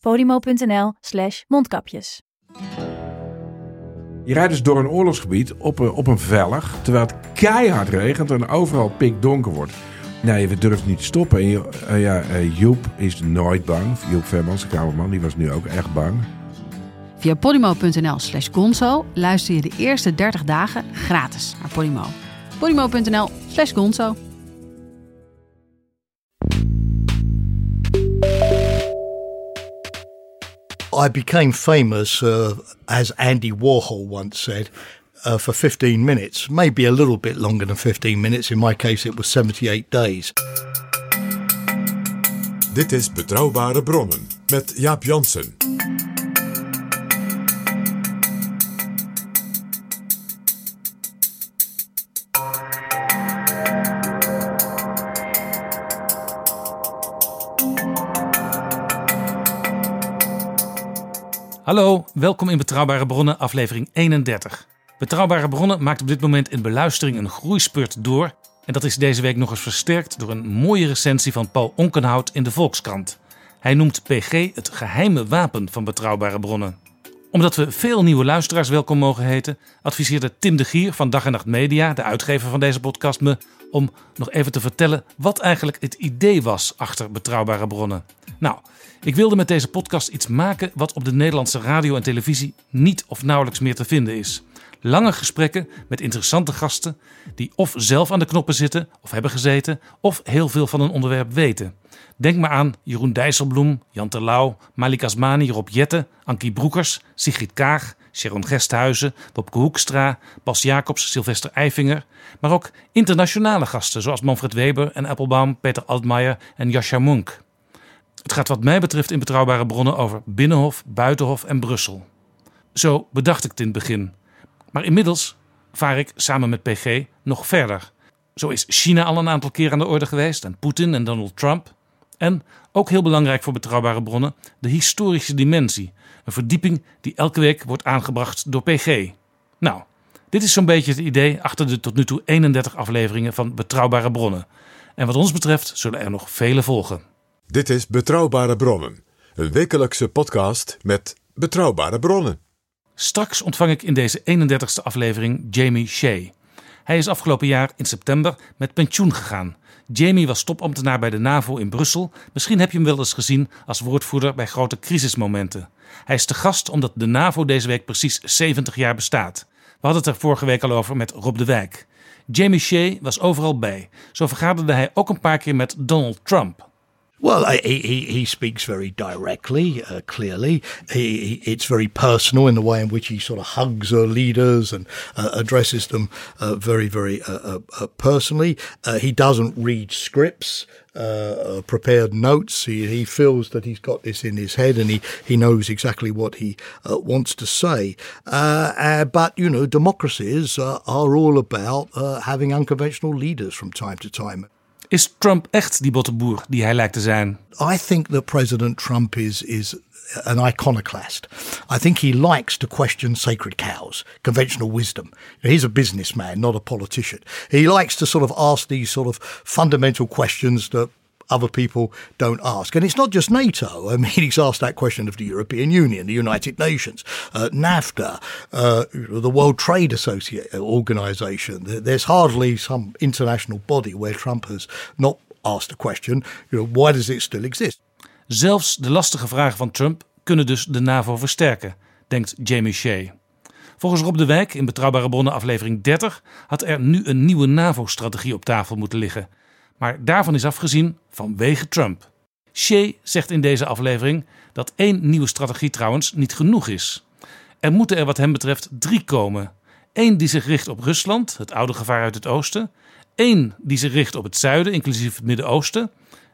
podimo.nl slash mondkapjes. Je rijdt dus door een oorlogsgebied op een, op een vellig, terwijl het keihard regent en overal pikdonker wordt. Nee, we durven niet te stoppen. En je- eh, ja, eh, Joep is nooit bang. Joep Vermans, de kamerman, die was nu ook echt bang. Via podimo.nl slash gonzo luister je de eerste 30 dagen gratis naar Podimo. podimo.nl slash gonzo. I became famous, uh, as Andy Warhol once said, uh, for 15 minutes, maybe a little bit longer than 15 minutes. In my case, it was 78 days. Dit is Betrouwbare Bronnen met Jaap Jansen. Hallo, welkom in Betrouwbare Bronnen, aflevering 31. Betrouwbare Bronnen maakt op dit moment in beluistering een groeispurt door. En dat is deze week nog eens versterkt door een mooie recensie van Paul Onkenhout in de Volkskrant. Hij noemt PG het geheime wapen van Betrouwbare Bronnen. Omdat we veel nieuwe luisteraars welkom mogen heten, adviseerde Tim de Gier van Dag en Nacht Media, de uitgever van deze podcast, me om nog even te vertellen wat eigenlijk het idee was achter Betrouwbare Bronnen. Nou, ik wilde met deze podcast iets maken wat op de Nederlandse radio en televisie niet of nauwelijks meer te vinden is. Lange gesprekken met interessante gasten die of zelf aan de knoppen zitten of hebben gezeten of heel veel van een onderwerp weten. Denk maar aan Jeroen Dijsselbloem, Jan Terlouw, Malik Asmani, Rob Jette, Ankie Broekers, Sigrid Kaag, Sharon Gesthuizen, Bobke Hoekstra, Bas Jacobs, Sylvester Eifinger. Maar ook internationale gasten zoals Manfred Weber en Appelbaum, Peter Altmaier en Jascha Munk. Het gaat wat mij betreft in betrouwbare bronnen over Binnenhof, Buitenhof en Brussel. Zo bedacht ik het in het begin. Maar inmiddels vaar ik samen met PG nog verder. Zo is China al een aantal keer aan de orde geweest en Poetin en Donald Trump. En, ook heel belangrijk voor betrouwbare bronnen, de historische dimensie. Een verdieping die elke week wordt aangebracht door PG. Nou, dit is zo'n beetje het idee achter de tot nu toe 31 afleveringen van Betrouwbare Bronnen. En wat ons betreft zullen er nog vele volgen. Dit is Betrouwbare Bronnen, een wekelijkse podcast met betrouwbare bronnen. Straks ontvang ik in deze 31ste aflevering Jamie Shea. Hij is afgelopen jaar in september met pensioen gegaan. Jamie was topambtenaar bij de NAVO in Brussel. Misschien heb je hem wel eens gezien als woordvoerder bij grote crisismomenten. Hij is te gast omdat de NAVO deze week precies 70 jaar bestaat. We hadden het er vorige week al over met Rob de Wijk. Jamie Shea was overal bij. Zo vergaderde hij ook een paar keer met Donald Trump. Well, he, he, he speaks very directly, uh, clearly. He, he, it's very personal in the way in which he sort of hugs uh, leaders and uh, addresses them uh, very, very uh, uh, uh, personally. He doesn't read scripts, uh, prepared notes. He, he feels that he's got this in his head and he, he knows exactly what he uh, wants to say. Uh, but, you know, democracies are all about having unconventional leaders from time to time. Is Trump echt die botteboer die hij lijkt te zijn? I think that President Trump is is an iconoclast. I think he likes to question sacred cows, conventional wisdom. He's a businessman, not a politician. He likes to sort of ask these sort of fundamental questions that other people don't ask. And it's not just NATO. I mean, he's asked that question of the European Union, the United Nations, uh, NAFTA, uh, the World Trade Association Organization. There- There's hardly some international body where Trump has not asked a question, you know, why does it still exist? Zelfs de lastige vragen van Trump kunnen dus de NAVO versterken, denkt Jamie Shea. Volgens Rob de Wijk in Betrouwbare Bronnen aflevering 30 had er nu een nieuwe NAVO-strategie op tafel moeten liggen. Maar daarvan is afgezien vanwege Trump. Shea zegt in deze aflevering dat één nieuwe strategie trouwens niet genoeg is. Er moeten er wat hem betreft drie komen. Eén die zich richt op Rusland, het oude gevaar uit het oosten. Eén die zich richt op het zuiden, inclusief het Midden-Oosten.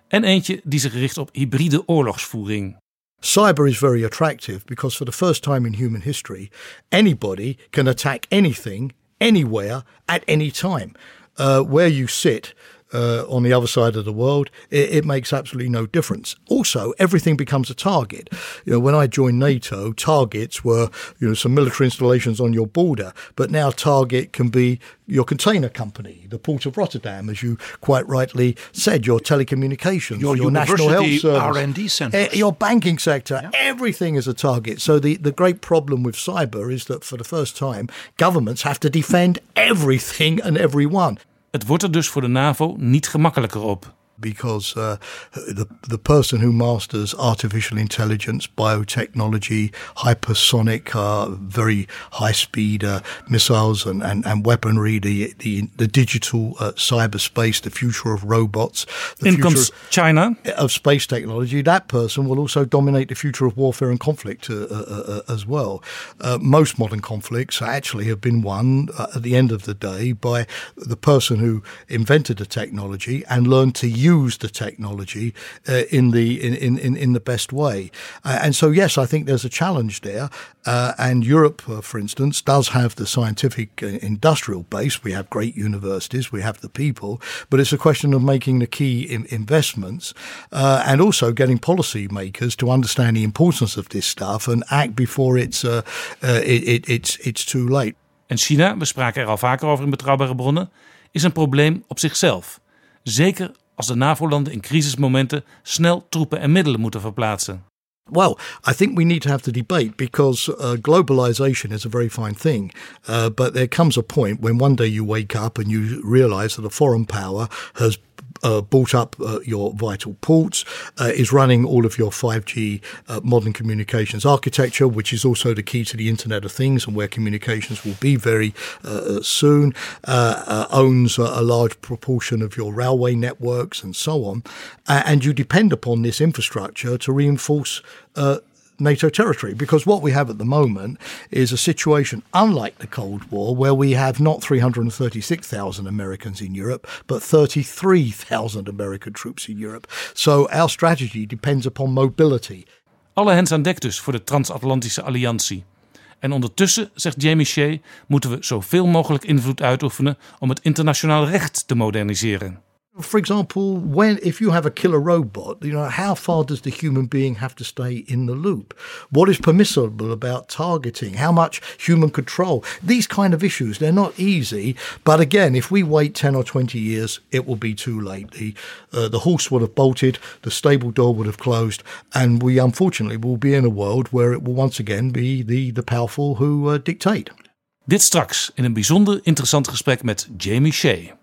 En eentje die zich richt op hybride oorlogsvoering. cyber is very attractive because for the first time in human history, anybody can attack anything, anywhere, at any time. Uh, where you sit, uh, on the other side of the world, it, it, makes absolutely no difference. Also, everything becomes a target. You know, when I joined NATO, targets were you know some military installations on your border, but now target can be your container company, the port of Rotterdam, as you quite rightly said, your telecommunications, your, your national health service, R&D centers, your banking sector, yeah. everything is a target. So the, the great problem with cyber is that for the first time, governments have to defend everything and everyone. Het wordt er dus voor de NAVO niet gemakkelijker op. because uh, the the person who masters artificial intelligence, biotechnology, hypersonic, uh, very high speed uh, missiles and, and, and weaponry, the the the digital uh, cyberspace, the future of robots, the in comes China of space technology. That person will also dominate the future of warfare and conflict uh, uh, as well. most modern conflicts actually have been won at the end of the day by the person who invented the technology and learned to use use the technology uh, in the in, in, in the best way. Uh, and so, yes, I think there's a challenge there. Uh, and Europe, uh, for instance, does have the scientific uh, industrial base. We have great universities, we have the people, but it's a question of making the key in investments uh, and also getting policymakers to understand the importance of this stuff and act before it's it, it, it's it's too late. En China, we spraken er al vaker over in betrouwbare bronnen, is een probleem op zichzelf. Zeker als de NAVO-landen in crisismomenten snel troepen en middelen moeten verplaatsen. Well, I think we need to have the debate because uh, globalization is a very fine thing. Uh, but there comes a point when one day you wake up and you realize that a foreign power has uh, bought up uh, your vital ports, uh, is running all of your 5G uh, modern communications architecture, which is also the key to the Internet of Things and where communications will be very uh, soon, owns a large proportion of your railway networks and so on. and you depend upon this infrastructure to reinforce NATO territory. Because what we have at the moment is a situation unlike the Cold War, where we have not 336,000 Americans in Europe, but 33,000 American troops in Europe. So our strategy depends upon mobility. Alle hens aan dek dus voor de transatlantische alliantie. En ondertussen, zegt Jamie Shea, moeten we zoveel mogelijk invloed uitoefenen om het internationaal recht te moderniseren. For example, when if you have a killer robot, you know how far does the human being have to stay in the loop? What is permissible about targeting? How much human control? These kind of issues they're not easy. But again, if we wait ten or twenty years, it will be too late. The uh, the horse would have bolted, the stable door would have closed, and we unfortunately will be in a world where it will once again be the the powerful who uh, dictate. Dit straks in een bijzonder interessant gesprek met Jamie Shea.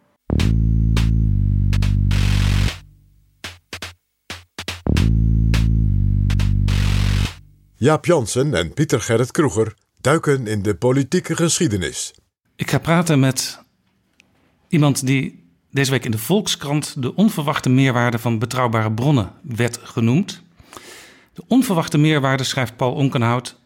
Jaap Jansen en Pieter Gerrit Kroeger duiken in de politieke geschiedenis. Ik ga praten met iemand die deze week in de Volkskrant de onverwachte meerwaarde van betrouwbare bronnen werd genoemd. De onverwachte meerwaarde, schrijft Paul Onkenhout,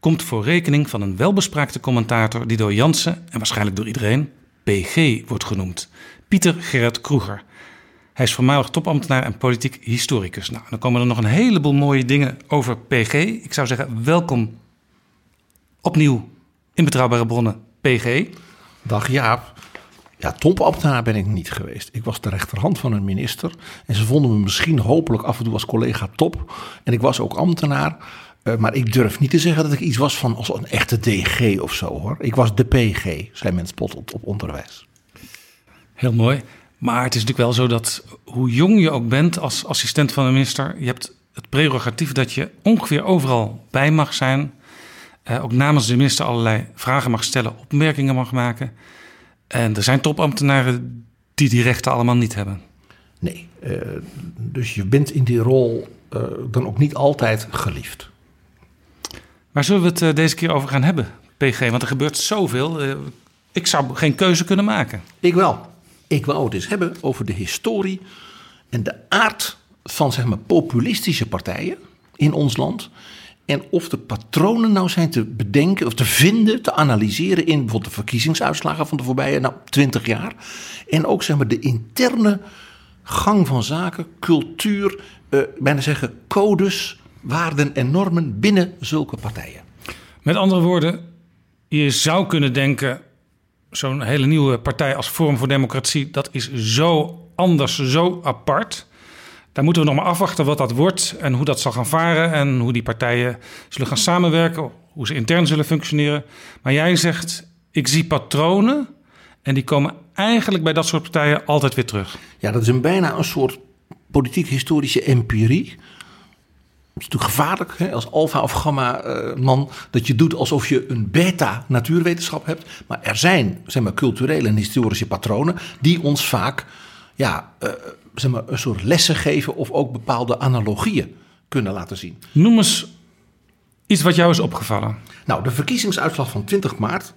komt voor rekening van een welbespraakte commentator die door Jansen en waarschijnlijk door iedereen PG wordt genoemd. Pieter Gerrit Kroeger. Hij is voormalig topambtenaar en politiek historicus. Nou, dan komen er nog een heleboel mooie dingen over PG. Ik zou zeggen, welkom opnieuw in Betrouwbare Bronnen, PG. Dag Jaap. Ja, topambtenaar ben ik niet geweest. Ik was de rechterhand van een minister. En ze vonden me misschien hopelijk af en toe als collega top. En ik was ook ambtenaar. Uh, maar ik durf niet te zeggen dat ik iets was van als een echte DG of zo hoor. Ik was de PG, zei men spottend op onderwijs. Heel mooi. Maar het is natuurlijk wel zo dat hoe jong je ook bent als assistent van de minister, je hebt het prerogatief dat je ongeveer overal bij mag zijn. Uh, ook namens de minister allerlei vragen mag stellen, opmerkingen mag maken. En er zijn topambtenaren die die rechten allemaal niet hebben. Nee, uh, dus je bent in die rol uh, dan ook niet altijd geliefd. Waar zullen we het deze keer over gaan hebben, PG? Want er gebeurt zoveel. ik zou geen keuze kunnen maken. Ik wel. Ik wou het eens hebben over de historie en de aard van zeg maar, populistische partijen in ons land. En of de patronen nou zijn te bedenken of te vinden, te analyseren in bijvoorbeeld de verkiezingsuitslagen van de voorbije nou, 20 jaar. En ook zeg maar, de interne gang van zaken, cultuur, uh, bijna zeggen codes waarden en normen binnen zulke partijen. Met andere woorden, je zou kunnen denken... zo'n hele nieuwe partij als Forum voor Democratie... dat is zo anders, zo apart. Daar moeten we nog maar afwachten wat dat wordt... en hoe dat zal gaan varen... en hoe die partijen zullen gaan samenwerken... hoe ze intern zullen functioneren. Maar jij zegt, ik zie patronen... en die komen eigenlijk bij dat soort partijen altijd weer terug. Ja, dat is een bijna een soort politiek-historische empirie. Het is natuurlijk gevaarlijk hè, als alfa of gamma eh, man dat je doet alsof je een beta natuurwetenschap hebt. Maar er zijn zeg maar, culturele en historische patronen die ons vaak ja, eh, zeg maar, een soort lessen geven of ook bepaalde analogieën kunnen laten zien. Noem eens iets wat jou is opgevallen. Nou, de verkiezingsuitslag van 20 maart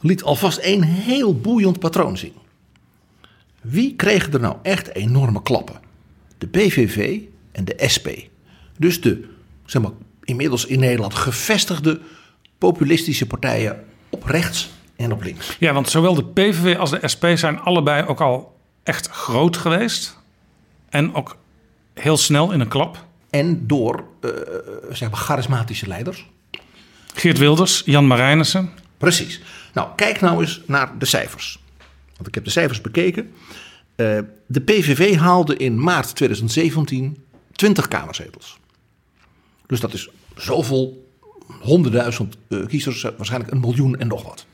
liet alvast een heel boeiend patroon zien. Wie kregen er nou echt enorme klappen? De PVV en de SP. Dus de, zeg maar, inmiddels in Nederland gevestigde populistische partijen op rechts en op links. Ja, want zowel de PVV als de SP zijn allebei ook al echt groot geweest. En ook heel snel in een klap. En door, uh, zeg maar, charismatische leiders. Geert Wilders, Jan Marijnissen. Precies. Nou, kijk nou eens naar de cijfers. Want ik heb de cijfers bekeken. Uh, de PVV haalde in maart 2017 20 kamerzetels. Dus dat is zoveel, honderdduizend uh, kiezers, waarschijnlijk een miljoen en nog wat.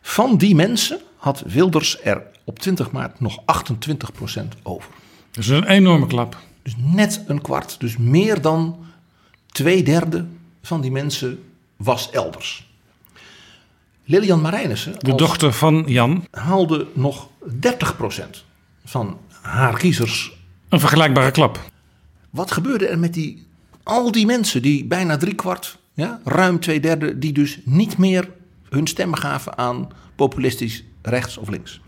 Van die mensen had Wilders er op 20 maart nog 28% over. Dus een enorme klap. Dus net een kwart, dus meer dan twee derde van die mensen was elders. Lilian Marijnissen, de dochter van Jan, haalde nog 30% van haar kiezers. Een vergelijkbare klap. Wat gebeurde er met die, al die mensen, die bijna driekwart, ja, ruim twee derde, die dus niet meer hun stemmen gaven aan populistisch rechts of links?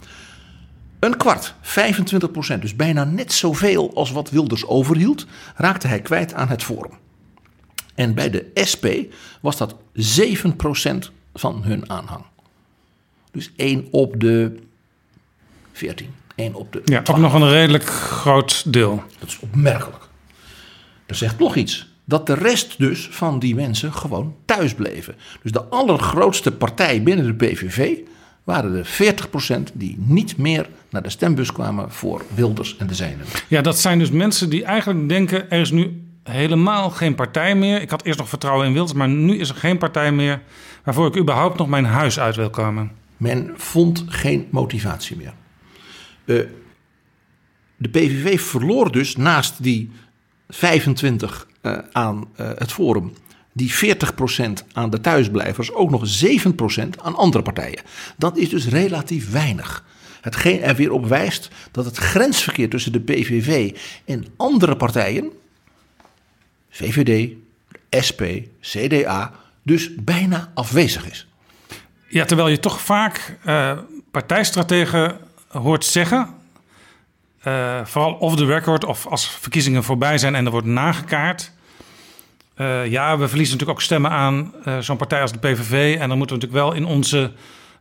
Een kwart, 25 procent, dus bijna net zoveel als wat Wilders overhield, raakte hij kwijt aan het Forum. En bij de SP was dat 7 procent van hun aanhang. Dus 1 op de 14. 1 op de ja, ook nog een redelijk groot deel. Dat is opmerkelijk. Dat zegt nog iets. Dat de rest dus van die mensen gewoon thuis bleven. Dus de allergrootste partij binnen de PVV waren de 40% die niet meer naar de stembus kwamen voor Wilders en de zijnen. Ja, dat zijn dus mensen die eigenlijk denken: er is nu helemaal geen partij meer. Ik had eerst nog vertrouwen in Wilders, maar nu is er geen partij meer waarvoor ik überhaupt nog mijn huis uit wil komen. Men vond geen motivatie meer. Uh, de PVV verloor dus naast die 25 uh, aan uh, het Forum, die 40% aan de thuisblijvers, ook nog 7% aan andere partijen. Dat is dus relatief weinig. Hetgeen er weer op wijst dat het grensverkeer tussen de PVV en andere partijen, VVD, SP, CDA, dus bijna afwezig is. Ja, terwijl je toch vaak uh, partijstrategen hoort zeggen, uh, vooral off the record of als verkiezingen voorbij zijn en er wordt nagekaart. Uh, ja, we verliezen natuurlijk ook stemmen aan uh, zo'n partij als de PVV. En dan moeten we natuurlijk wel in onze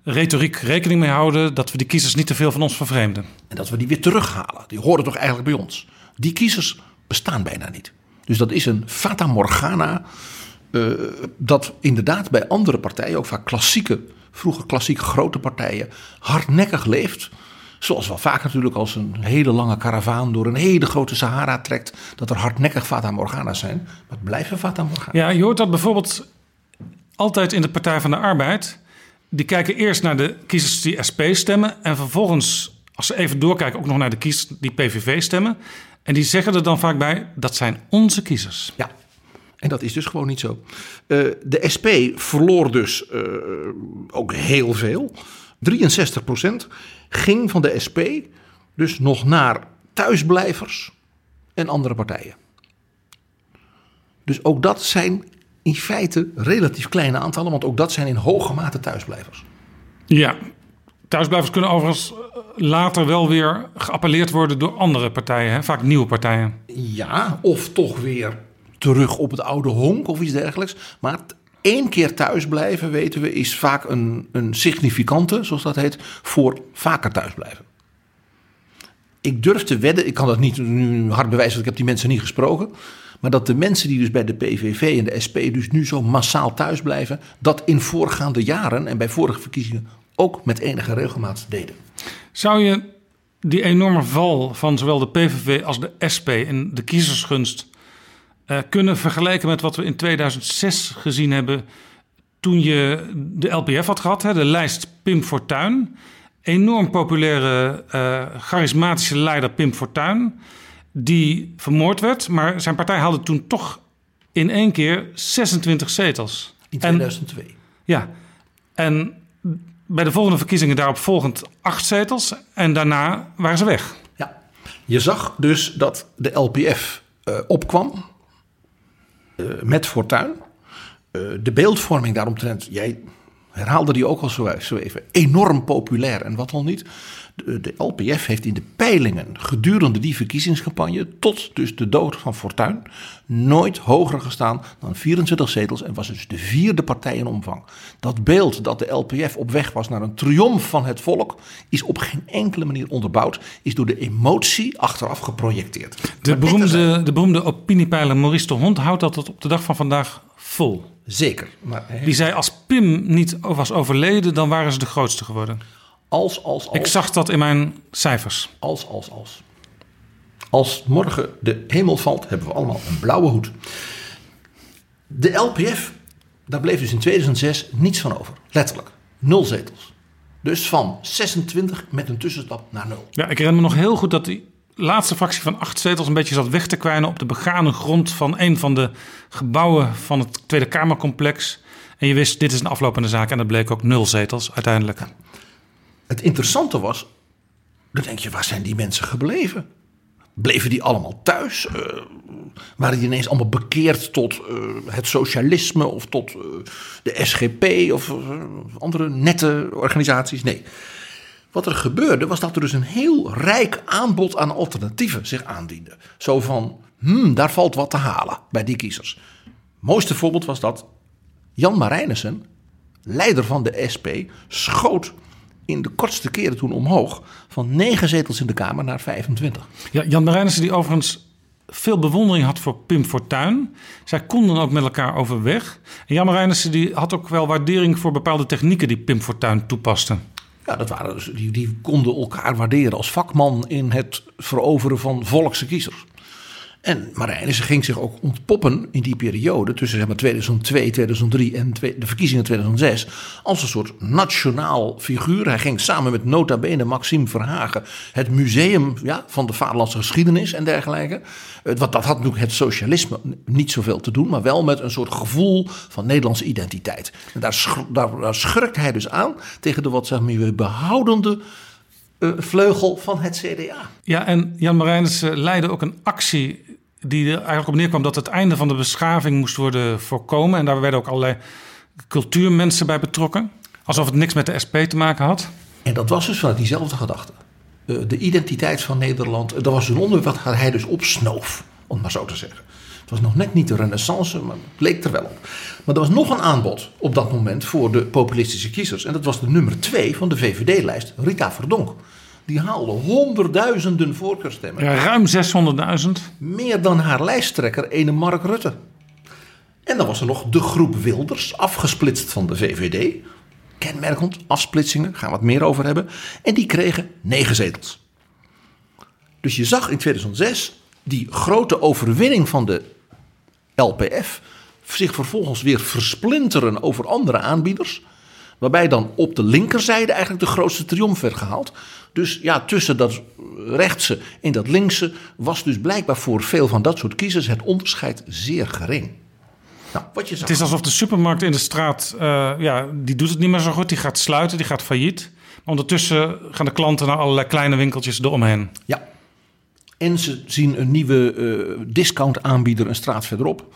retoriek rekening mee houden dat we die kiezers niet te veel van ons vervreemden. En dat we die weer terughalen. Die horen toch eigenlijk bij ons. Die kiezers bestaan bijna niet. Dus dat is een fata morgana. Dat inderdaad bij andere partijen, ook vaak klassieke, vroeger klassieke grote partijen, hardnekkig leeft. Zoals wel vaak natuurlijk als een hele lange karavaan door een hele grote Sahara trekt, dat er hardnekkig Fata Morgana's zijn. Maar het blijven Fata Morgana's. Ja, je hoort dat bijvoorbeeld altijd in de Partij van de Arbeid. Die kijken eerst naar de kiezers die SP stemmen en vervolgens, als ze even doorkijken, ook nog naar de kiezers die PVV stemmen. En die zeggen er dan vaak bij, dat zijn onze kiezers. Ja, en dat is dus gewoon niet zo. Uh, de SP verloor dus uh, ook heel veel. 63 procent ging van de SP dus nog naar thuisblijvers en andere partijen. Dus ook dat zijn in feite relatief kleine aantallen, want ook dat zijn in hoge mate thuisblijvers. Ja, thuisblijvers kunnen overigens later wel weer geappelleerd worden door andere partijen, hè? vaak nieuwe partijen. Ja, of toch weer terug op het oude honk of iets dergelijks. Maar Eén keer thuis blijven, weten we, is vaak een, een significante, zoals dat heet, voor vaker thuis blijven. Ik durf te wedden, ik kan dat niet nu hard bewijzen, want ik heb die mensen niet gesproken. Maar dat de mensen die dus bij de PVV en de SP dus nu zo massaal thuis blijven, dat in voorgaande jaren en bij vorige verkiezingen ook met enige regelmaat deden. Zou je die enorme val van zowel de PVV als de SP in de kiezersgunst uh, kunnen vergelijken met wat we in 2006 gezien hebben toen je de LPF had gehad, hè, de lijst Pim Fortuyn. Enorm populaire, uh, charismatische leider Pim Fortuyn, die vermoord werd, maar zijn partij haalde toen toch in één keer 26 zetels. In 2002. En, ja, en bij de volgende verkiezingen daarop volgend acht zetels en daarna waren ze weg. Ja, je zag dus dat de LPF uh, opkwam met Fortuyn. Uh, de beeldvorming daaromtrent, jij herhaalde die ook al zo even, enorm populair en wat al niet. De, LPF heeft in de peilingen gedurende die verkiezingscampagne, tot dus de dood van Fortuyn, nooit hoger gestaan dan 24 zetels en was dus de vierde partij in omvang. Dat beeld dat de LPF op weg was naar een triomf van het volk, is op geen enkele manier onderbouwd, is door de emotie achteraf geprojecteerd. De, beroemde, de beroemde opiniepeiler Maurice de Hond houdt dat tot op de dag van vandaag vol. Zeker. Maar, Die zei als Pim niet was overleden, dan waren ze de grootste geworden. Als, als, als. Ik zag dat in mijn cijfers. Als, als, als. Als morgen de hemel valt, hebben we allemaal een blauwe hoed. De LPF, daar bleef dus in 2006 niets van over. Letterlijk. Nul zetels. Dus van 26 met een tussenstap naar nul. Ja, ik herinner me nog heel goed dat die laatste fractie van acht zetels een beetje zat weg te kwijnen op de begane grond van een van de gebouwen van het Tweede Kamercomplex. En je wist, dit is een aflopende zaak. En dat bleek ook nul zetels uiteindelijk. Het interessante was, dan denk je, waar zijn die mensen gebleven? Bleven die allemaal thuis? Uh, waren die ineens allemaal bekeerd tot uh, het socialisme of tot uh, de SGP of andere nette organisaties? Nee. Wat er gebeurde was dat er dus een heel rijk aanbod aan alternatieven zich aandiende. Zo van, hmm, daar valt wat te halen bij die kiezers. mooiste voorbeeld was dat Jan Marijnissen, leider van de SP, schoot in de kortste keren toen omhoog van negen zetels in de Kamer naar 25. Ja, Jan Marijnissen die overigens veel bewondering had voor Pim Fortuyn. Zij konden ook met elkaar overweg. En Jan Marijnissen die had ook wel waardering voor bepaalde technieken die Pim Fortuyn toepaste. Ja, dat waren dus, die, die konden elkaar waarderen als vakman in het veroveren van volkse kiezers. En Marijnissen ging zich ook ontpoppen in die periode tussen zeg maar, 2002, 2003 en de verkiezingen 2006 als een soort nationaal figuur. Hij ging samen met nota bene Maxime Verhagen het museum ja, van de vaderlandse geschiedenis en dergelijke. Want dat had natuurlijk het socialisme niet zoveel te doen, maar wel met een soort gevoel van Nederlandse identiteit. En daar, daar schurkt hij dus aan tegen de wat zeg maar, behoudende uh, vleugel van het CDA. Ja, en Jan Marijnissen leidde ook een actie die er eigenlijk op neerkwam dat het einde van de beschaving moest worden voorkomen. En daar werden ook allerlei cultuurmensen bij betrokken. Alsof het niks met de SP te maken had. En dat was dus vanuit diezelfde gedachte. De identiteit van Nederland, dat was een onderwerp wat hij dus opsnoof, om maar zo te zeggen. Het was nog net niet de renaissance, maar het leek er wel op. Maar er was nog een aanbod op dat moment voor de populistische kiezers. En dat was de nummer twee van de VVD-lijst, Rita Verdonk. Die haalde honderdduizenden voorkeurstemmen. Ja, ruim 600.000. Meer dan haar lijsttrekker, ene Mark Rutte. En dan was er nog de groep Wilders, afgesplitst van de VVD. Kenmerkend, afsplitsingen, gaan we het meer over hebben. En die kregen negen zetels. Dus je zag in 2006 die grote overwinning van de LPF zich vervolgens weer versplinteren over andere aanbieders. Waarbij dan op de linkerzijde eigenlijk de grootste triomf werd gehaald. Dus ja, tussen dat rechtse en dat linkse was dus blijkbaar voor veel van dat soort kiezers het onderscheid zeer gering. Nou, wat je het is alsof de supermarkt in de straat, uh, ja, die doet het niet meer zo goed. Die gaat sluiten, die gaat failliet. Maar ondertussen gaan de klanten naar allerlei kleine winkeltjes eromheen. Ja. En ze zien een nieuwe uh, discount aanbieder een straat verderop.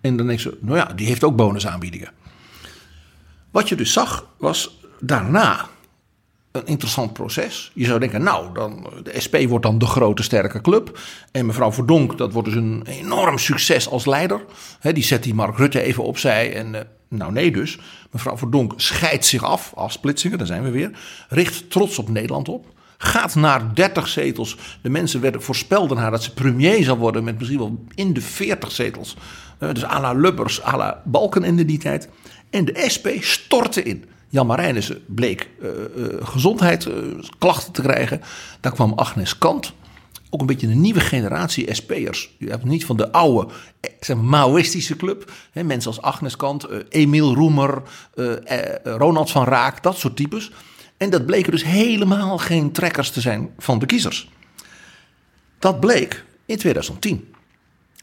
En dan denk ze, nou ja, die heeft ook bonusaanbiedingen. Wat je dus zag, was daarna een interessant proces. Je zou denken, nou, dan, de SP wordt dan de grote sterke club. En mevrouw Verdonk, dat wordt dus een enorm succes als leider. die zet die Mark Rutte even opzij. En uh, nou nee dus. Mevrouw Verdonk scheidt zich af, afsplitsingen, daar zijn we weer. Richt trots op Nederland op. Gaat naar 30 zetels. De mensen werden, voorspelden haar dat ze premier zou worden met misschien wel in de 40 zetels. Uh, dus à la Lubbers, à la Balkenende die tijd. En de SP stortte in. Jan Marijnissen bleek uh, uh, gezondheidsklachten te krijgen. Daar kwam Agnes Kant ook een beetje een nieuwe generatie SP'ers. Je hebt niet van de oude zeg Maoïstische club. Mensen als Agnes Kant, uh, Emiel Roemer, Ronald van Raak, dat soort types. En dat bleken dus helemaal geen trekkers te zijn van de kiezers. Dat bleek in 2010.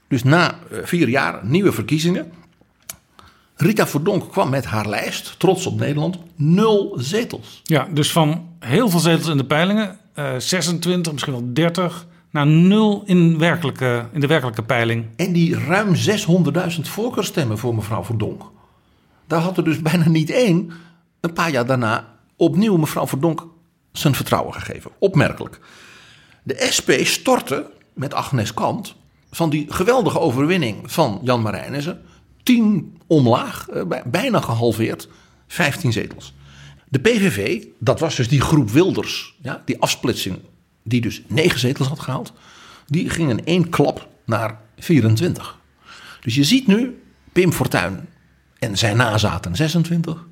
Dus na vier jaar nieuwe verkiezingen. Rita Verdonk kwam met haar lijst, trots op Nederland, nul zetels. Ja, dus van heel veel zetels in de peilingen, 26, misschien wel 30 naar nul in, werkelijke, in de werkelijke peiling. En die ruim 600.000 voorkeurstemmen voor mevrouw Verdonk. Daar had er dus bijna niet één een paar jaar daarna opnieuw mevrouw Verdonk zijn vertrouwen gegeven. Opmerkelijk. De SP stortte met Agnes Kant van die geweldige overwinning van Jan Marijnissen. 10 omlaag, eh, bijna gehalveerd, 15 zetels. De PVV, dat was dus die groep Wilders, ja, die afsplitsing die dus negen zetels had gehaald, die ging in één klap naar 24. Dus je ziet nu Pim Fortuyn en zijn nazaten 26,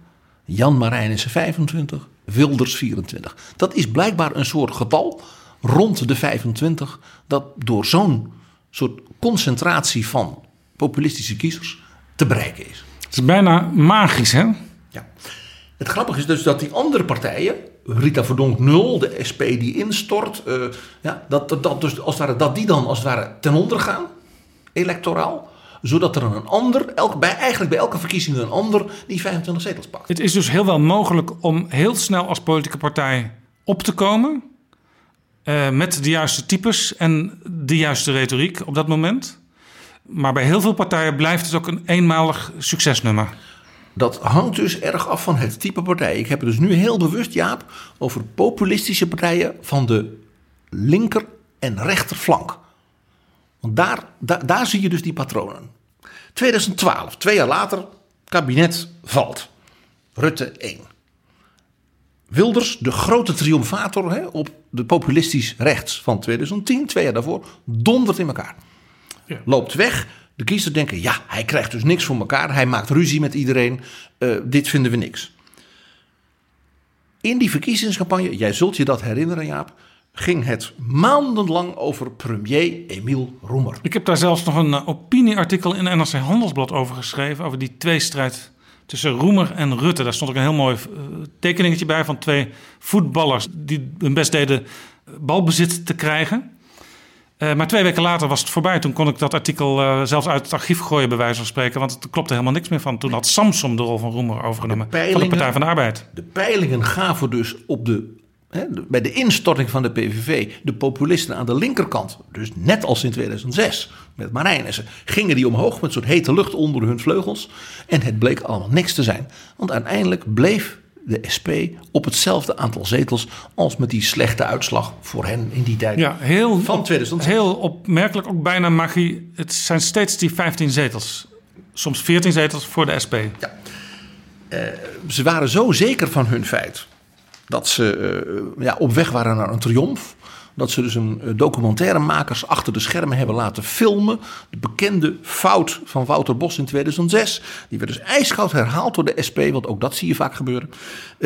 Jan Marijnissen 25, Wilders 24. Dat is blijkbaar een soort getal rond de 25 dat door zo'n soort concentratie van populistische kiezers te bereiken is. Het is bijna magisch, hè? Ja. Het grappige is dus dat die andere partijen, Rita Verdonk 0, de SP die instort, uh, ja, dat, dat, dat, dus als ware, dat die dan als het ware ten onder gaan, electoraal zodat er een ander, elk, bij, eigenlijk bij elke verkiezing een ander, die 25 zetels pakt. Het is dus heel wel mogelijk om heel snel als politieke partij op te komen. Uh, met de juiste types en de juiste retoriek op dat moment. Maar bij heel veel partijen blijft het ook een eenmalig succesnummer. Dat hangt dus erg af van het type partij. Ik heb het dus nu heel bewust, Jaap, over populistische partijen van de linker- en rechterflank. Want daar, daar, zie je dus die patronen. 2012, twee jaar later, kabinet valt. Rutte 1. Wilders, de grote triomfator hè, op de populistisch rechts van 2010, twee jaar daarvoor, dondert in elkaar. Ja. Loopt weg, de kiezers denken, ja, hij krijgt dus niks voor elkaar. Hij maakt ruzie met iedereen. Uh, dit vinden we niks. In die verkiezingscampagne, jij zult je dat herinneren Jaap, ging het maandenlang over premier Emiel Roemer. Ik heb daar zelfs nog een uh, opinieartikel in NRC Handelsblad over geschreven. Over die tweestrijd tussen Roemer en Rutte. Daar stond ook een heel mooi uh, tekeningetje bij van twee voetballers die hun best deden balbezit te krijgen. Uh, maar twee weken later was het voorbij. Toen kon ik dat artikel uh, zelfs uit het archief gooien, bij wijze van spreken. Want het klopte helemaal niks meer van. Toen had Samsom de rol van Roemer overgenomen. De van de Partij van de Arbeid. De peilingen gaven dus op de, hè, bij de instorting van de PVV de populisten aan de linkerkant. Dus net als in 2006 met Marijnissen. Gingen die omhoog met een soort hete lucht onder hun vleugels. En het bleek allemaal niks te zijn. Want uiteindelijk bleef de SP op hetzelfde aantal zetels als met die slechte uitslag voor hen in die tijd. Ja, heel, van 2006. heel opmerkelijk, ook bijna magie. Het zijn steeds die 15 zetels. Soms 14 zetels voor de SP. Ja. Uh, ze waren zo zeker van hun feit dat ze uh, ja, op weg waren naar een triomf dat ze dus een documentairemakers achter de schermen hebben laten filmen. De bekende fout van Wouter Bos in 2006. Die werd dus ijskoud herhaald door de SP, want ook dat zie je vaak gebeuren.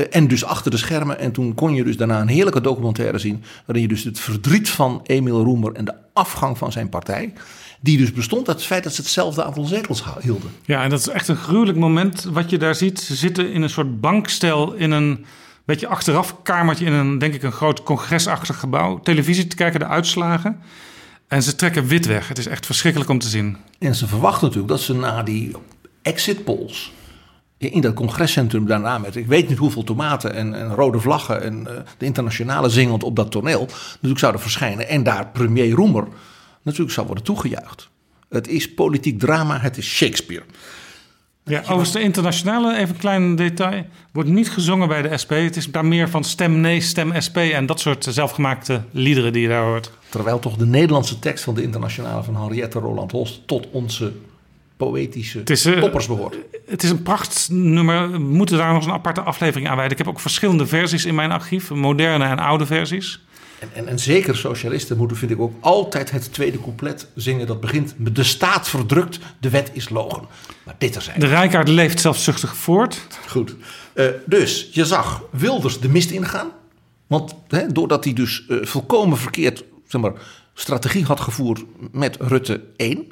En dus achter de schermen. En toen kon je dus daarna een heerlijke documentaire zien. Waarin je dus het verdriet van Emiel Roemer en de afgang van zijn partij. Die dus bestond uit het feit dat ze hetzelfde aantal zetels hielden. Ja, en dat is echt een gruwelijk moment wat je daar ziet. Ze zitten in een soort bankstel in een beetje achteraf kamertje in een, denk ik, een groot congresachtig gebouw. Televisie te kijken, de uitslagen. En ze trekken wit weg. Het is echt verschrikkelijk om te zien. En ze verwachten natuurlijk dat ze na die exit polls in dat congrescentrum daarna met ik weet niet hoeveel tomaten en, en rode vlaggen en uh, de internationale zingend op dat toneel natuurlijk zouden verschijnen en daar premier Roemer natuurlijk zou worden toegejuicht. Het is politiek drama, het is Shakespeare. Ja, overigens de internationale, even een klein detail, wordt niet gezongen bij de SP. Het is daar meer van stem nee, stem SP en dat soort zelfgemaakte liederen die je daar hoort. Terwijl toch de Nederlandse tekst van de internationale van Henriette Roland Holst tot onze poëtische het is, uh, toppers behoort. Het is een prachtnummer. We moeten daar nog eens een aparte aflevering aan wijden. Ik heb ook verschillende versies in mijn archief, moderne en oude versies. En, en, en zeker socialisten moeten, vind ik ook, altijd het tweede couplet zingen. Dat begint met de staat verdrukt, de wet is logen. Maar dit er zijn. De Rijkaard leeft zelfzuchtig voort. Goed. Eh, dus je zag Wilders de mist ingaan. Want hè, doordat hij dus eh, volkomen verkeerd zeg maar, strategie had gevoerd met Rutte 1.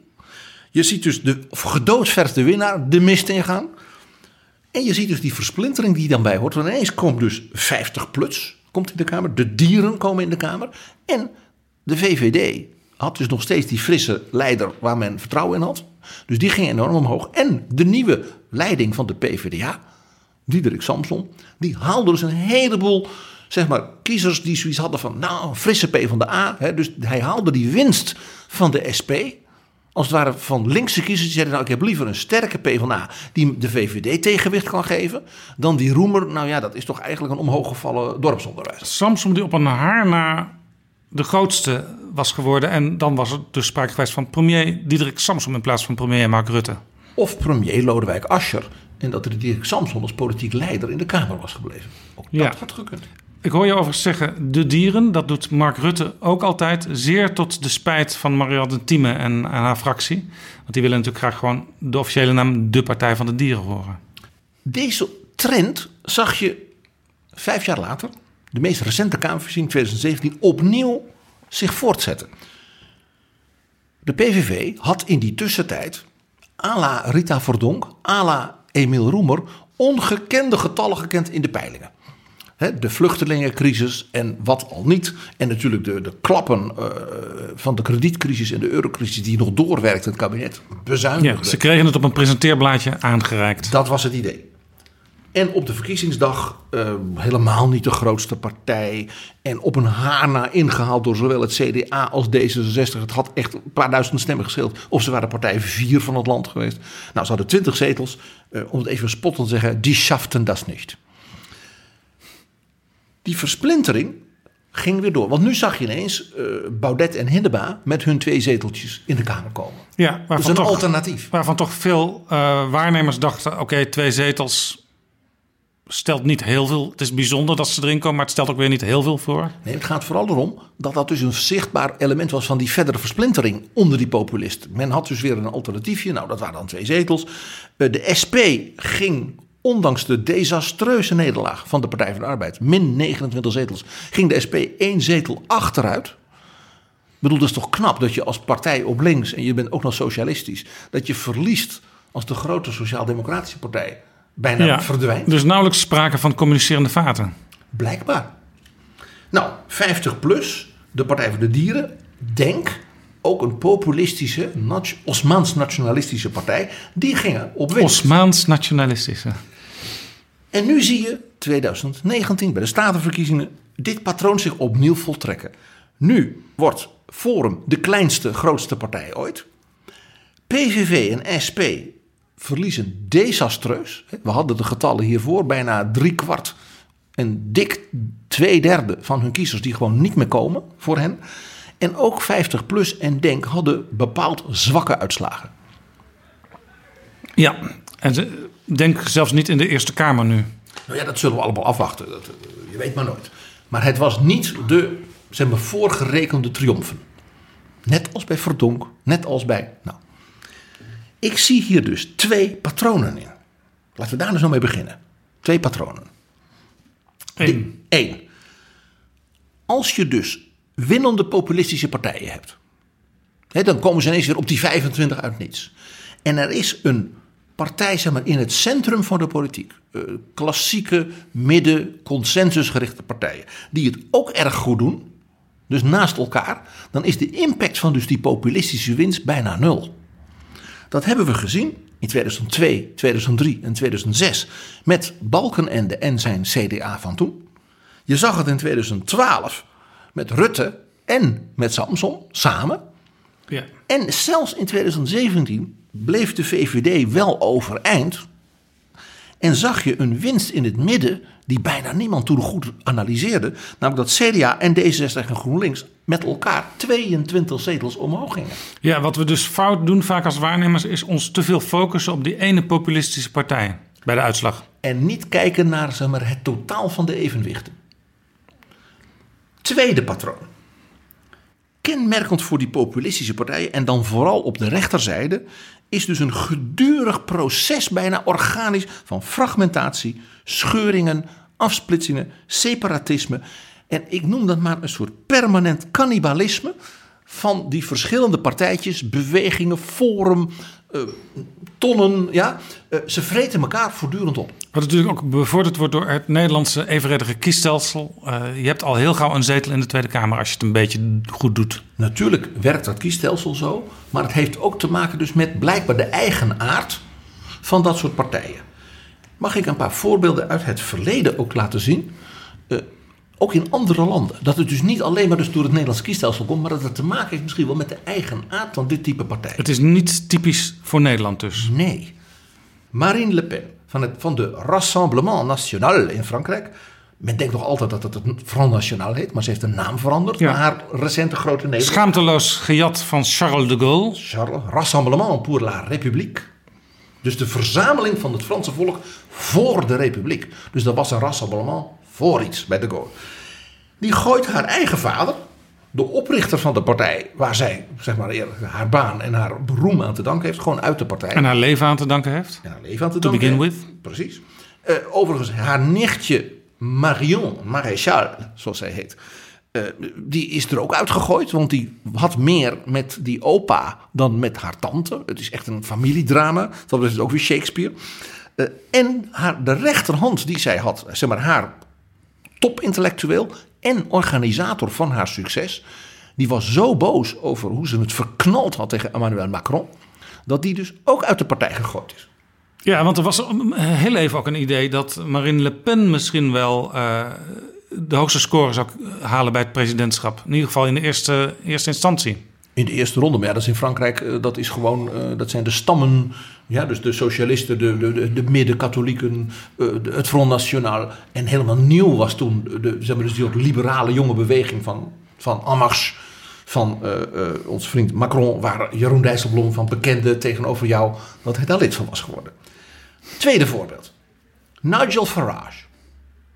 Je ziet dus de gedoodverde winnaar de mist ingaan. En je ziet dus die versplintering die dan bij hoort. Want ineens komt dus 50 plus komt in de Kamer. De dieren komen in de Kamer. En de VVD had dus nog steeds die frisse leider waar men vertrouwen in had. Dus die ging enorm omhoog. En de nieuwe leiding van de PvdA, Diederik Samson, die haalde dus een heleboel zeg maar, kiezers die zoiets hadden van, nou, frisse P van de A. Hè, dus hij haalde die winst van de SP, als het ware van linkse kiezers die zeiden, nou, ik heb liever een sterke P van A die de VVD tegenwicht kan geven, dan die roemer, nou ja, dat is toch eigenlijk een omhooggevallen dorpsonderwijs. Samsom die op een haar na de grootste was geworden. En dan was er dus sprake geweest van premier Diederik Samsom in plaats van premier Mark Rutte. Of premier Lodewijk Asscher. En dat er Diederik Samson als politiek leider in de Kamer was gebleven. Ook dat Ja. had gekund. Ik hoor je overigens zeggen de dieren. Dat doet Mark Rutte ook altijd. Zeer tot de spijt van Marianne Thieme en, en haar fractie. Want die willen natuurlijk graag gewoon de officiële naam de Partij van de Dieren horen. Deze trend zag je vijf jaar later, de meest recente Kamerverkiezing 2017, opnieuw zich voortzetten. De PVV had in die tussentijd, à la Rita Verdonk, à la Emiel Roemer, ongekende getallen gekend in de peilingen. De vluchtelingencrisis en wat al niet. En natuurlijk de, de klappen eh, van de kredietcrisis en de eurocrisis die nog doorwerkt in het kabinet. Ja, ze kregen het op een presenteerblaadje aangereikt. Dat was het idee. En op de verkiezingsdag eh, helemaal niet de grootste partij. En op een haar na ingehaald door zowel het CDA als D66. Het had echt een paar duizend stemmen gescheeld. Of ze waren partij vier van het land geweest. Nou, ze hadden twintig zetels. eh, om het even spottend te zeggen, die schaften das niet. Die versplintering ging weer door. Want nu zag je ineens eh, Baudet en Hindeba met hun twee zeteltjes in de Kamer komen. Ja, Dat is een toch, alternatief. waarvan toch veel eh, waarnemers dachten... oké, twee zetels stelt niet heel veel. Het is bijzonder dat ze erin komen, maar het stelt ook weer niet heel veel voor. Nee, het gaat vooral erom dat dat dus een zichtbaar element was van die verdere versplintering onder die populisten. Men had dus weer een alternatiefje. Nou, dat waren dan twee zetels. Eh, De SP ging, ondanks de desastreuze nederlaag van de Partij van de Arbeid, min 29 zetels, ging de SP één zetel achteruit. Ik bedoel, dat is toch knap dat je als partij op links, en je bent ook nog socialistisch, dat je verliest als de grote sociaal-democratische partij bijna verdwijnt. Dus nauwelijks sprake van communicerende vaten. Blijkbaar. Nou, 50 plus, de Partij voor de Dieren, Denk, ook een populistische, nat- Osmaans-nationalistische partij, die gingen op winst. Osmaans nationalistische. En nu zie je, 2019, bij de statenverkiezingen, dit patroon zich opnieuw voltrekken. Nu wordt Forum de kleinste, grootste partij ooit. PVV en SP verliezen desastreus. We hadden de getallen hiervoor, bijna drie kwart en dik twee derde van hun kiezers die gewoon niet meer komen voor hen. En ook 50 plus en Denk hadden bepaald zwakke uitslagen. Ja, en denk zelfs niet in de Eerste Kamer nu. Nou ja, dat zullen we allemaal afwachten. Dat, eh, je weet maar nooit. Maar het was niet de zeg maar, voorgerekende triomfen. Net als bij Verdonk, net als bij. Nou, ik zie hier dus twee patronen in. Laten we daar dus nou mee beginnen. Twee patronen. Eén. Eén. Als je dus winnende populistische partijen hebt. Dan komen ze ineens weer op die 25 uit niets. En er is een partij in het centrum van de politiek. eh, klassieke, midden, consensusgerichte partijen. Die het ook erg goed doen. Dus naast elkaar. Dan is de impact van dus die populistische winst bijna nul. Dat hebben we gezien in 2002, 2003 en 2006 met Balkenende en zijn CDA van toen. Je zag het in 2012 met Rutte en met Samson samen. Ja. En zelfs in 2017 bleef de VVD wel overeind. En zag je een winst in het midden die bijna niemand toen goed analyseerde. Namelijk dat CDA en D66 en GroenLinks met elkaar 22 zetels omhoog gingen. ja, wat we dus fout doen vaak als waarnemers... is ons te veel focussen op die ene populistische partij bij de uitslag. En niet kijken naar zeg maar, het totaal van de evenwichten. Tweede patroon. Kenmerkend voor die populistische partijen en dan vooral op de rechterzijde is dus een gedurig proces, bijna organisch, van fragmentatie, scheuringen, afsplitsingen, separatisme. En ik noem dat maar een soort permanent cannibalisme van die verschillende partijtjes, bewegingen, forum, eh, tonnen. Ja, Eh, ze vreten elkaar voortdurend op. Wat natuurlijk ook bevorderd wordt door het Nederlandse evenredige kiesstelsel. Eh, je hebt al heel gauw een zetel in de Tweede Kamer als je het een beetje goed doet. Natuurlijk werkt dat kiesstelsel zo, maar het heeft ook te maken dus met blijkbaar de eigen aard van dat soort partijen. Mag ik een paar voorbeelden uit het verleden ook laten zien? Ook in andere landen. Dat het dus niet alleen maar dus door het Nederlands kiesstelsel komt, maar dat het te maken heeft misschien wel met de eigen aard van dit type partij. Het is niet typisch voor Nederland dus. Nee. Marine Le Pen van, het, van de Rassemblement National in Frankrijk. Men denkt nog altijd dat het het Front National heet, maar ze heeft een naam veranderd. Ja. Na haar recente grote nederlaag. Schaamteloos gejat van Charles de Gaulle. Charles, Rassemblement pour la République. Dus de verzameling van het Franse volk voor de Republiek. Dus dat was een rassemblement voor iets bij de Gaulle. Die gooit haar eigen vader, de oprichter van de partij, waar zij zeg maar, haar baan en haar beroem aan te danken heeft, gewoon uit de partij. En haar leven aan te danken heeft. En haar leven aan te To danken begin heeft. with. Precies. Eh, overigens, haar nichtje Marion Maréchal, zoals zij heet, eh, die is er ook uitgegooid. Want die had meer met die opa dan met haar tante. Het is echt een familiedrama. Dat is ook weer Shakespeare. Eh, en haar, de rechterhand die zij had, zeg maar haar topintellectueel en organisator van haar succes. Die was zo boos over hoe ze het verknald had tegen Emmanuel Macron. Dat die dus ook uit de partij gegooid is. Ja, want er was um, heel even ook een idee dat Marine Le Pen misschien wel eh, de hoogste score zou halen bij het presidentschap. In ieder geval in de eerste, eerste instantie. In de eerste ronde, maar ja, dat is in Frankrijk, eh, dat is gewoon, eh, dat zijn de stammen, ja, dus de socialisten, de, de, de, de midden-katholieken, eh, het Front National. En helemaal nieuw was toen, de, zeg maar, dus die liberale jonge beweging van, van Marche, van eh, ons vriend Macron, waar Jeroen Dijsselbloem van bekende tegenover jou, dat hij daar lid van was geworden. Tweede voorbeeld, Nigel Farage.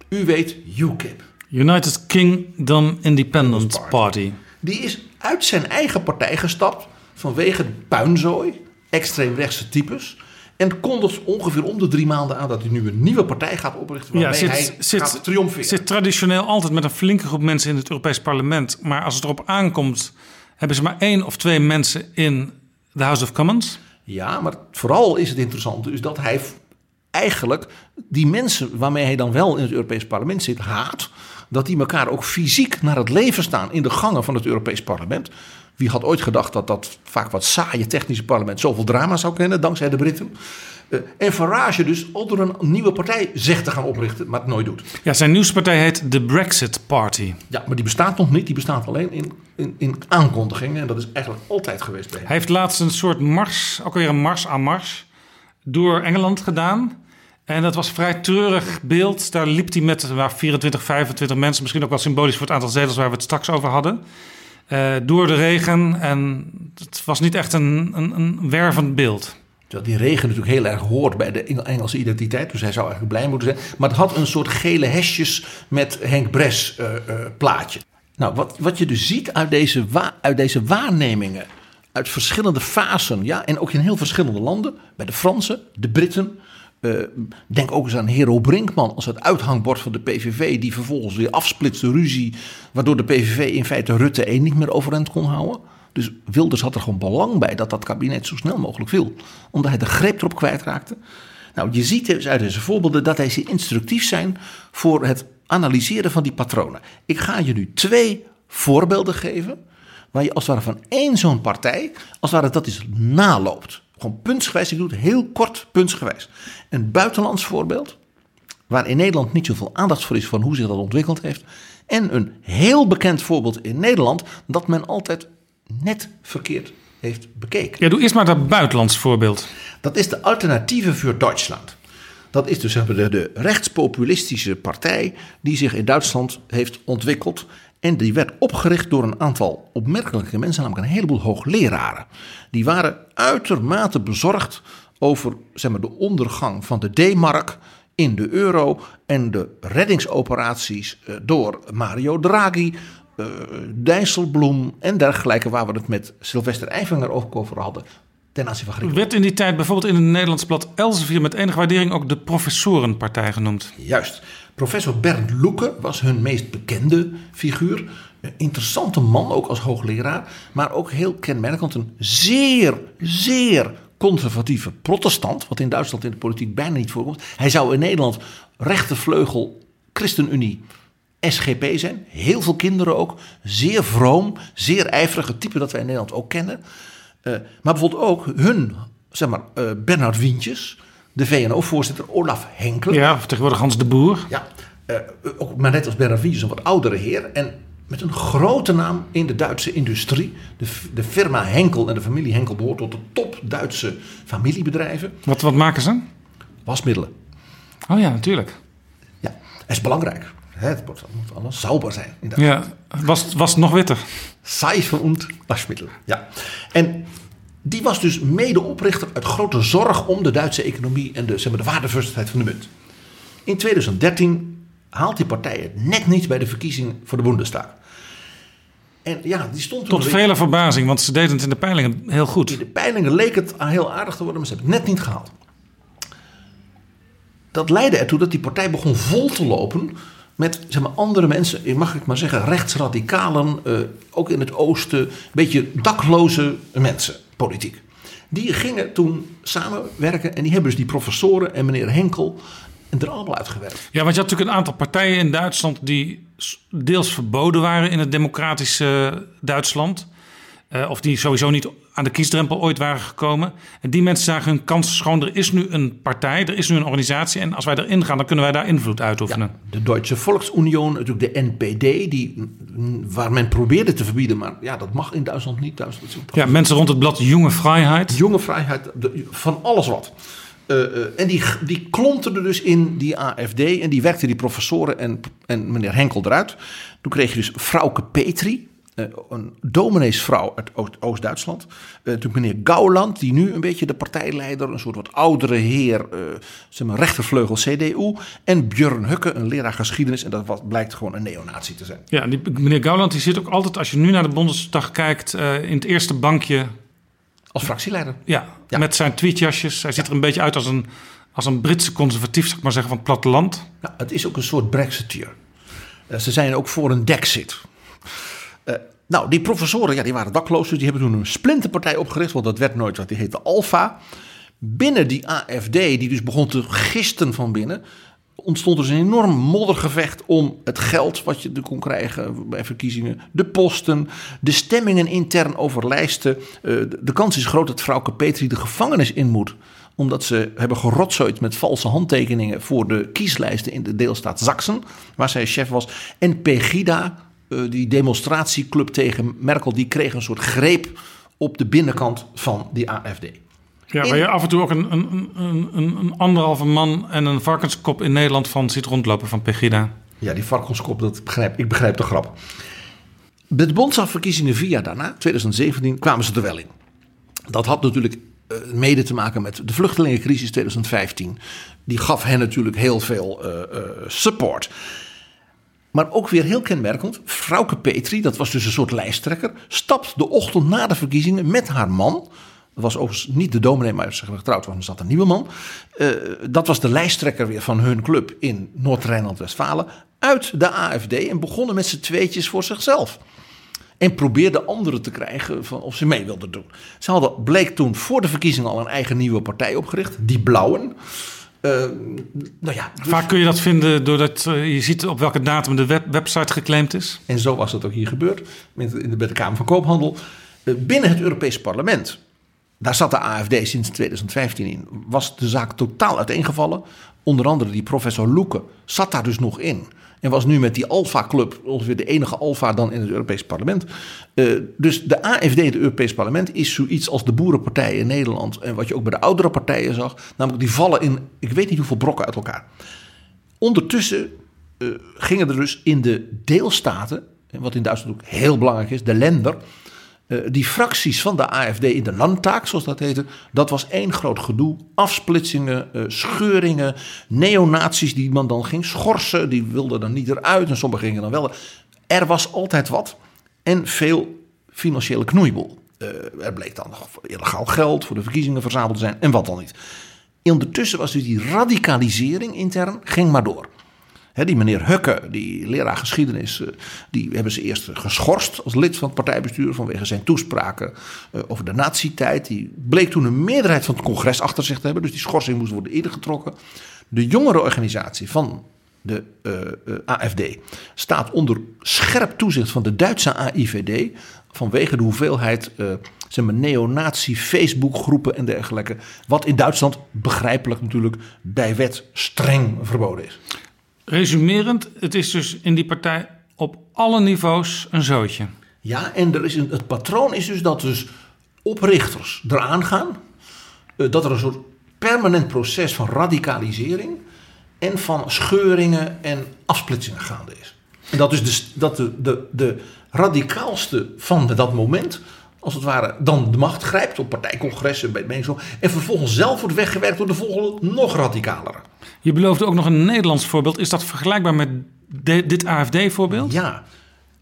U weet UKIP. United Kingdom Independence Party. Party. Die is uit zijn eigen partij gestapt vanwege de puinzooi, extreemrechtse types. En kondigt ongeveer om de drie maanden aan dat hij nu een nieuwe partij gaat oprichten. Ja, Waarmee zit, hij zit, gaat triomferen. zit traditioneel altijd met een flinke groep mensen in het Europees Parlement. Maar als het erop aankomt, hebben ze maar één of twee mensen in de House of Commons. Ja, maar vooral is het interessant dus dat hij eigenlijk die mensen waarmee hij dan wel in het Europees Parlement zit, haat. Dat die elkaar ook fysiek naar het leven staan in de gangen van het Europees Parlement. Wie had ooit gedacht dat dat vaak wat saaie technische parlement zoveel drama zou kennen, dankzij de Britten. Eh, En Farage dus onder een nieuwe partij zegt te gaan oprichten, maar het nooit doet. Ja, zijn nieuwspartij heet de Brexit Party. Ja, maar die bestaat nog niet. Die bestaat alleen in, in, in aankondigingen. En dat is eigenlijk altijd geweest bij hem. Hij heeft laatst een soort mars, ook weer een mars aan mars, door Engeland gedaan. En dat was een vrij treurig beeld. Daar liep hij met waar 24, 25 mensen, misschien ook wel symbolisch voor het aantal zetels waar we het straks over hadden. eh, door de regen. En het was niet echt een, een, een wervend beeld. Terwijl die regen natuurlijk heel erg hoort bij de Engel- Engelse identiteit. Dus hij zou eigenlijk blij moeten zijn. Maar het had een soort gele hesjes met Henk Bres eh, eh, plaatje. Nou, wat, wat je dus ziet uit deze, uit deze waarnemingen. Uit verschillende fasen. Ja, en ook in heel verschillende landen. Bij de Fransen, de Britten. Eh, denk ook eens aan Hero Brinkman als het uithangbord van de PVV. Die vervolgens weer afsplitste ruzie. Waardoor de PVV in feite Rutte 1 niet meer overeind kon houden. Dus Wilders had er gewoon belang bij dat dat kabinet zo snel mogelijk viel. Omdat hij de greep erop kwijtraakte. Nou, je ziet dus uit deze voorbeelden dat deze instructief zijn voor het analyseren van die patronen. Ik ga je nu twee voorbeelden geven. Waar je als het ware van één zo'n partij, als het ware dat is naloopt. Gewoon puntsgewijs, ik doe het heel kort puntsgewijs. Een buitenlands voorbeeld, waar in Nederland niet zoveel aandacht voor is van hoe zich dat ontwikkeld heeft. En een heel bekend voorbeeld in Nederland dat men altijd net verkeerd heeft bekeken. Ja, doe eerst maar dat buitenlands voorbeeld. Dat is de Alternatieve voor Duitsland. Dat is dus de, de rechtspopulistische partij die zich in Duitsland heeft ontwikkeld. En die werd opgericht door een aantal opmerkelijke mensen, namelijk een heleboel hoogleraren. Die waren uitermate bezorgd over zeg maar, de ondergang van de D-mark in de euro en de reddingsoperaties eh, door Mario Draghi eh, Dijsselbloem en dergelijke, waar we het met Sylvester Eifinger ook over hadden, ten aanzien van Griekenland. Werd in die tijd bijvoorbeeld in het Nederlands blad Elsevier met enige waardering ook de Professorenpartij genoemd. Juist. Professor Bernd Loeke was hun meest bekende figuur. Een interessante man, ook als hoogleraar. Maar ook heel kenmerkend een zeer, zeer conservatieve protestant. Wat in Duitsland in de politiek bijna niet voorkomt. Hij zou in Nederland rechtervleugel ChristenUnie SGP zijn. Heel veel kinderen ook. Zeer vroom, zeer ijverige type dat wij in Nederland ook kennen. Uh, maar bijvoorbeeld ook hun, zeg maar, uh, Bernard Wientjes, de VNO-voorzitter Olaf Henkel. Ja, tegenwoordig Hans de Boer. Ja, uh, ook, maar net als Bernard Wientjes, een wat oudere heer. En met een grote naam in de Duitse industrie. De, de firma Henkel en de familie Henkel behoort tot de top Duitse familiebedrijven. Wat, wat maken ze? Wasmiddelen. Oh ja, natuurlijk. Ja, dat is belangrijk. Het moet allemaal sauber zijn. Ja, was, was nog witter? Seife und wasmiddel. Ja. En die was dus medeoprichter uit grote zorg om de Duitse economie en de, zeg maar, de van de munt. In 2013 haalt die partij het net niet bij de verkiezing voor de Bundestag. En ja, die stond Tot vele verbazing, want ze deden het in de peilingen heel goed. In de peilingen leek het heel aardig te worden, maar ze hebben het net niet gehaald. Dat leidde ertoe dat die partij begon vol te lopen met zeg maar, andere mensen, mag ik maar zeggen, rechtsradicalen, uh, ook in het oosten, een beetje dakloze mensen, politiek. Die gingen toen samenwerken en die hebben dus die professoren en meneer Henkel er allemaal uitgewerkt. Ja, want je had natuurlijk een aantal partijen in Duitsland die deels verboden waren in het democratische Duitsland. Uh, of die sowieso niet aan de kiesdrempel ooit waren gekomen. En die mensen zagen hun kansen schoon. Er is nu een partij, er is nu een organisatie. En als wij erin gaan, dan kunnen wij daar invloed uitoefenen. Ja, de Duitse Volksunion, natuurlijk de NPD, die, waar men probeerde te verbieden. Maar ja, dat mag in Duitsland niet. Duitsland ja, mensen rond het blad Jonge Vrijheid. Jonge Vrijheid, van alles wat. Uh, uh, en die, die klonten dus in die AFD en die werkten die professoren en, en meneer Henkel eruit. Toen kreeg je dus Frauke Petri, een domineesvrouw uit Oost-Duitsland. Uh, meneer Gauland, die nu een beetje de partijleider, een soort wat oudere heer, uh, zeg maar rechtervleugel CDU. En Björn Hukke, een leraar geschiedenis. En dat was, blijkt gewoon een neonazi te zijn. Ja, die, meneer Gauland die zit ook altijd, als je nu naar de Bondesdag kijkt, in het eerste bankje. Als fractieleider. Ja, ja. met zijn tweetjasjes. Hij ziet er een beetje uit als een, als een Britse conservatief, zeg maar zeggen, van het platteland. Nou, het is ook een soort brexiteer. ze zijn ook voor een Dexit. Uh, nou, die professoren ja, die waren dakloos, dus die hebben toen een splinterpartij opgericht, want dat werd nooit wat, die heette Alpha. Binnen die AFD, die dus begon te gisten van binnen, ontstond dus een enorm moddergevecht om het geld wat je kon krijgen bij verkiezingen, de posten, de stemmingen intern over lijsten. Uh, de kans is groot dat vrouwke Petri de gevangenis in moet omdat ze hebben gerotzooid met valse handtekeningen voor de kieslijsten in de deelstaat Zaksen, waar zij chef was. En Pegida, die demonstratieclub tegen Merkel, die kreeg een soort greep op de binnenkant van die AFD. Ja, waar je af en toe ook een, een, een, een, anderhalve man en een varkenskop in Nederland van ziet rondlopen van Pegida. Ja, die varkenskop, dat begrijp, ik begrijp de grap. Bij de Bondsafverkiezingen vier jaar daarna, 2017, kwamen ze er wel in. Dat had natuurlijk uh, mede te maken met de vluchtelingencrisis 2015. Die gaf hen natuurlijk heel veel uh, uh, support. Maar ook weer heel kenmerkend, Frauke Petri, dat was dus een soort lijsttrekker, stapt de ochtend na de verkiezingen met haar man. Dat was overigens niet de dominee, maar ze getrouwd, want er zat een nieuwe man. Uh, dat was de lijsttrekker weer van hun club in Noord-Rijnland-Westfalen. Uit de AFD en begonnen met z'n tweetjes voor zichzelf. En probeerde anderen te krijgen van of ze mee wilden doen. Ze hadden, bleek toen voor de verkiezingen al een eigen nieuwe partij opgericht, die Blauwen. Uh, nou ja, dus... Vaak kun je dat vinden doordat uh, je ziet op welke datum de web website geclaimd is. En zo was dat ook hier gebeurd in de, bij de Kamer van Koophandel. Uh, binnen het Europese parlement, daar zat de AFD sinds 2015 in, was de zaak totaal uiteengevallen. Onder andere die professor Loeken zat daar dus nog in. En was nu met die Alpha-club ongeveer de enige Alpha dan in het Europees parlement. Uh, dus de AFD, het Europees parlement, is zoiets als de boerenpartijen in Nederland. En wat je ook bij de oudere partijen zag. Namelijk die vallen in, ik weet niet hoeveel brokken uit elkaar. Ondertussen uh, gingen er dus in de deelstaten, wat in Duitsland ook heel belangrijk is, de lender. Uh, die fracties van de AFD in de landtaak, zoals dat heette, dat was één groot gedoe. Afsplitsingen, uh, scheuringen, neonazies die man dan ging schorsen, die wilden dan niet eruit en sommigen gingen dan wel. er was altijd wat en veel financiële knoeiboel. Eh, er bleek dan nog illegaal geld voor de verkiezingen verzameld te zijn en wat dan niet. Ondertussen was dus die radicalisering intern, ging maar door. Die meneer Hukke, die leraar geschiedenis, eh, die hebben ze eerst geschorst als lid van het partijbestuur vanwege zijn toespraken eh, over de nazi-tijd. Die bleek toen een meerderheid van het congres achter zich te hebben, dus die schorsing moest worden ingetrokken. De jongerenorganisatie van de eh, AFD staat onder scherp toezicht van de Duitse AIVD vanwege de hoeveelheid uh, neonazi Facebookgroepen en dergelijke. Wat in Duitsland begrijpelijk natuurlijk bij wet streng verboden is. Resumerend, het is dus in die partij op alle niveaus een zootje. Ja, en er is een, het patroon is dus dat dus oprichters eraan gaan. Uh, dat er een soort permanent proces van radicalisering en van scheuringen en afsplitsingen gaande is. En dat dus dat de, de, de radicaalste van dat moment, als het ware, dan de macht grijpt op partijcongressen, bij en vervolgens zelf wordt weggewerkt door de volgende nog radicalere. Je beloofde ook nog een Nederlands voorbeeld. Is dat vergelijkbaar met dit AFD-voorbeeld? Ja,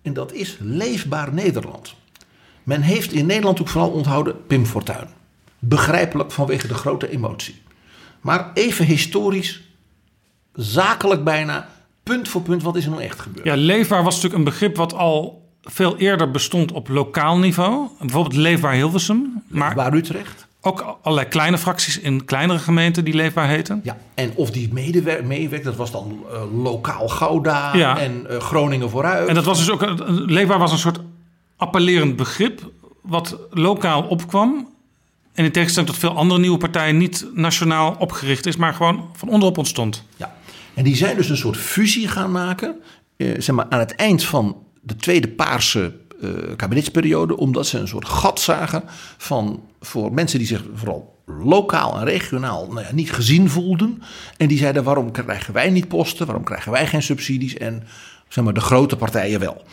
en dat is Leefbaar Nederland. Men heeft in Nederland ook vooral onthouden Pim Fortuyn. Begrijpelijk vanwege de grote emotie. Maar even historisch, zakelijk bijna, punt voor punt, wat is er nou echt gebeurd? Ja, leefbaar was natuurlijk een begrip wat al veel eerder bestond op lokaal niveau. Bijvoorbeeld Leefbaar Hilversum. Maar Waar Utrecht. Ook allerlei kleine fracties in kleinere gemeenten die leefbaar heten. Ja, en of die meewerkt, dat was dan uh, lokaal Gouda ja. en uh, Groningen vooruit. En dat was dus ook, een, leefbaar was een soort appellerend begrip wat lokaal opkwam. En in tegenstelling tot veel andere nieuwe partijen niet nationaal opgericht is, maar gewoon van onderop ontstond. Ja, en die zijn dus een soort fusie gaan maken. Eh, zeg maar aan het eind van de tweede paarse uh, kabinetsperiode, omdat ze een soort gat zagen van voor mensen die zich vooral lokaal en regionaal nou ja, niet gezien voelden. En die zeiden: waarom krijgen wij niet posten? Waarom krijgen wij geen subsidies? En zeg maar, de grote partijen wel.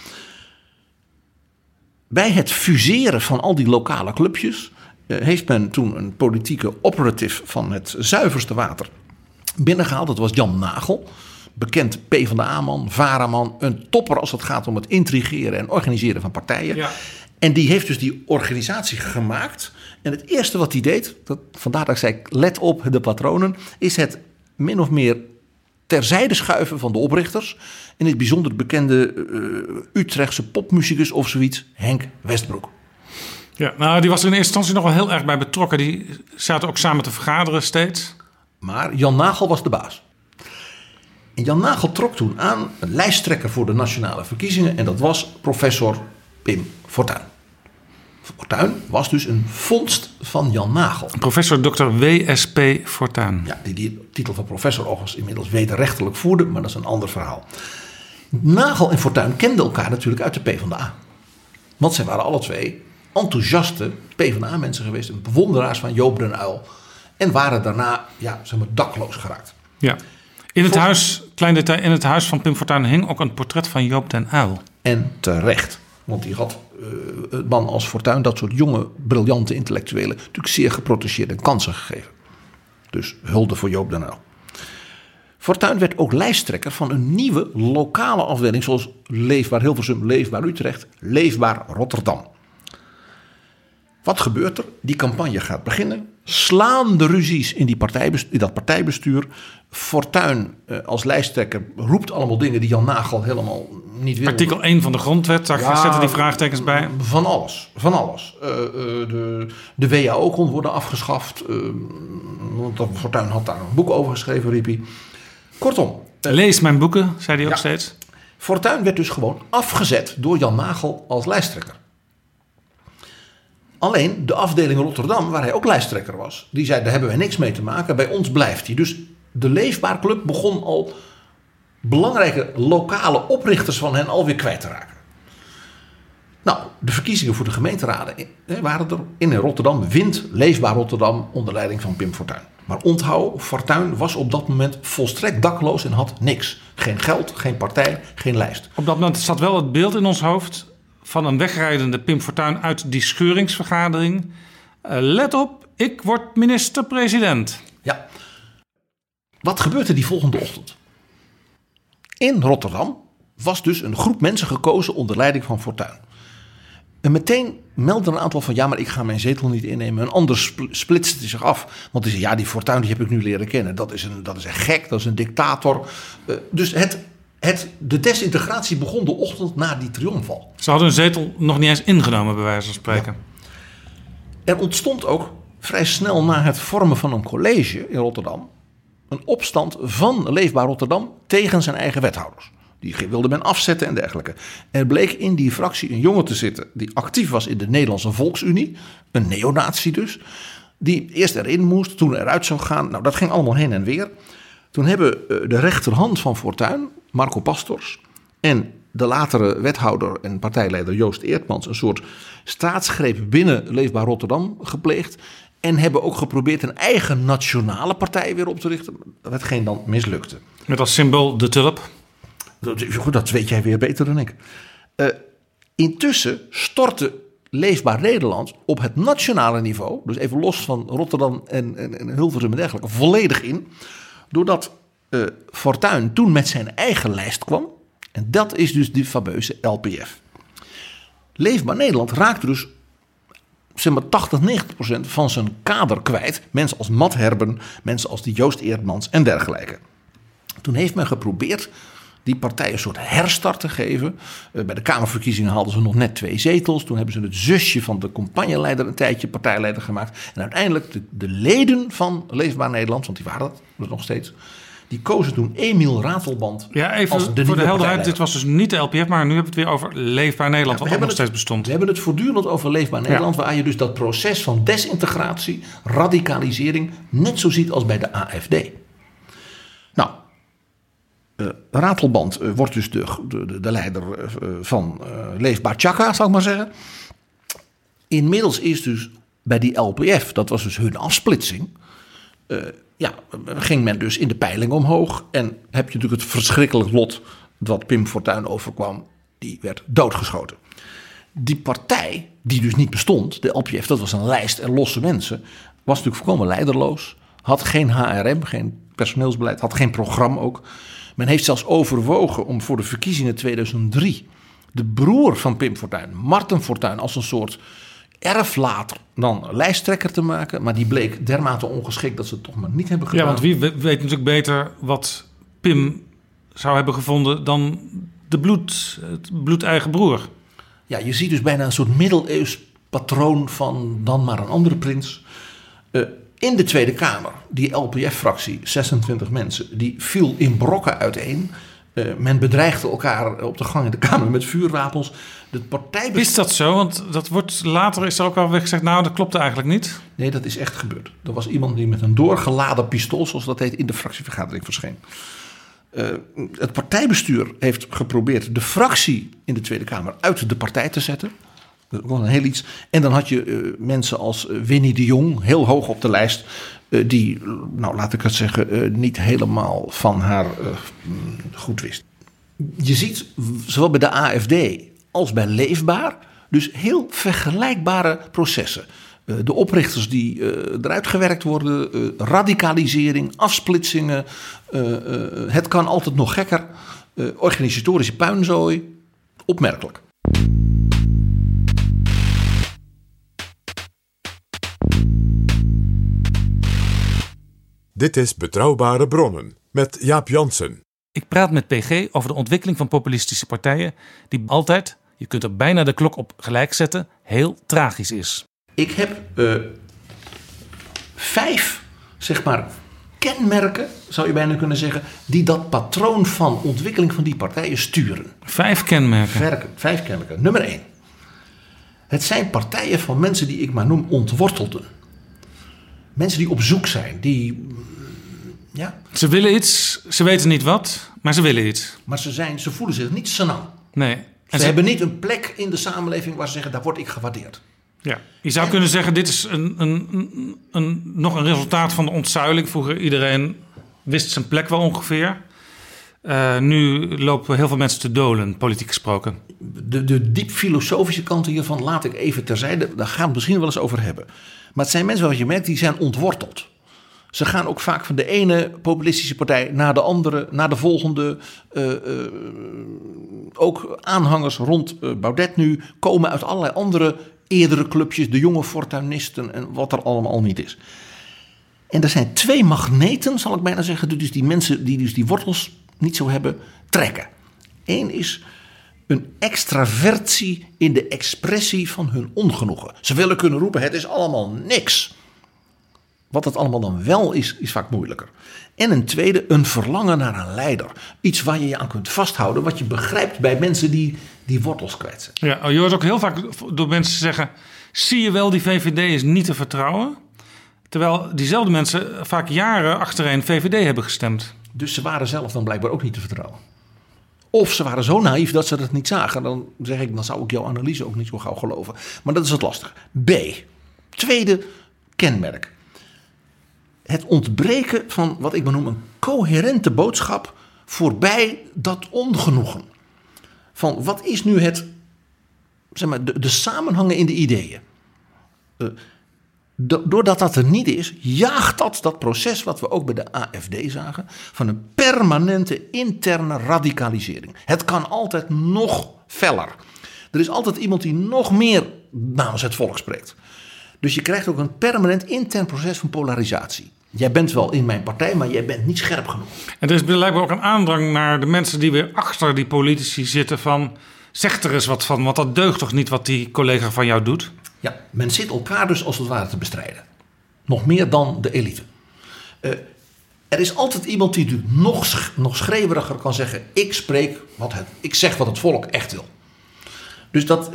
Bij het fuseren van al die lokale clubjes uh, heeft men toen een politieke operative van het zuiverste water binnengehaald. Dat was Jan Nagel bekend PvdA-man, Varaman, een topper als het gaat om het intrigeren en organiseren van partijen. Ja. En die heeft dus die organisatie gemaakt. En het eerste wat hij deed, dat, vandaar dat ik zei, let op de patronen, is het min of meer terzijde schuiven van de oprichters. In het bijzonder bekende uh, Utrechtse popmuzikus of zoiets, Henk Westbroek. Ja, nou, die was er in eerste instantie nog wel heel erg bij betrokken. Die zaten ook samen te vergaderen steeds. Maar Jan Nagel was de baas. En Jan Nagel trok toen aan een lijsttrekker voor de nationale verkiezingen. En dat was professor Pim Fortuyn. Fortuyn was dus een vondst van Jan Nagel. Professor Dr. W.S.P. Fortuyn. Ja, die die titel van professor overigens inmiddels wederrechtelijk voerde, maar dat is een ander verhaal. Nagel en Fortuyn kenden elkaar natuurlijk uit de PvdA. Want zij waren alle twee enthousiaste PvdA-mensen geweest, bewonderaars van Joop den Uyl. En waren daarna ja, zeg maar, dakloos geraakt. Ja. In het, huis, klein detail, in het huis van Pim Fortuyn hing ook een portret van Joop den Uyl. En terecht. Want die had uh, man als Fortuyn, dat soort jonge, briljante intellectuelen, natuurlijk zeer geprotegeerde kansen gegeven. Dus hulde voor Joop den Uyl. Fortuyn werd ook lijsttrekker van een nieuwe lokale afdeling, zoals Leefbaar Hilversum, Leefbaar Utrecht, Leefbaar Rotterdam. Wat gebeurt er? Die campagne gaat beginnen. Slaande ruzies in, die partijbestuur, in dat partijbestuur. Fortuin uh, als lijsttrekker roept allemaal dingen die Jan Nagel helemaal niet wil. Artikel 1 van de grondwet, daar ja, zetten die vraagtekens bij. Van alles, van alles. Uh, uh, de, de WHO kon worden afgeschaft. want Fortuin had daar een boek over geschreven, riep hij. Kortom. Lees mijn boeken, zei hij ook steeds. Fortuin werd dus gewoon afgezet door Jan Nagel als lijsttrekker. Alleen de afdeling Rotterdam, waar hij ook lijsttrekker was, die zei: daar hebben wij niks mee te maken, bij ons blijft hij. Dus de Leefbaar Club begon al belangrijke lokale oprichters van hen alweer kwijt te raken. Nou, de verkiezingen voor de gemeenteraden waren er in Rotterdam. Wint Leefbaar Rotterdam onder leiding van Pim Fortuyn. Maar onthoud, Fortuyn was op dat moment volstrekt dakloos en had niks. Geen geld, geen partij, geen lijst. Op dat moment zat wel het beeld in ons hoofd van een wegrijdende Pim Fortuyn uit die scheuringsvergadering. Uh, let op, ik word minister-president. Ja. Wat gebeurt er die volgende ochtend? In Rotterdam was dus een groep mensen gekozen onder leiding van Fortuyn. En meteen meldde een aantal van ja, maar ik ga mijn zetel niet innemen. Een ander spl- splitste zich af. Want die zei ja, die Fortuyn die heb ik nu leren kennen. Dat is een, dat is een gek, dat is een dictator. Eh, dus het, het, de desintegratie begon de ochtend na die triomfal. Ze hadden hun zetel nog niet eens ingenomen, bij wijze van spreken. Er ontstond ook vrij snel na het vormen van een college in Rotterdam een opstand van Leefbaar Rotterdam tegen zijn eigen wethouders. Die wilde men afzetten en dergelijke. Er bleek in die fractie een jongen te zitten die actief was in de Nederlandse Volksunie, een neonazi dus, die eerst erin moest, toen eruit zou gaan. Nou, dat ging allemaal heen en weer. Toen hebben eh, de rechterhand van Fortuyn, Marco Pastors, en de latere wethouder en partijleider Joost Eertmans een soort staatsgreep binnen Leefbaar Rotterdam gepleegd. En hebben ook geprobeerd een eigen nationale partij weer op te richten. Hetgeen dan mislukte. Met als symbool de tulp. Dat, goed, dat weet jij weer beter dan ik. Eh, intussen stortte Leefbaar Nederland op het nationale niveau, dus even los van Rotterdam en, en, en Hilversum en dergelijke, volledig in. Doordat eh Fortuyn toen met zijn eigen lijst kwam. En dat is dus die fameuze LPF. Leefbaar Nederland raakte dus zeg maar 80, 90 procent van zijn kader kwijt. Mensen als Matt Herben, mensen als die Joost Eerdmans en dergelijke. Toen heeft men geprobeerd die partij een soort herstart te geven. Eh, Bij de Kamerverkiezingen haalden ze nog net twee zetels. Toen hebben ze het zusje van de campagneleider een tijdje partijleider gemaakt. En uiteindelijk de, de leden van Leefbaar Nederland, want die waren dat nog steeds... die kozen toen Emiel Ratelband Ja, even als de voor de helderheid. Dit was dus niet de LPF, maar nu hebben we het weer over Leefbaar Nederland, wat ook nog het- steeds bestond. We hebben het voortdurend over Leefbaar Nederland, waar je dus dat proces van desintegratie, radicalisering, net zo ziet als bij de AFD. Eh, Ratelband eh, wordt dus de, de, de leider eh, van Leefbaar Chaka, zal ik maar zeggen. Inmiddels is dus bij die LPF, dat was dus hun afsplitsing, ja, ging men dus in de peiling omhoog. En heb je natuurlijk het verschrikkelijk lot wat Pim Fortuyn overkwam. Die werd doodgeschoten. Die partij, die dus niet bestond, de LPF, dat was een lijst en losse mensen, was natuurlijk volkomen leiderloos. Had geen HRM, geen personeelsbeleid, had geen programma ook. Men heeft zelfs overwogen om voor de verkiezingen 2003 de broer van Pim Fortuyn, Marten Fortuyn, als een soort erflater dan lijsttrekker te maken. Maar die bleek dermate ongeschikt dat ze het toch maar niet hebben gedaan. Ja, want wie we- weet natuurlijk beter wat Pim zou hebben gevonden dan de bloed, het bloedeigen broer. Ja, je ziet dus bijna een soort middeleeuws patroon van dan maar een andere prins. Eh, in de Tweede Kamer, die LPF-fractie, 26 mensen, die viel in brokken uiteen. Eh, men bedreigde elkaar op de gang in de Kamer met vuurwapens. De. Is dat zo? Want dat wordt later is er ook alweer gezegd, nou dat klopt eigenlijk niet. Nee, dat is echt gebeurd. Er was iemand die met een doorgeladen pistool, zoals dat heet, in de fractievergadering verscheen. Eh, het partijbestuur heeft geprobeerd de fractie in de Tweede Kamer uit de partij te zetten. Dat was een heel iets. En dan had je eh, mensen als eh, Winnie de Jong, heel hoog op de lijst, eh, die, nou laat ik het zeggen, niet helemaal van haar mm, goed wist. Je ziet zowel bij de AFD als bij Leefbaar dus heel vergelijkbare processen. De oprichters die eruit gewerkt worden, radicalisering, afsplitsingen. het kan altijd nog gekker. organisatorische puinzooi. Opmerkelijk. Dit is Betrouwbare Bronnen met Jaap Jansen. Ik praat met PG over de ontwikkeling van populistische partijen, die altijd, je kunt er bijna de klok op gelijk zetten, heel tragisch is. Ik heb eh, vijf, zeg maar, kenmerken, zou je bijna kunnen zeggen, die dat patroon van ontwikkeling van die partijen sturen. Vijf kenmerken. Verken, vijf kenmerken. Nummer één. Het zijn partijen van mensen die ik maar noem ontwortelden. Mensen die op zoek zijn, die. mm, Ja, Ze willen iets, ze weten niet wat, maar ze willen iets. maar ze, zijn, ze voelen zich niet senang. Nee. Ze, En ze, hebben niet een plek in de samenleving waar ze zeggen, daar word ik gewaardeerd. ja. Je zou kunnen zeggen, dit is een, een, een, een- nog een resultaat van de ontzuiling. Vroeger iedereen wist zijn plek wel ongeveer. Eh, nu lopen heel veel mensen te dolen, politiek gesproken. De, de diep filosofische kant hiervan laat ik even terzijde. Daar gaan we het misschien wel eens over hebben. Maar het zijn mensen waarvan je merkt, die zijn ontworteld. Ze gaan ook vaak van de ene populistische partij naar de andere, naar de volgende. Uh, uh, ook aanhangers rond uh, Baudet nu komen uit allerlei andere eerdere clubjes, de jonge fortuinisten en wat er allemaal niet is. En er zijn twee magneten, zal ik bijna zeggen, dus die mensen die dus die wortels niet zo hebben, trekken. Eén is een extravertie in de expressie van hun ongenoegen. Ze willen kunnen roepen: het is allemaal niks. Wat het allemaal dan wel is, is vaak moeilijker. En een tweede, een verlangen naar een leider. Iets waar je je aan kunt vasthouden, wat je begrijpt bij mensen die die wortels kwetsen. Ja, je hoort ook heel vaak door mensen zeggen: zie je wel, die VVD is niet te vertrouwen. Terwijl diezelfde mensen vaak jaren achtereen VVD hebben gestemd. Dus ze waren zelf dan blijkbaar ook niet te vertrouwen. Of ze waren zo naïef dat ze dat niet zagen. Dan zeg ik, dan zou ik jouw analyse ook niet zo gauw geloven. Maar dat is het lastige. B. Tweede kenmerk. Het ontbreken van wat ik benoem een coherente boodschap voorbij dat ongenoegen. Van wat is nu het, zeg maar, de, de samenhangen in de ideeën. Uh, doordat dat er niet is, jaagt dat dat proces wat we ook bij de AFD zagen, van een permanente interne radicalisering. Het kan altijd nog feller. Er is altijd iemand die nog meer namens het volk spreekt. Dus je krijgt ook een permanent intern proces van polarisatie. Jij bent wel in mijn partij, maar jij bent niet scherp genoeg. En er is blijkbaar ook een aandrang naar de mensen die weer achter die politici zitten van... zeg er eens wat van, want dat deugt toch niet wat die collega van jou doet? Men zit elkaar dus als het ware te bestrijden. Nog meer dan de elite. Uh, er is altijd iemand die nog, nog schreeuweriger kan zeggen: Ik spreek wat het, ik zeg wat het volk echt wil. Dus dat,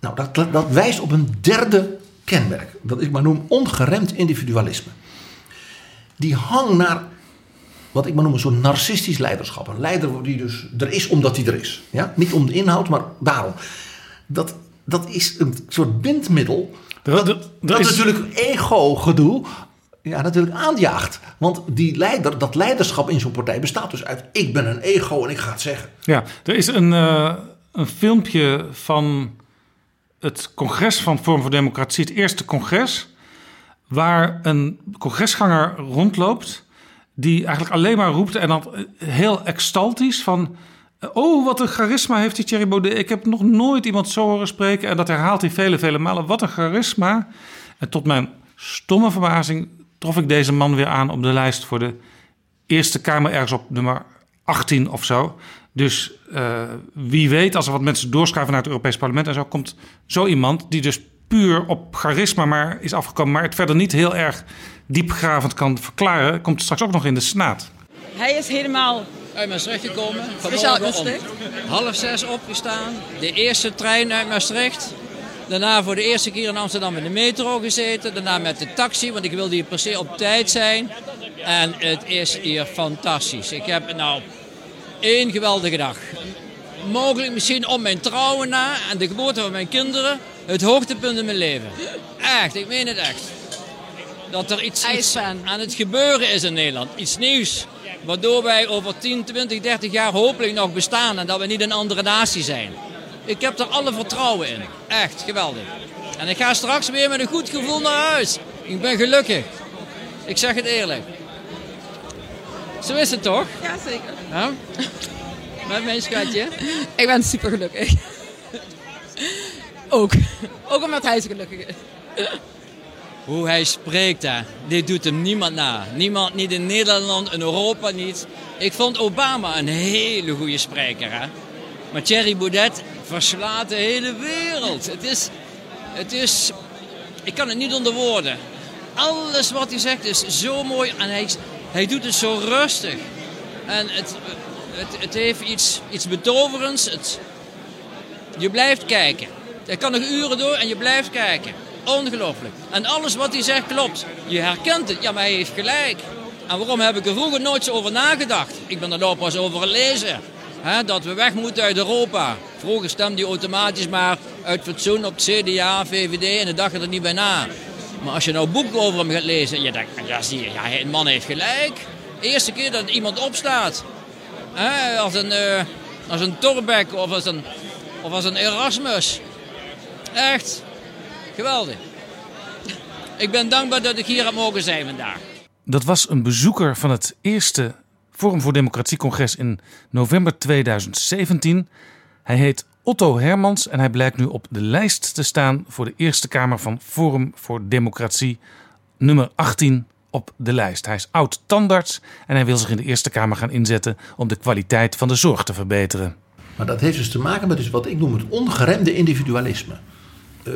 nou, dat, dat, wijst op een derde kenmerk, dat ik maar noem ongeremd individualisme. Die hang naar wat ik maar noem soort narcistisch leiderschap. Een leider die dus er is omdat hij er is. Ja? Niet om de inhoud, maar daarom. Dat dat is een soort bindmiddel. Dat, dat, dat is... natuurlijk ego-gedoe ja, natuurlijk aanjaagt. Want die leider, dat leiderschap in zo'n partij bestaat dus uit: ik ben een ego en ik ga het zeggen. Ja, er is een, uh, een filmpje van het congres van Vorm voor Democratie, het eerste congres, waar een congresganger rondloopt die eigenlijk alleen maar roept en dan heel extaltisch van Oh, wat een charisma heeft die Thierry Baudet. Ik heb nog nooit iemand zo horen spreken. En dat herhaalt hij vele, vele malen. Wat een charisma. En tot mijn stomme verbazing trof ik deze man weer aan op de lijst voor de Eerste Kamer, ergens op nummer 18 of zo. Dus uh, wie weet, als er wat mensen doorschuiven naar het Europees Parlement en zo, komt zo iemand die dus puur op charisma maar is afgekomen, maar het verder niet heel erg diepgravend kan verklaren, komt straks ook nog in de Senaat. Hij is helemaal uit Maastricht gekomen. Vanmorgen om half zes opgestaan. De eerste trein uit Maastricht. Daarna voor de eerste keer in Amsterdam in de metro gezeten. Daarna met de taxi, want ik wilde hier per se op tijd zijn. En het is hier fantastisch. Ik heb nou één geweldige dag. Mogelijk misschien om mijn trouwen na en de geboorte van mijn kinderen. Het hoogtepunt in mijn leven. Echt, ik meen het echt. Dat er iets, iets aan het gebeuren is in Nederland. Iets nieuws. Waardoor wij over 10, 20, 30 jaar hopelijk nog bestaan en dat we niet een andere natie zijn. Ik heb er alle vertrouwen in. Echt geweldig. En ik ga straks weer met een goed gevoel naar huis. Ik ben gelukkig. Ik zeg het eerlijk. Zo is het toch? Ja, zeker. Ja? Met mijn schatje? Ik ben super gelukkig. Ook. Ook omdat hij zo gelukkig is. Hoe hij spreekt daar, dit doet hem niemand na. Niemand, niet in Nederland, in Europa niet. Ik vond Obama een hele goede spreker. Hè? Maar Thierry Baudet verslaat de hele wereld. Het is, het is, ik kan het niet onder woorden. Alles wat hij zegt is zo mooi en hij, hij doet het zo rustig. En het, het, het heeft iets, iets betoverends. Het, je blijft kijken. Hij kan nog uren door en je blijft kijken. Ongelooflijk. En alles wat hij zegt klopt. Je herkent het. Ja, maar hij heeft gelijk. En waarom heb ik er vroeger nooit zo over nagedacht? Ik ben er nou pas over lezen. He, dat we weg moeten uit Europa. Vroeger stemde hij automatisch maar uit fatsoen op CDA, VVD en de dacht er niet bij na. Maar als je nou boeken over hem gaat lezen, je denkt, ja zie je, ja, een man heeft gelijk. De eerste keer dat iemand opstaat. Als een, uh, als een Torbeck of als een, of als een Erasmus. Echt, Geweldig. Ik ben dankbaar dat ik hier heb mogen zijn vandaag. Dat was een bezoeker van het eerste Forum voor Democratie-congres in november 2017. Hij heet Otto Hermans en hij blijkt nu op de lijst te staan voor de Eerste Kamer van Forum voor Democratie, nummer 18 op de lijst. Hij is oud tandarts en hij wil zich in de Eerste Kamer gaan inzetten om de kwaliteit van de zorg te verbeteren. Maar dat heeft dus te maken met dus wat ik noem het ongeremde individualisme. Uh,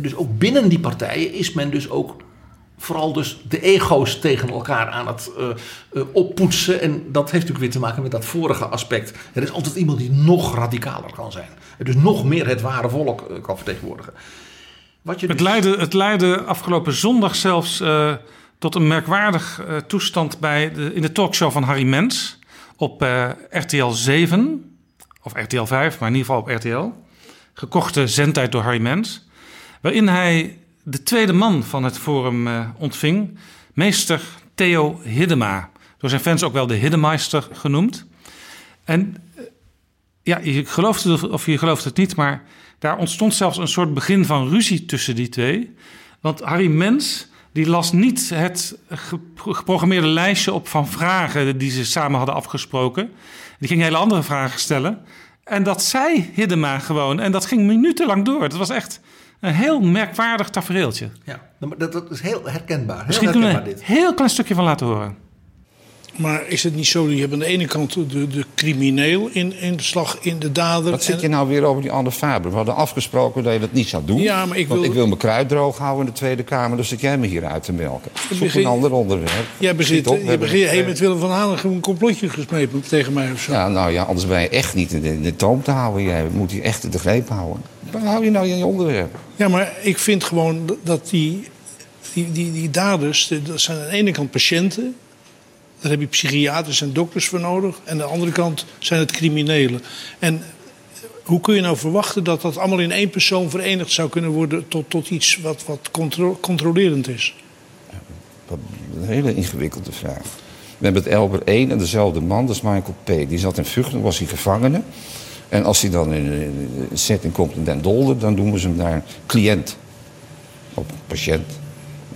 dus ook binnen die partijen is men dus ook vooral dus de ego's tegen elkaar aan het uh, uh, oppoetsen. En dat heeft natuurlijk weer te maken met dat vorige aspect. Er is altijd iemand die nog radicaler kan zijn. Dus nog meer het ware volk uh, kan vertegenwoordigen. Wat je het, dus... leidde, het leidde afgelopen zondag zelfs tot een merkwaardig toestand bij de, in de talkshow van Harry Mens op RTL 7. Of RTL 5, maar in ieder geval op RTL. Gekochte zendtijd door Harry Mens. Waarin hij de tweede man van het forum uh, ontving, meester Theo Hiddema. Door zijn fans ook wel de Hiddemeister genoemd. En uh, ja, je gelooft het of je gelooft het niet, maar daar ontstond zelfs een soort begin van ruzie tussen die twee. Want Harry Mens die las niet het geprogrammeerde lijstje op van vragen die ze samen hadden afgesproken. Die ging hele andere vragen stellen. En dat zei Hiddema gewoon. En dat ging minutenlang door. Dat was echt een heel merkwaardig tafereeltje. Ja, dat, dat is heel herkenbaar. Heel Misschien herkenbaar kunnen we een heel klein stukje van laten horen. Maar is het niet zo, je hebt aan de ene kant de, de crimineel in, in de slag, in de dader. Wat zit je nou weer over die Anne Faber? We hadden afgesproken dat je dat niet zou doen. Ja, maar ik wil... Want ik wil mijn kruid droog houden in de Tweede Kamer, dus zit jij me hier uit te melken. Zoek begin... een ander onderwerp. Jij bezit, op, je begint hey, met Willem van Hanegem een complotje gesmeed tegen mij of zo. Ja, nou ja, anders ben je echt niet in de, in de toom te houden. Jij moet hier echt de greep houden. Waar hou je nou in je onderwerp? Ja, maar ik vind gewoon dat die, die, die, die daders, dat zijn aan de ene kant patiënten. Daar heb je psychiaters en dokters voor nodig. En aan de andere kant zijn het criminelen. En hoe kun je nou verwachten dat dat allemaal in één persoon verenigd zou kunnen worden tot, tot iets wat, wat contro controlerend is? Een hele ingewikkelde vraag. We hebben het Elber 1 en dezelfde man, dat is Michael P. Die zat in Vught, was hij gevangene. En als hij dan in een setting komt in Den Dolder, dan doen we ze hem daar cliënt. Op patiënt.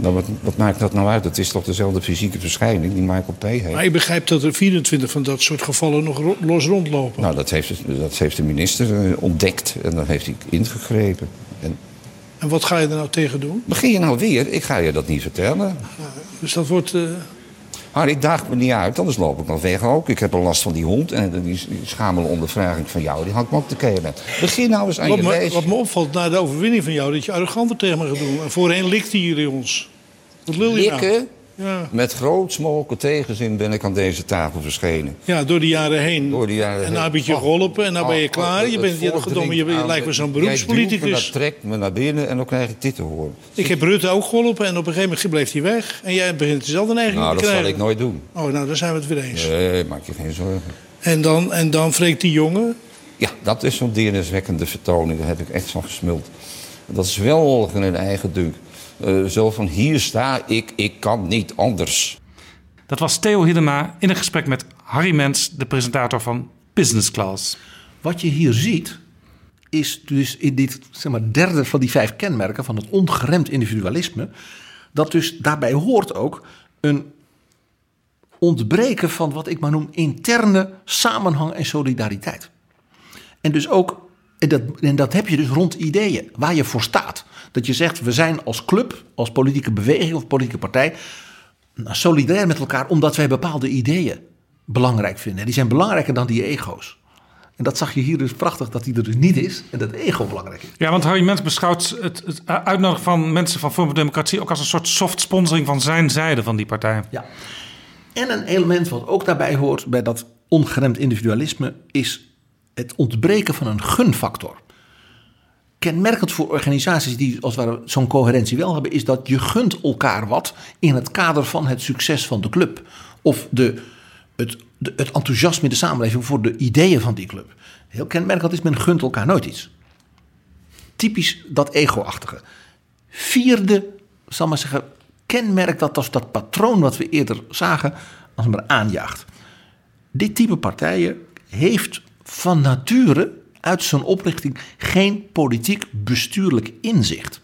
Nou, wat, wat, maakt dat nou uit? Het is toch dezelfde fysieke verschijning die Michael P. heeft. Maar ik begrijp dat er 24 van dat soort gevallen nog los rondlopen. Nou, dat heeft, dat heeft de minister uh, ontdekt en dan heeft hij ingegrepen. En, en wat ga je er nou tegen doen? Begin je nou weer? Ik ga je dat niet vertellen. Ja, dus dat wordt. Uh... Maar ik daag me niet uit, anders loop ik nog weg ook. Ik heb al last van die hond en die, schamele ondervraging van jou, die had ik me ook te keren. Begin nou eens aan wat je me, Wat me opvalt na de overwinning van jou, dat je arroganter tegen me gaat doen. En voorheen likte jullie ons. Wat lul je Likken? nou? Ja. Met grootsmoken tegenzin ben ik aan deze tafel verschenen. Ja, door de jaren heen. Door de jaren en nou heb je geholpen en nou ben je klaar. je bent je, gedomme, je, je lijkt me zo'n beroepspoliticus. dat trekt me naar binnen en dan krijg ik dit te horen. Ik heb Rutte ook geholpen en op een gegeven moment bleef hij weg. En jij begint dezelfde neiging nou, te krijgen. Nou, dat zal ik nooit doen. Oh, nou, dan zijn we het weer eens. Nee, maak je geen zorgen. En dan, en dan vreekt die jongen? Ja, dat is zo'n deerniswekkende vertoning. Daar heb ik echt van gesmuld. Dat is wel een eigen dunk. Uh, zo van hier sta ik, ik kan niet anders. Dat was Theo Hiddema in een gesprek met Harry Mens, de presentator van Business Class. Wat je hier ziet, is dus in dit zeg maar, derde van die vijf kenmerken van het ongeremd individualisme, dat dus daarbij hoort ook een ontbreken van wat ik maar noem interne samenhang en solidariteit. En dus ook, en dat, en dat heb je dus rond ideeën, waar je voor staat. Dat je zegt, we zijn als club, als politieke beweging of politieke partij nou, solidair met elkaar omdat wij bepaalde ideeën belangrijk vinden. En die zijn belangrijker dan die ego's. En dat zag je hier dus prachtig dat die er dus niet is en dat ego belangrijk is. Ja, want Harry Mens beschouwt het, het uitnodigen van mensen van Forum voor Democratie ook als een soort soft sponsoring van zijn zijde van die partij. Ja. En een element wat ook daarbij hoort bij dat ongeremd individualisme is het ontbreken van een gunfactor. Kenmerkend voor organisaties die als het zo'n coherentie wel hebben, is dat je gunt elkaar wat in het kader van het succes van de club. Of de, het, het enthousiasme in de samenleving voor de ideeën van die club. Heel kenmerkend is, men gunt elkaar nooit iets. Typisch dat ego-achtige. Vierde, zal maar zeggen, kenmerk dat als dat patroon wat we eerder zagen, als maar aanjaagt. Dit type partijen heeft van nature uit zijn oprichting geen politiek bestuurlijk inzicht.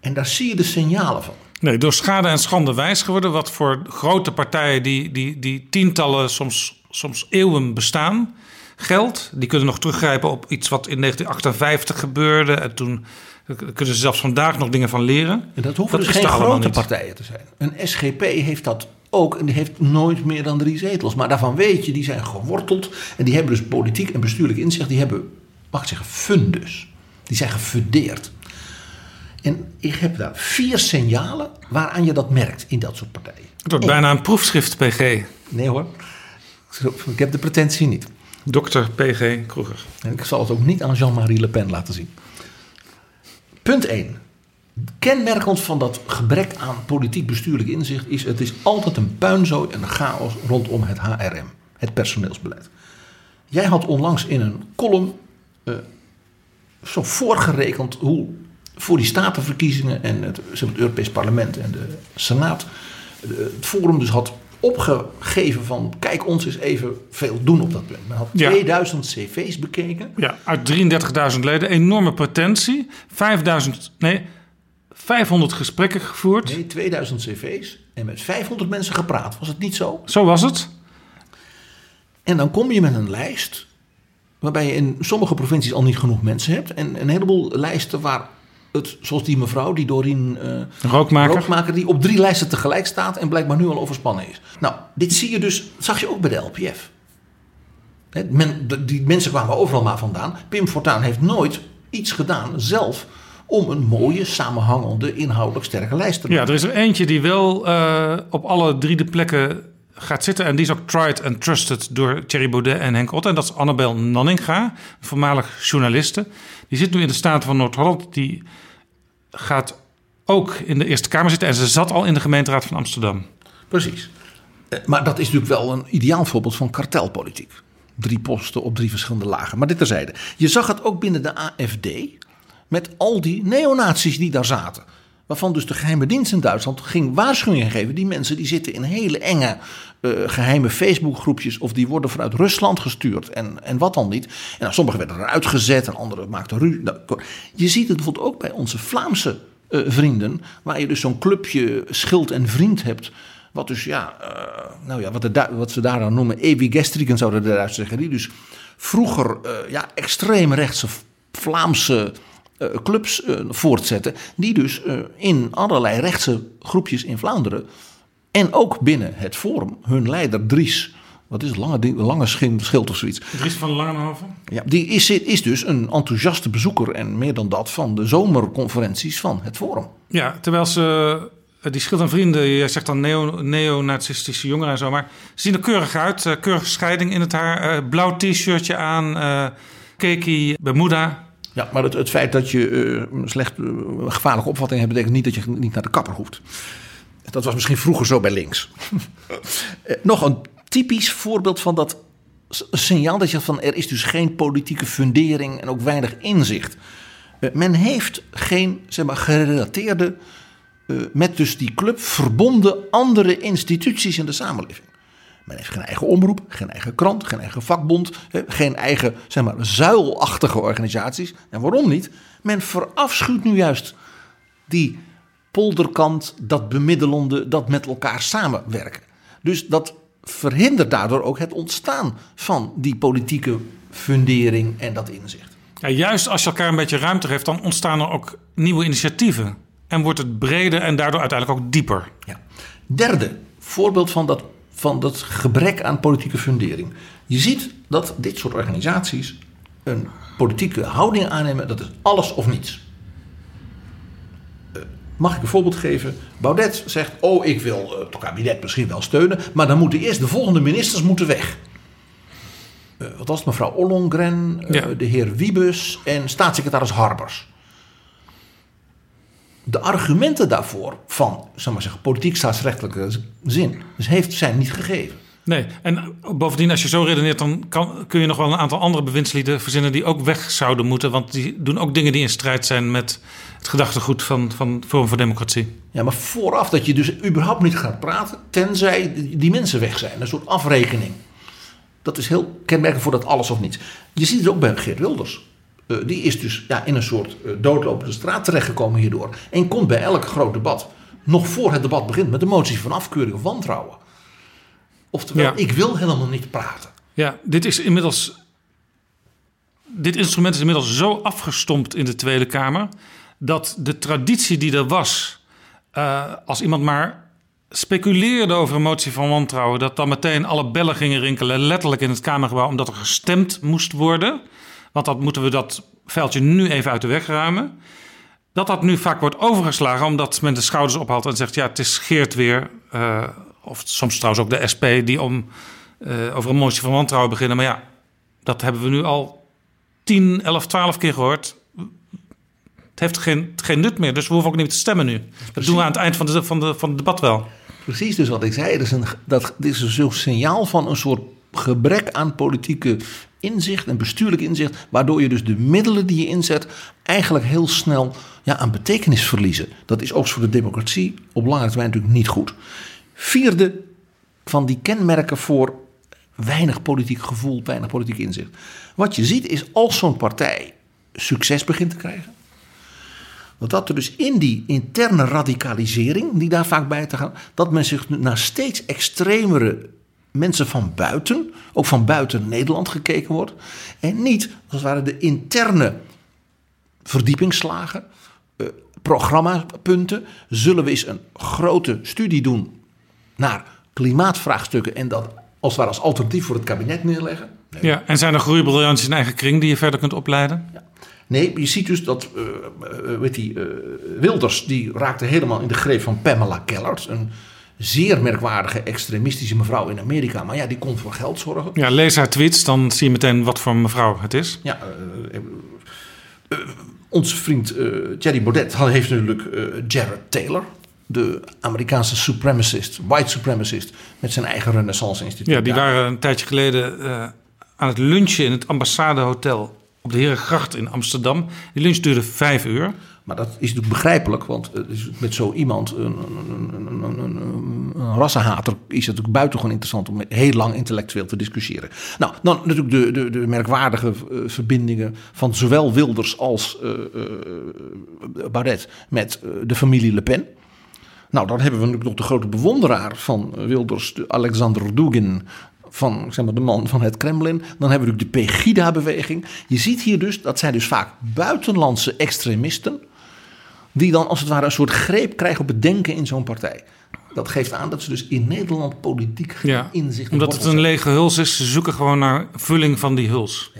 En daar zie je de signalen van. Nee, door schade en schande wijs geworden. Wat voor grote partijen die, die, die tientallen, soms, soms eeuwen bestaan, geldt. Die kunnen nog teruggrijpen op iets wat in 1958 gebeurde. En toen kunnen ze zelfs vandaag nog dingen van leren. En dat hoeven Dat dus geen grote niet. partijen te zijn. Een SGP heeft dat ook en die heeft nooit meer dan drie zetels. Maar daarvan weet je, die zijn geworteld en die hebben dus politiek en bestuurlijk inzicht. Die hebben, mag ik zeggen, fundus. Die zijn gefundeerd. En ik heb daar vier signalen waaraan je dat merkt in dat soort partijen. Het wordt bijna een proefschrift, PG. Nee hoor, ik heb de pretentie niet. Dokter PG Kroeger. En ik zal het ook niet aan Jean-Marie Le Pen laten zien. Punt 1. Kenmerkend van dat gebrek aan politiek bestuurlijk inzicht is... het is altijd een puinzooi en een chaos rondom het HRM, het personeelsbeleid. Jij had onlangs in een column eh, zo voorgerekend hoe voor die statenverkiezingen... en het, zeg het Europees Parlement en de Senaat... eh, het Forum dus had opgegeven van... kijk ons eens even veel doen op dat punt. Men had Ja. 2000 cv's bekeken... Ja, uit 33.000 leden. Enorme pretentie. 5000, nee, 500 gesprekken gevoerd. Nee, 2000 cv's en met 500 mensen gepraat. Was het niet zo? Zo was het. En dan kom je met een lijst waarbij je in sommige provincies al niet genoeg mensen hebt. En een heleboel lijsten waar het, zoals die mevrouw, die Doreen eh, Rookmaker. Rookmaker, die op drie lijsten tegelijk staat en blijkbaar nu al overspannen is. Nou, dit zie je dus, zag je ook bij de LPF. Hè, men, de- die mensen kwamen overal maar vandaan. Pim Fortuyn heeft nooit iets gedaan zelf om een mooie, samenhangende, inhoudelijk sterke lijst te Ja, maken. er is er eentje die wel eh, op alle drie de plekken gaat zitten. En die is ook tried and trusted door Thierry Baudet en Henk Otte. En dat is Annabel Nanninga, voormalig journaliste. Die zit nu in de Staten van Noord-Holland. Die gaat ook in de Eerste Kamer zitten. En ze zat al in de gemeenteraad van Amsterdam. Precies. Eh, Maar dat is natuurlijk wel een ideaal voorbeeld van kartelpolitiek. Drie posten op drie verschillende lagen. Maar dit terzijde. Je zag het ook binnen de AFD. Met al die neonazies die daar zaten. Waarvan dus de geheime dienst in Duitsland ging waarschuwingen geven. Die mensen die zitten in hele enge eh, geheime Facebookgroepjes. Of die worden vanuit Rusland gestuurd. En, en wat dan niet. En nou, sommigen werden eruit gezet en anderen maakten ruzie. Nou, je ziet het bijvoorbeeld ook bij onze Vlaamse eh, vrienden. Waar je dus zo'n clubje schild en vriend hebt. Wat dus ja, eh, nou ja, wat, de, wat ze daar dan noemen, ewigestriken zouden de Duitsers zeggen. Die dus vroeger ja, extreemrechtse Vlaamse clubs eh, voortzetten. Die dus eh, in allerlei rechtse groepjes in Vlaanderen. En ook binnen het Forum, hun leider Dries. Wat is het, lange, lange schild of zoiets. Dries van Langenhoven. Ja, die is, is dus een enthousiaste bezoeker en meer dan dat van de zomerconferenties van het Forum. Ja, terwijl ze, eh, die schild en vrienden, je zegt dan neo- neonazistische jongeren en zo, maar ze zien er keurig uit. Eh, keurige scheiding in het haar, eh, blauw t-shirtje aan, eh cakey Bermuda. Ja, maar het, het feit dat je eh, een slecht eh, gevaarlijke opvatting hebt, betekent niet dat je niet naar de kapper hoeft. Dat was misschien vroeger zo bij links. Eh, Nog een typisch voorbeeld van dat signaal dat je van er is dus geen politieke fundering en ook weinig inzicht. Men heeft geen zeg maar, gerelateerde, met dus die club verbonden andere instituties in de samenleving. Men heeft geen eigen omroep, geen eigen krant, geen eigen vakbond, geen eigen zeg maar, zuilachtige organisaties. En waarom niet? Men verafschuwt nu juist die polderkant, dat bemiddelende, dat met elkaar samenwerken. Dus dat verhindert daardoor ook het ontstaan van die politieke fundering en dat inzicht. Ja, juist als je elkaar een beetje ruimte geeft, dan ontstaan er ook nieuwe initiatieven. En wordt het breder en daardoor uiteindelijk ook dieper. Ja. Derde voorbeeld van dat, van dat gebrek aan politieke fundering. Je ziet dat dit soort organisaties een politieke houding aannemen. Dat is alles of niets. Eh, Mag ik een voorbeeld geven? Baudet zegt, oh ik wil eh, het kabinet misschien wel steunen. Maar dan moeten eerst de volgende ministers moeten weg. Eh, wat was het? Mevrouw Ollongren, Ja. de heer Wiebus en staatssecretaris Harbers de argumenten daarvoor van, zeg maar zeggen, politiek staatsrechtelijke zin, dus heeft, zijn niet gegeven. Nee, en bovendien, als je zo redeneert, dan kan, kun je nog wel een aantal andere bewindslieden verzinnen die ook weg zouden moeten. Want die doen ook dingen die in strijd zijn met het gedachtegoed van, van Forum voor Democratie. Ja, maar vooraf dat je dus überhaupt niet gaat praten, tenzij die die mensen weg zijn. Een soort afrekening. Dat is heel kenmerkend voor dat alles of niets. Je ziet het ook bij Geert Wilders. Eh, die is dus ja, in een soort eh, doodlopende straat terechtgekomen hierdoor. En komt bij elk groot debat nog voor het debat begint met de motie van afkeuring of wantrouwen. Oftewel, Ja. ik wil helemaal niet praten. Ja, dit is inmiddels. Dit instrument is inmiddels zo afgestompt in de Tweede Kamer. dat de traditie die er was. eh, als iemand maar speculeerde over een motie van wantrouwen. dat dan meteen alle bellen gingen rinkelen. letterlijk in het Kamergebouw. omdat er gestemd moest worden. Want dat moeten we dat veldje nu even uit de weg ruimen. Dat dat nu vaak wordt overgeslagen. omdat men de schouders ophaalt en zegt: ja, het is Geert weer. eh, of soms trouwens ook de SP die om eh, over een motie van wantrouwen beginnen. Maar ja, dat hebben we nu al 10, 11, 12 keer gehoord. Het heeft geen, geen nut meer, dus we hoeven ook niet te stemmen nu. Dat doen we aan het eind van, de, van, de, van het debat wel. Precies dus wat ik zei. Het is een, dat, dit is een signaal van een soort gebrek aan politieke inzicht en bestuurlijk inzicht. Waardoor je dus de middelen die je inzet eigenlijk heel snel ja, aan betekenis verliezen. Dat is ook voor de democratie op lange termijn natuurlijk niet goed. Vierde van die kenmerken voor weinig politiek gevoel, weinig politiek inzicht. Wat je ziet is als zo'n partij succes begint te krijgen. Dat er dus in die interne radicalisering, die daar vaak bij te gaan, dat men zich naar steeds extremere mensen van buiten, ook van buiten Nederland gekeken wordt. En niet, als het ware, de interne verdiepingsslagen, eh, programmapunten. Zullen we eens een grote studie doen naar klimaatvraagstukken en dat als het ware als alternatief voor het kabinet neerleggen? Ja, en zijn er groeibriljanties in eigen kring die je verder kunt opleiden? Nee, je ziet dus dat, eh, weet die, Wilders, die raakte helemaal in de greep van Pamela Kellert. Een zeer merkwaardige extremistische mevrouw in Amerika. Maar ja, die kon voor geld zorgen. Ja, lees haar tweets, dan zie je meteen wat voor mevrouw het is. Ja, onze vriend Thierry Baudet heeft natuurlijk Jared Taylor. De Amerikaanse supremacist, white supremacist. Met zijn eigen Renaissance Instituut. Ja, die waren een tijdje geleden aan het lunchen in het ambassadehotel op de Herengracht in Amsterdam. Die lunch duurde vijf uur. Maar dat is natuurlijk begrijpelijk, want met zo iemand, een, een, een, een, rassenhater, is het natuurlijk buitengewoon interessant om heel lang intellectueel te discussiëren. Nou, dan natuurlijk de, de, de merkwaardige eh, verbindingen van zowel Wilders als Baudet met de familie Le Pen. Nou, dan hebben we natuurlijk nog de grote bewonderaar van Wilders, de Alexander Dugin, van zeg maar, de man van het Kremlin. Dan hebben we natuurlijk de Pegida-beweging. Je ziet hier dus, dat zijn dus vaak buitenlandse extremisten, die dan als het ware een soort greep krijgen op het denken in zo'n partij. Dat geeft aan dat ze dus in Nederland politiek geen Ja, inzicht omdat het een lege huls is. Ze zoeken gewoon naar vulling van die huls.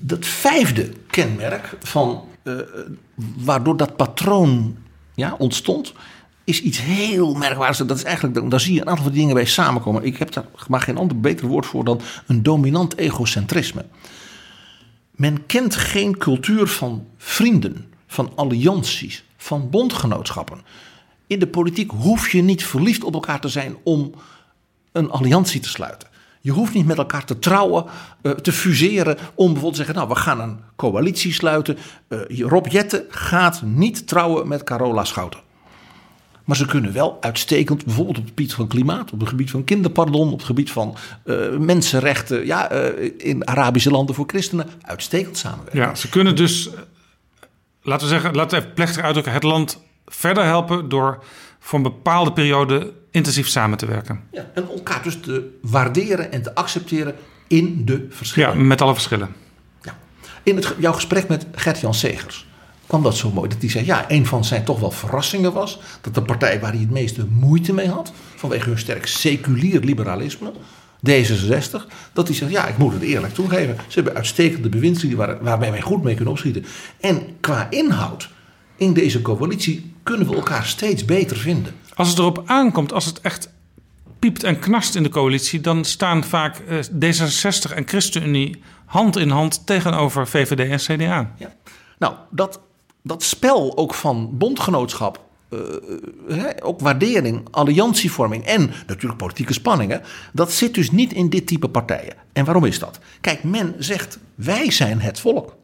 Dat vijfde kenmerk van eh, waardoor dat patroon ja, ontstond, is iets heel merkwaardigs. Dat is eigenlijk, daar zie je een aantal van die dingen bij samenkomen. Ik heb daar maar geen ander beter woord voor dan een dominant egocentrisme. Men kent geen cultuur van vrienden, van allianties, van bondgenootschappen. In de politiek hoef je niet verliefd op elkaar te zijn om een alliantie te sluiten. Je hoeft niet met elkaar te trouwen, eh, te fuseren om bijvoorbeeld te zeggen, nou we gaan een coalitie sluiten. Eh, Rob Jetten gaat niet trouwen met Carola Schouten. Maar ze kunnen wel uitstekend, bijvoorbeeld op het gebied van klimaat, op het gebied van kinderpardon, op het gebied van eh, mensenrechten, ja, in Arabische landen voor christenen, uitstekend samenwerken. Ja, ze kunnen dus, laten we zeggen, laten we even plechtig uitdrukken, het land verder helpen door voor een bepaalde periode intensief samen te werken. Ja, en elkaar dus te waarderen en te accepteren in de Ja, verschillen. met alle verschillen. In het, jouw gesprek met Gert-Jan Segers kwam dat zo mooi. Dat hij zei, ja, een van zijn toch wel verrassingen was... dat de partij waar hij het meeste moeite mee had... vanwege hun sterk seculier liberalisme, D66... dat hij zegt, ja, ik moet het eerlijk toegeven... ze hebben uitstekende bewindslieden waar, waarmee wij goed mee kunnen opschieten. En qua inhoud in deze coalitie kunnen we elkaar steeds beter vinden. Als het erop aankomt, als het echt piept en knarst in de coalitie, dan staan vaak eh, D66 en ChristenUnie hand in hand tegenover VVD en CDA. Ja. Nou, dat, dat spel ook van bondgenootschap, hè, ook waardering, alliantievorming en natuurlijk politieke spanningen, dat zit dus niet in dit type partijen. En waarom is dat? Kijk, men zegt wij zijn het volk.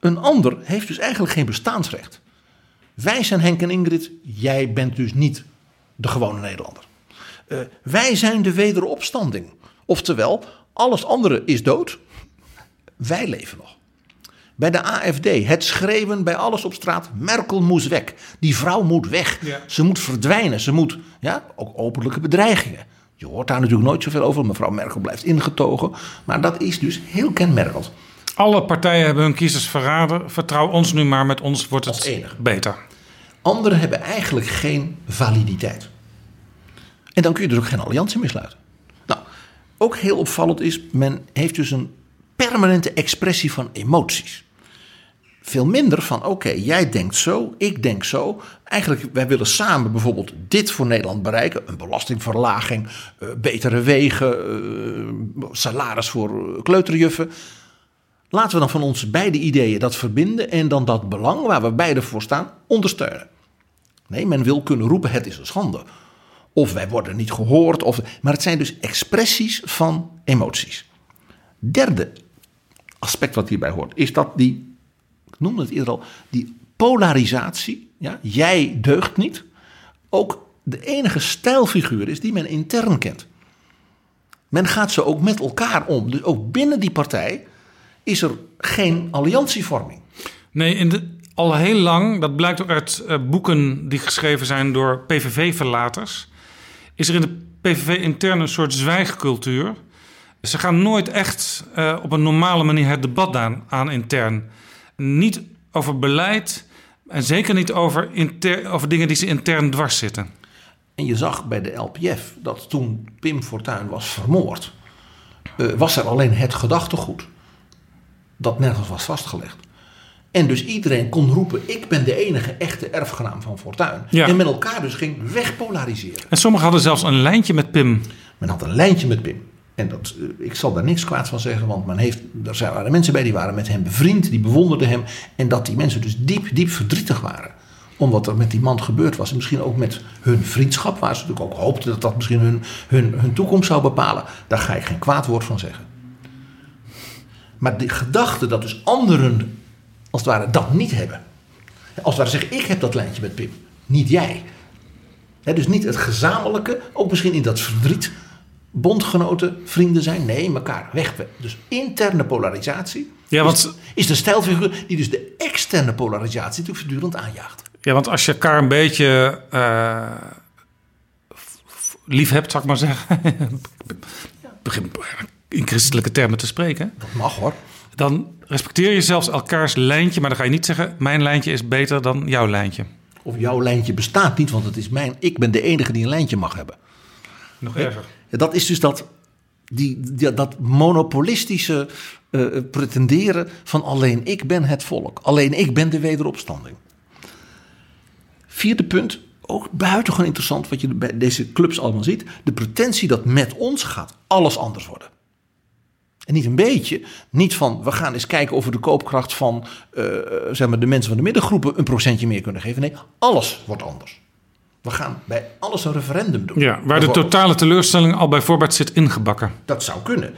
Een ander heeft dus eigenlijk geen bestaansrecht. Wij zijn Henk en Ingrid, jij bent dus niet de gewone Nederlander. Eh, wij zijn de wederopstanding. Oftewel, alles andere is dood, wij leven nog. Bij de AFD, het schreeuwen bij alles op straat. Merkel moest weg. Die vrouw moet weg. Ja. Ze moet verdwijnen. Ze moet, ja, ook openlijke bedreigingen. Je hoort daar natuurlijk nooit zoveel over. Mevrouw Merkel blijft ingetogen. Maar dat is dus heel kenmerkend. Alle partijen hebben hun kiezers verraden. Vertrouw ons nu maar, met ons wordt het beter. Anderen hebben eigenlijk geen validiteit. En dan kun je dus ook geen alliantie meer sluiten. Nou, ook heel opvallend is, men heeft dus een permanente expressie van emoties. Veel minder van, oké, jij denkt zo, ik denk zo. Eigenlijk, wij willen samen bijvoorbeeld dit voor Nederland bereiken. Een belastingverlaging, eh, betere wegen, eh, salaris voor eh, kleuterjuffen. Laten we dan van onze beide ideeën dat verbinden en dan dat belang waar we beide voor staan ondersteunen. Nee, men wil kunnen roepen: het is een schande. Of wij worden niet gehoord. Of, maar het zijn dus expressies van emoties. Derde aspect wat hierbij hoort, is dat die, ik noemde het eerder al, die polarisatie, ja, jij deugt niet, ook de enige stijlfiguur is die men intern kent. Men gaat ze ook met elkaar om. Dus ook binnen die partij is er geen alliantievorming. Nee, in de, al heel lang, dat blijkt ook uit eh, boeken die geschreven zijn door PVV-verlaters, is er in de PVV intern een soort zwijgcultuur. Ze gaan nooit echt eh, op een normale manier het debat aan intern. Niet over beleid en zeker niet over, inter, over dingen die ze intern dwars zitten. En je zag bij de LPF dat toen Pim Fortuyn was vermoord, eh, was er alleen het gedachtegoed dat nergens was vastgelegd. En dus iedereen kon roepen: Ik ben de enige echte erfgenaam van Fortuyn. Ja. En met elkaar dus ging wegpolariseren. En sommigen hadden zelfs een lijntje met Pim. Men had een lijntje met Pim. En dat, eh, ik zal daar niks kwaad van zeggen, want men heeft, er waren mensen bij die waren met hem bevriend, die bewonderden hem. En dat die mensen dus diep, diep verdrietig waren. Om wat er met die man gebeurd was. En misschien ook met hun vriendschap, waar ze natuurlijk ook hoopten dat dat misschien hun, hun, hun toekomst zou bepalen. Daar ga ik geen kwaad woord van zeggen. Maar de gedachte dat dus anderen, als het ware, dat niet hebben. Als het ware zeggen, ik heb dat lijntje met Pim, niet jij. Dus niet het gezamenlijke, ook misschien in dat verdriet, bondgenoten, vrienden zijn. Nee, elkaar weg. Dus interne polarisatie Ja, want- is, is de stijlfiguur die dus de externe polarisatie natuurlijk voortdurend aanjaagt. Ja, want als je elkaar een beetje eh, f- lief hebt, zou ik maar zeggen. Ik begin in christelijke termen te spreken. Dat mag hoor. Dan respecteer je zelfs elkaars lijntje, maar dan ga je niet zeggen: mijn lijntje is beter dan jouw lijntje. Of jouw lijntje bestaat niet, want het is mijn. Ik ben de enige die een lijntje mag hebben. Nog erger. Dat is dus dat, die, dat monopolistische eh, pretenderen van alleen ik ben het volk. Alleen ik ben de wederopstanding. Vierde punt, ook buitengewoon interessant wat je bij deze clubs allemaal ziet. De pretentie dat met ons gaat alles anders worden. En niet een beetje. Niet van we gaan eens kijken of we de koopkracht van eh, zeg maar de mensen van de middengroepen een procentje meer kunnen geven. Nee, alles wordt anders. We gaan bij alles een referendum doen. Ja, waar de totale teleurstelling al bij voorbaat zit ingebakken. Dat zou kunnen.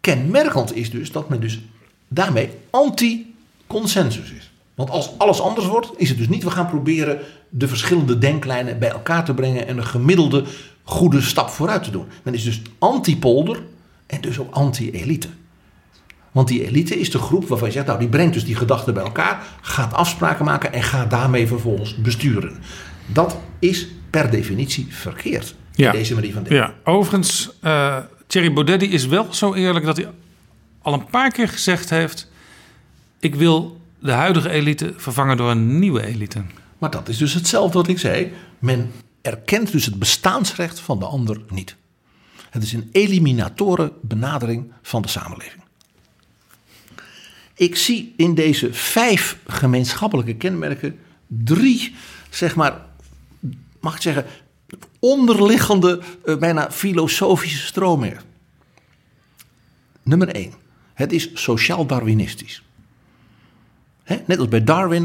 Kenmerkend is dus dat men dus daarmee anti-consensus is. Want als alles anders wordt, is het dus niet we gaan proberen de verschillende denklijnen bij elkaar te brengen en een gemiddelde goede stap vooruit te doen. Men is dus anti-polder en dus ook anti-elite. Want die elite is de groep waarvan je zegt, nou die brengt dus die gedachten bij elkaar, gaat afspraken maken en gaat daarmee vervolgens besturen. Dat is per definitie verkeerd. Ja. Deze manier van denken. Ja, overigens, eh Thierry Baudet die is wel zo eerlijk dat hij al een paar keer gezegd heeft: ik wil de huidige elite vervangen door een nieuwe elite. Maar dat is dus hetzelfde wat ik zei. Men erkent dus het bestaansrecht van de ander niet. Het is een eliminatoren benadering van de samenleving. Ik zie in deze vijf gemeenschappelijke kenmerken drie, zeg maar, mag ik zeggen, onderliggende, eh, bijna filosofische stromingen. Nummer één, het is sociaal-darwinistisch. Net als bij Darwin,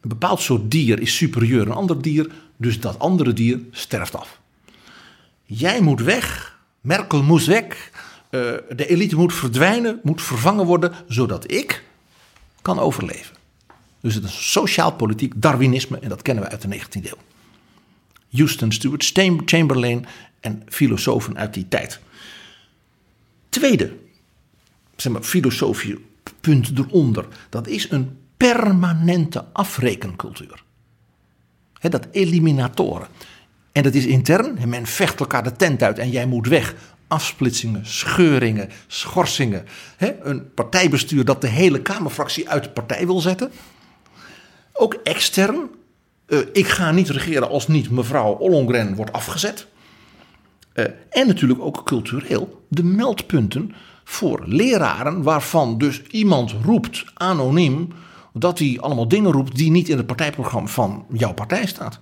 een bepaald soort dier is superieur aan een ander dier, dus dat andere dier sterft af. Jij moet weg, Merkel moest weg, eh, de elite moet verdwijnen, moet vervangen worden, zodat ik kan overleven. Dus het is sociaal-politiek Darwinisme en dat kennen we uit de 19e eeuw. Houston Stam- Chamberlain en filosofen uit die tijd. Tweede, zeg maar, filosofie punt eronder. Dat is een permanente afrekencultuur. Dat eliminatoren. En dat is intern. En men vecht elkaar de tent uit en jij moet weg. Afsplitsingen, scheuringen, schorsingen. Een partijbestuur dat de hele Kamerfractie uit de partij wil zetten. Ook extern. Eh, ik ga niet regeren als niet mevrouw Ollongren wordt afgezet. Eh, en natuurlijk ook cultureel de meldpunten voor leraren waarvan dus iemand roept anoniem dat hij allemaal dingen roept die niet in het partijprogramma van jouw partij staat.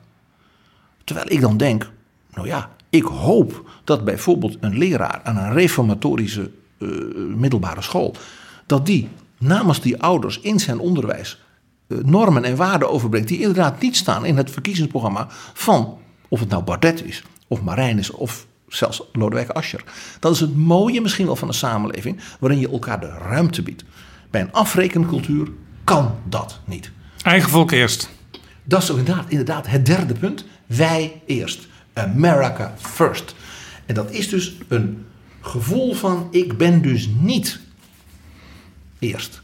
Terwijl ik dan denk, nou ja, ik hoop dat bijvoorbeeld een leraar aan een reformatorische eh, middelbare school, dat die namens die ouders in zijn onderwijs normen en waarden overbrengt die inderdaad niet staan in het verkiezingsprogramma van of het nou Bardet is, of Marijn is, of zelfs Lodewijk Asscher. Dat is het mooie misschien wel van een samenleving waarin je elkaar de ruimte biedt. Bij een afrekencultuur kan dat niet. Eigen volk eerst. Dat is ook inderdaad, inderdaad het derde punt. Wij eerst. America first. En dat is dus een gevoel van ik ben dus niet eerst.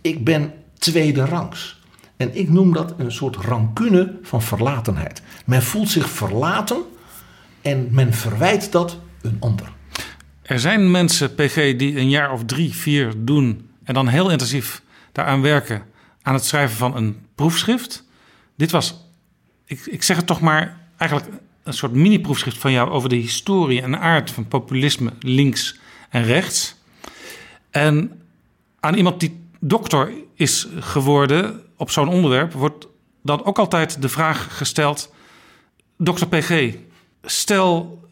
Ik ben tweede rangs. En ik noem dat een soort rancune van verlatenheid. Men voelt zich verlaten en men verwijt dat een ander. Er zijn mensen, PG, die een jaar of drie, vier doen en dan heel intensief daaraan werken aan het schrijven van een proefschrift. Dit was, ik, ik zeg het toch maar, eigenlijk een soort mini-proefschrift van jou over de historie en aard van populisme links en rechts. En aan iemand die dokter is geworden op zo'n onderwerp, wordt dan ook altijd de vraag gesteld: Dokter PG, stel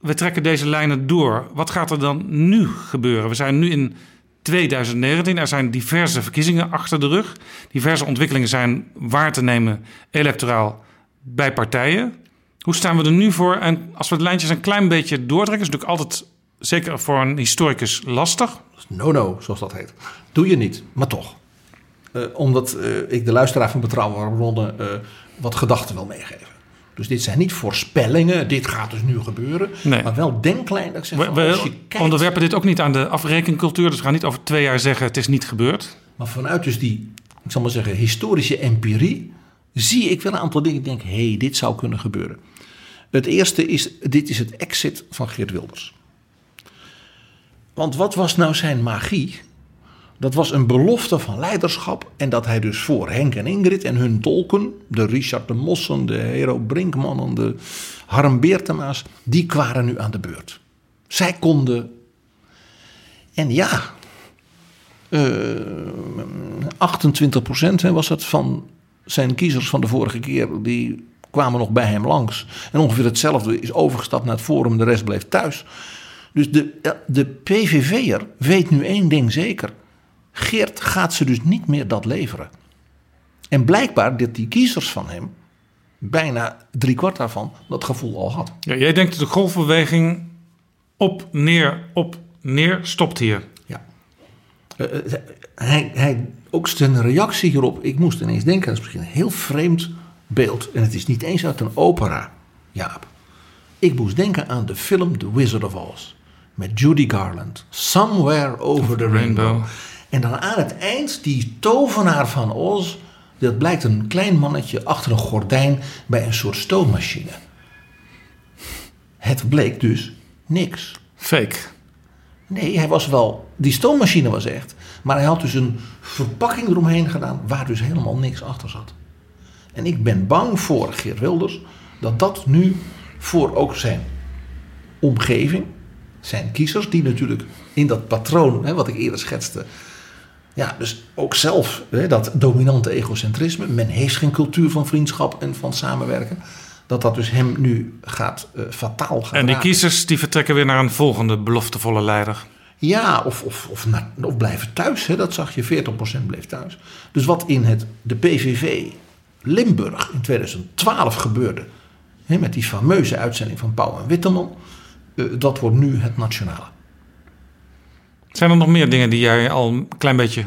we trekken deze lijnen door, wat gaat er dan nu gebeuren? We zijn nu in 2019, er zijn diverse verkiezingen achter de rug. Diverse ontwikkelingen zijn waar te nemen electoraal bij partijen. Hoe staan we er nu voor? En als we de lijntjes een klein beetje doortrekken, is het natuurlijk altijd, zeker voor een historicus, lastig. No-no, zoals dat heet. Doe je niet, maar toch. Uh, omdat uh, ik de luisteraar van Betrouwbare Bronnen uh, wat gedachten wil meegeven. Dus dit zijn niet voorspellingen, dit gaat dus nu gebeuren. Nee. Maar wel denklijn. Dat ik zeg, we, we als je kijkt, onderwerpen dit ook niet aan de afrekencultuur. Dus we gaan niet over twee jaar zeggen het is niet gebeurd. Maar vanuit dus die, ik zal maar zeggen, historische empirie... zie ik wel een aantal dingen. Ik denk, hé, hey, dit zou kunnen gebeuren. Het eerste is, dit is het exit van Geert Wilders. Want wat was nou zijn magie? Dat was een belofte van leiderschap. En dat hij dus voor Henk en Ingrid en hun tolken, de Richard de Mossen, de Hero Brinkmannen, de Harm Beertema's, die kwamen nu aan de beurt. Zij konden. En ja, uh, 28 procent was het van zijn kiezers van de vorige keer, die kwamen nog bij hem langs. En ongeveer hetzelfde is overgestapt naar het Forum, de rest bleef thuis. Dus de, de PVV'er weet nu één ding zeker. Geert gaat ze dus niet meer dat leveren. En blijkbaar dat die kiezers van hem, bijna driekwart daarvan, dat gevoel al had. Ja, jij denkt dat de golfbeweging op, neer, op, neer stopt hier. Ja. Uh, hij, hij, ook zijn reactie hierop, ik moest ineens denken, dat is misschien een heel vreemd beeld. En het is niet eens uit een opera, Jaap. Ik moest denken aan de film The Wizard of Oz. Met Judy Garland. Somewhere over the rainbow. rainbow. En dan aan het eind, die tovenaar van Oz, dat blijkt een klein mannetje achter een gordijn bij een soort stoommachine. Het bleek dus niks. Fake. Nee, hij was wel. Die stoommachine was echt. Maar hij had dus een verpakking eromheen gedaan waar dus helemaal niks achter zat. En ik ben bang voor Geert Wilders dat dat nu voor ook zijn omgeving, zijn kiezers, die natuurlijk in dat patroon, hè, wat ik eerder schetste, ja, dus ook zelf hè, dat dominante egocentrisme. Men heeft geen cultuur van vriendschap en van samenwerken. Dat dat dus hem nu gaat uh, fataal gaan En die kiezers die vertrekken weer naar een volgende beloftevolle leider. Ja, of, of, of, naar, of blijven thuis. Hè, dat zag je, 40% bleef thuis. Dus wat in het, de PVV Limburg in 2012 gebeurde... Hè, met die fameuze uitzending van Pauw en Witteman... Uh, dat wordt nu het nationale. Zijn er nog meer dingen die jij al een klein beetje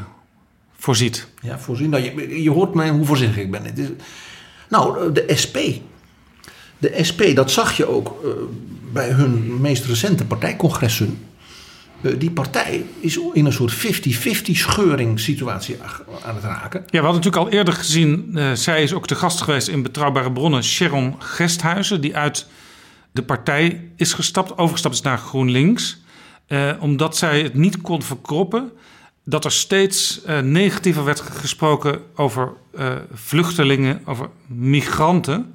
voorziet? Ja, voorzien. Nou, je, je hoort mij hoe voorzichtig ik ben. Is, nou, de SP. De SP, dat zag je ook uh, bij hun meest recente partijcongressen. Eh, die partij is in een soort 50-50 scheuringssituatie aan het raken. Ja, we hadden natuurlijk al eerder gezien, uh, zij is ook te gast geweest in Betrouwbare Bronnen, Sharon Gesthuizen, die uit de partij is gestapt, overgestapt is naar GroenLinks. Uh, omdat zij het niet kon verkroppen dat er steeds uh, negatiever werd gesproken over uh, vluchtelingen, over migranten.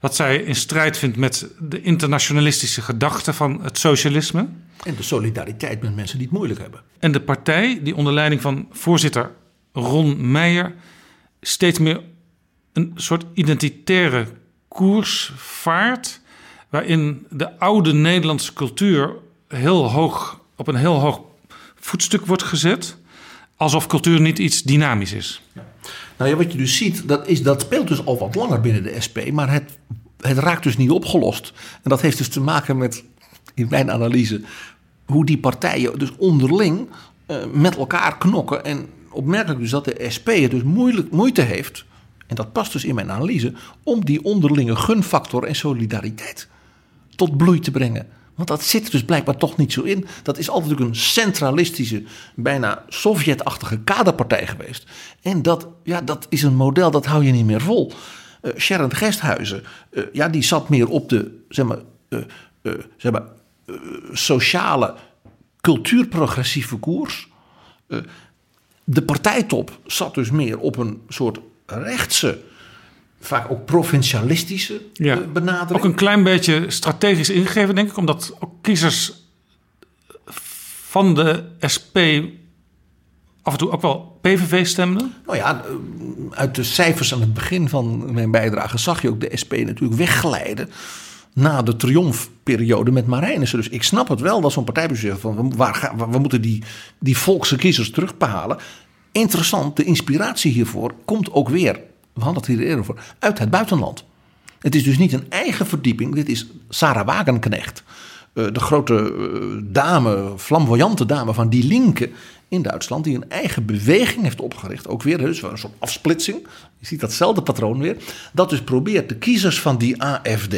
Wat zij in strijd vindt met de internationalistische gedachte van het socialisme. En de solidariteit met mensen die het moeilijk hebben. En de partij, die onder leiding van voorzitter Ron Meijer steeds meer een soort identitaire koers vaart. Waarin de oude Nederlandse cultuur heel hoog, op een heel hoog voetstuk wordt gezet. Alsof cultuur niet iets dynamisch is. Nou ja, wat je dus ziet, dat, is, dat speelt dus al wat langer binnen de SP. Maar het, het raakt dus niet opgelost. En dat heeft dus te maken met, in mijn analyse, hoe die partijen dus onderling uh, met elkaar knokken. En opmerkelijk dus dat de SP het dus moeilijk, moeite heeft, en dat past dus in mijn analyse, om die onderlinge gunfactor en solidariteit tot bloei te brengen. Want dat zit er dus blijkbaar toch niet zo in. Dat is altijd een centralistische, bijna Sovjet-achtige kaderpartij geweest. En dat, ja, dat is een model dat hou je niet meer vol. Uh, Sharon Gesthuizen, uh, ja, die zat meer op de zeg maar, uh, zeg maar, sociale, cultuurprogressieve koers. de partijtop zat dus meer op een soort rechtse vaak ook provincialistische ja. benadering. Ook een klein beetje strategisch ingegeven, denk ik, omdat ook kiezers van de SP af en toe ook wel PVV stemden. Nou ja, uit de cijfers aan het begin van mijn bijdrage zag je ook de SP natuurlijk wegglijden na de triomfperiode met Marijnissen. Dus ik snap het wel dat zo'n partijbestuur van waar gaan, we moeten die, die volkse kiezers terughalen. Interessant, de inspiratie hiervoor komt ook weer we hadden het hier eerder over, uit het buitenland. Het is dus niet een eigen verdieping, dit is Sarah Wagenknecht. Uh, de grote uh, dame, flamboyante dame van Die Linke in Duitsland, die een eigen beweging heeft opgericht. Ook weer dus een soort afsplitsing. Je ziet datzelfde patroon weer. Dat dus probeert de kiezers van die AFD,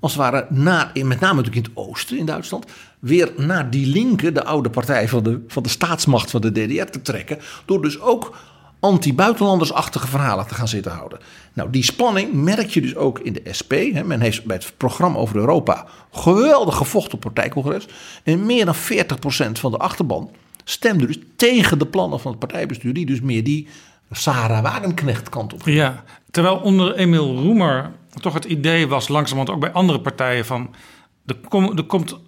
als het ware, met name natuurlijk in het oosten in Duitsland, weer naar Die Linke, de oude partij van de, van de staatsmacht van de DDR, te trekken. Door dus ook anti-buitenlandersachtige verhalen te gaan zitten houden. Nou, die spanning merk je dus ook in de SP. Men heeft bij het programma over Europa geweldig gevochten op partijcongres. En meer dan 40% van de achterban stemde dus tegen de plannen van het partijbestuur... die dus meer die Sarah Wagenknecht kant op Ja, terwijl onder Emiel Roemer toch het idee was... langzamerhand ook bij andere partijen van... er, kom, er komt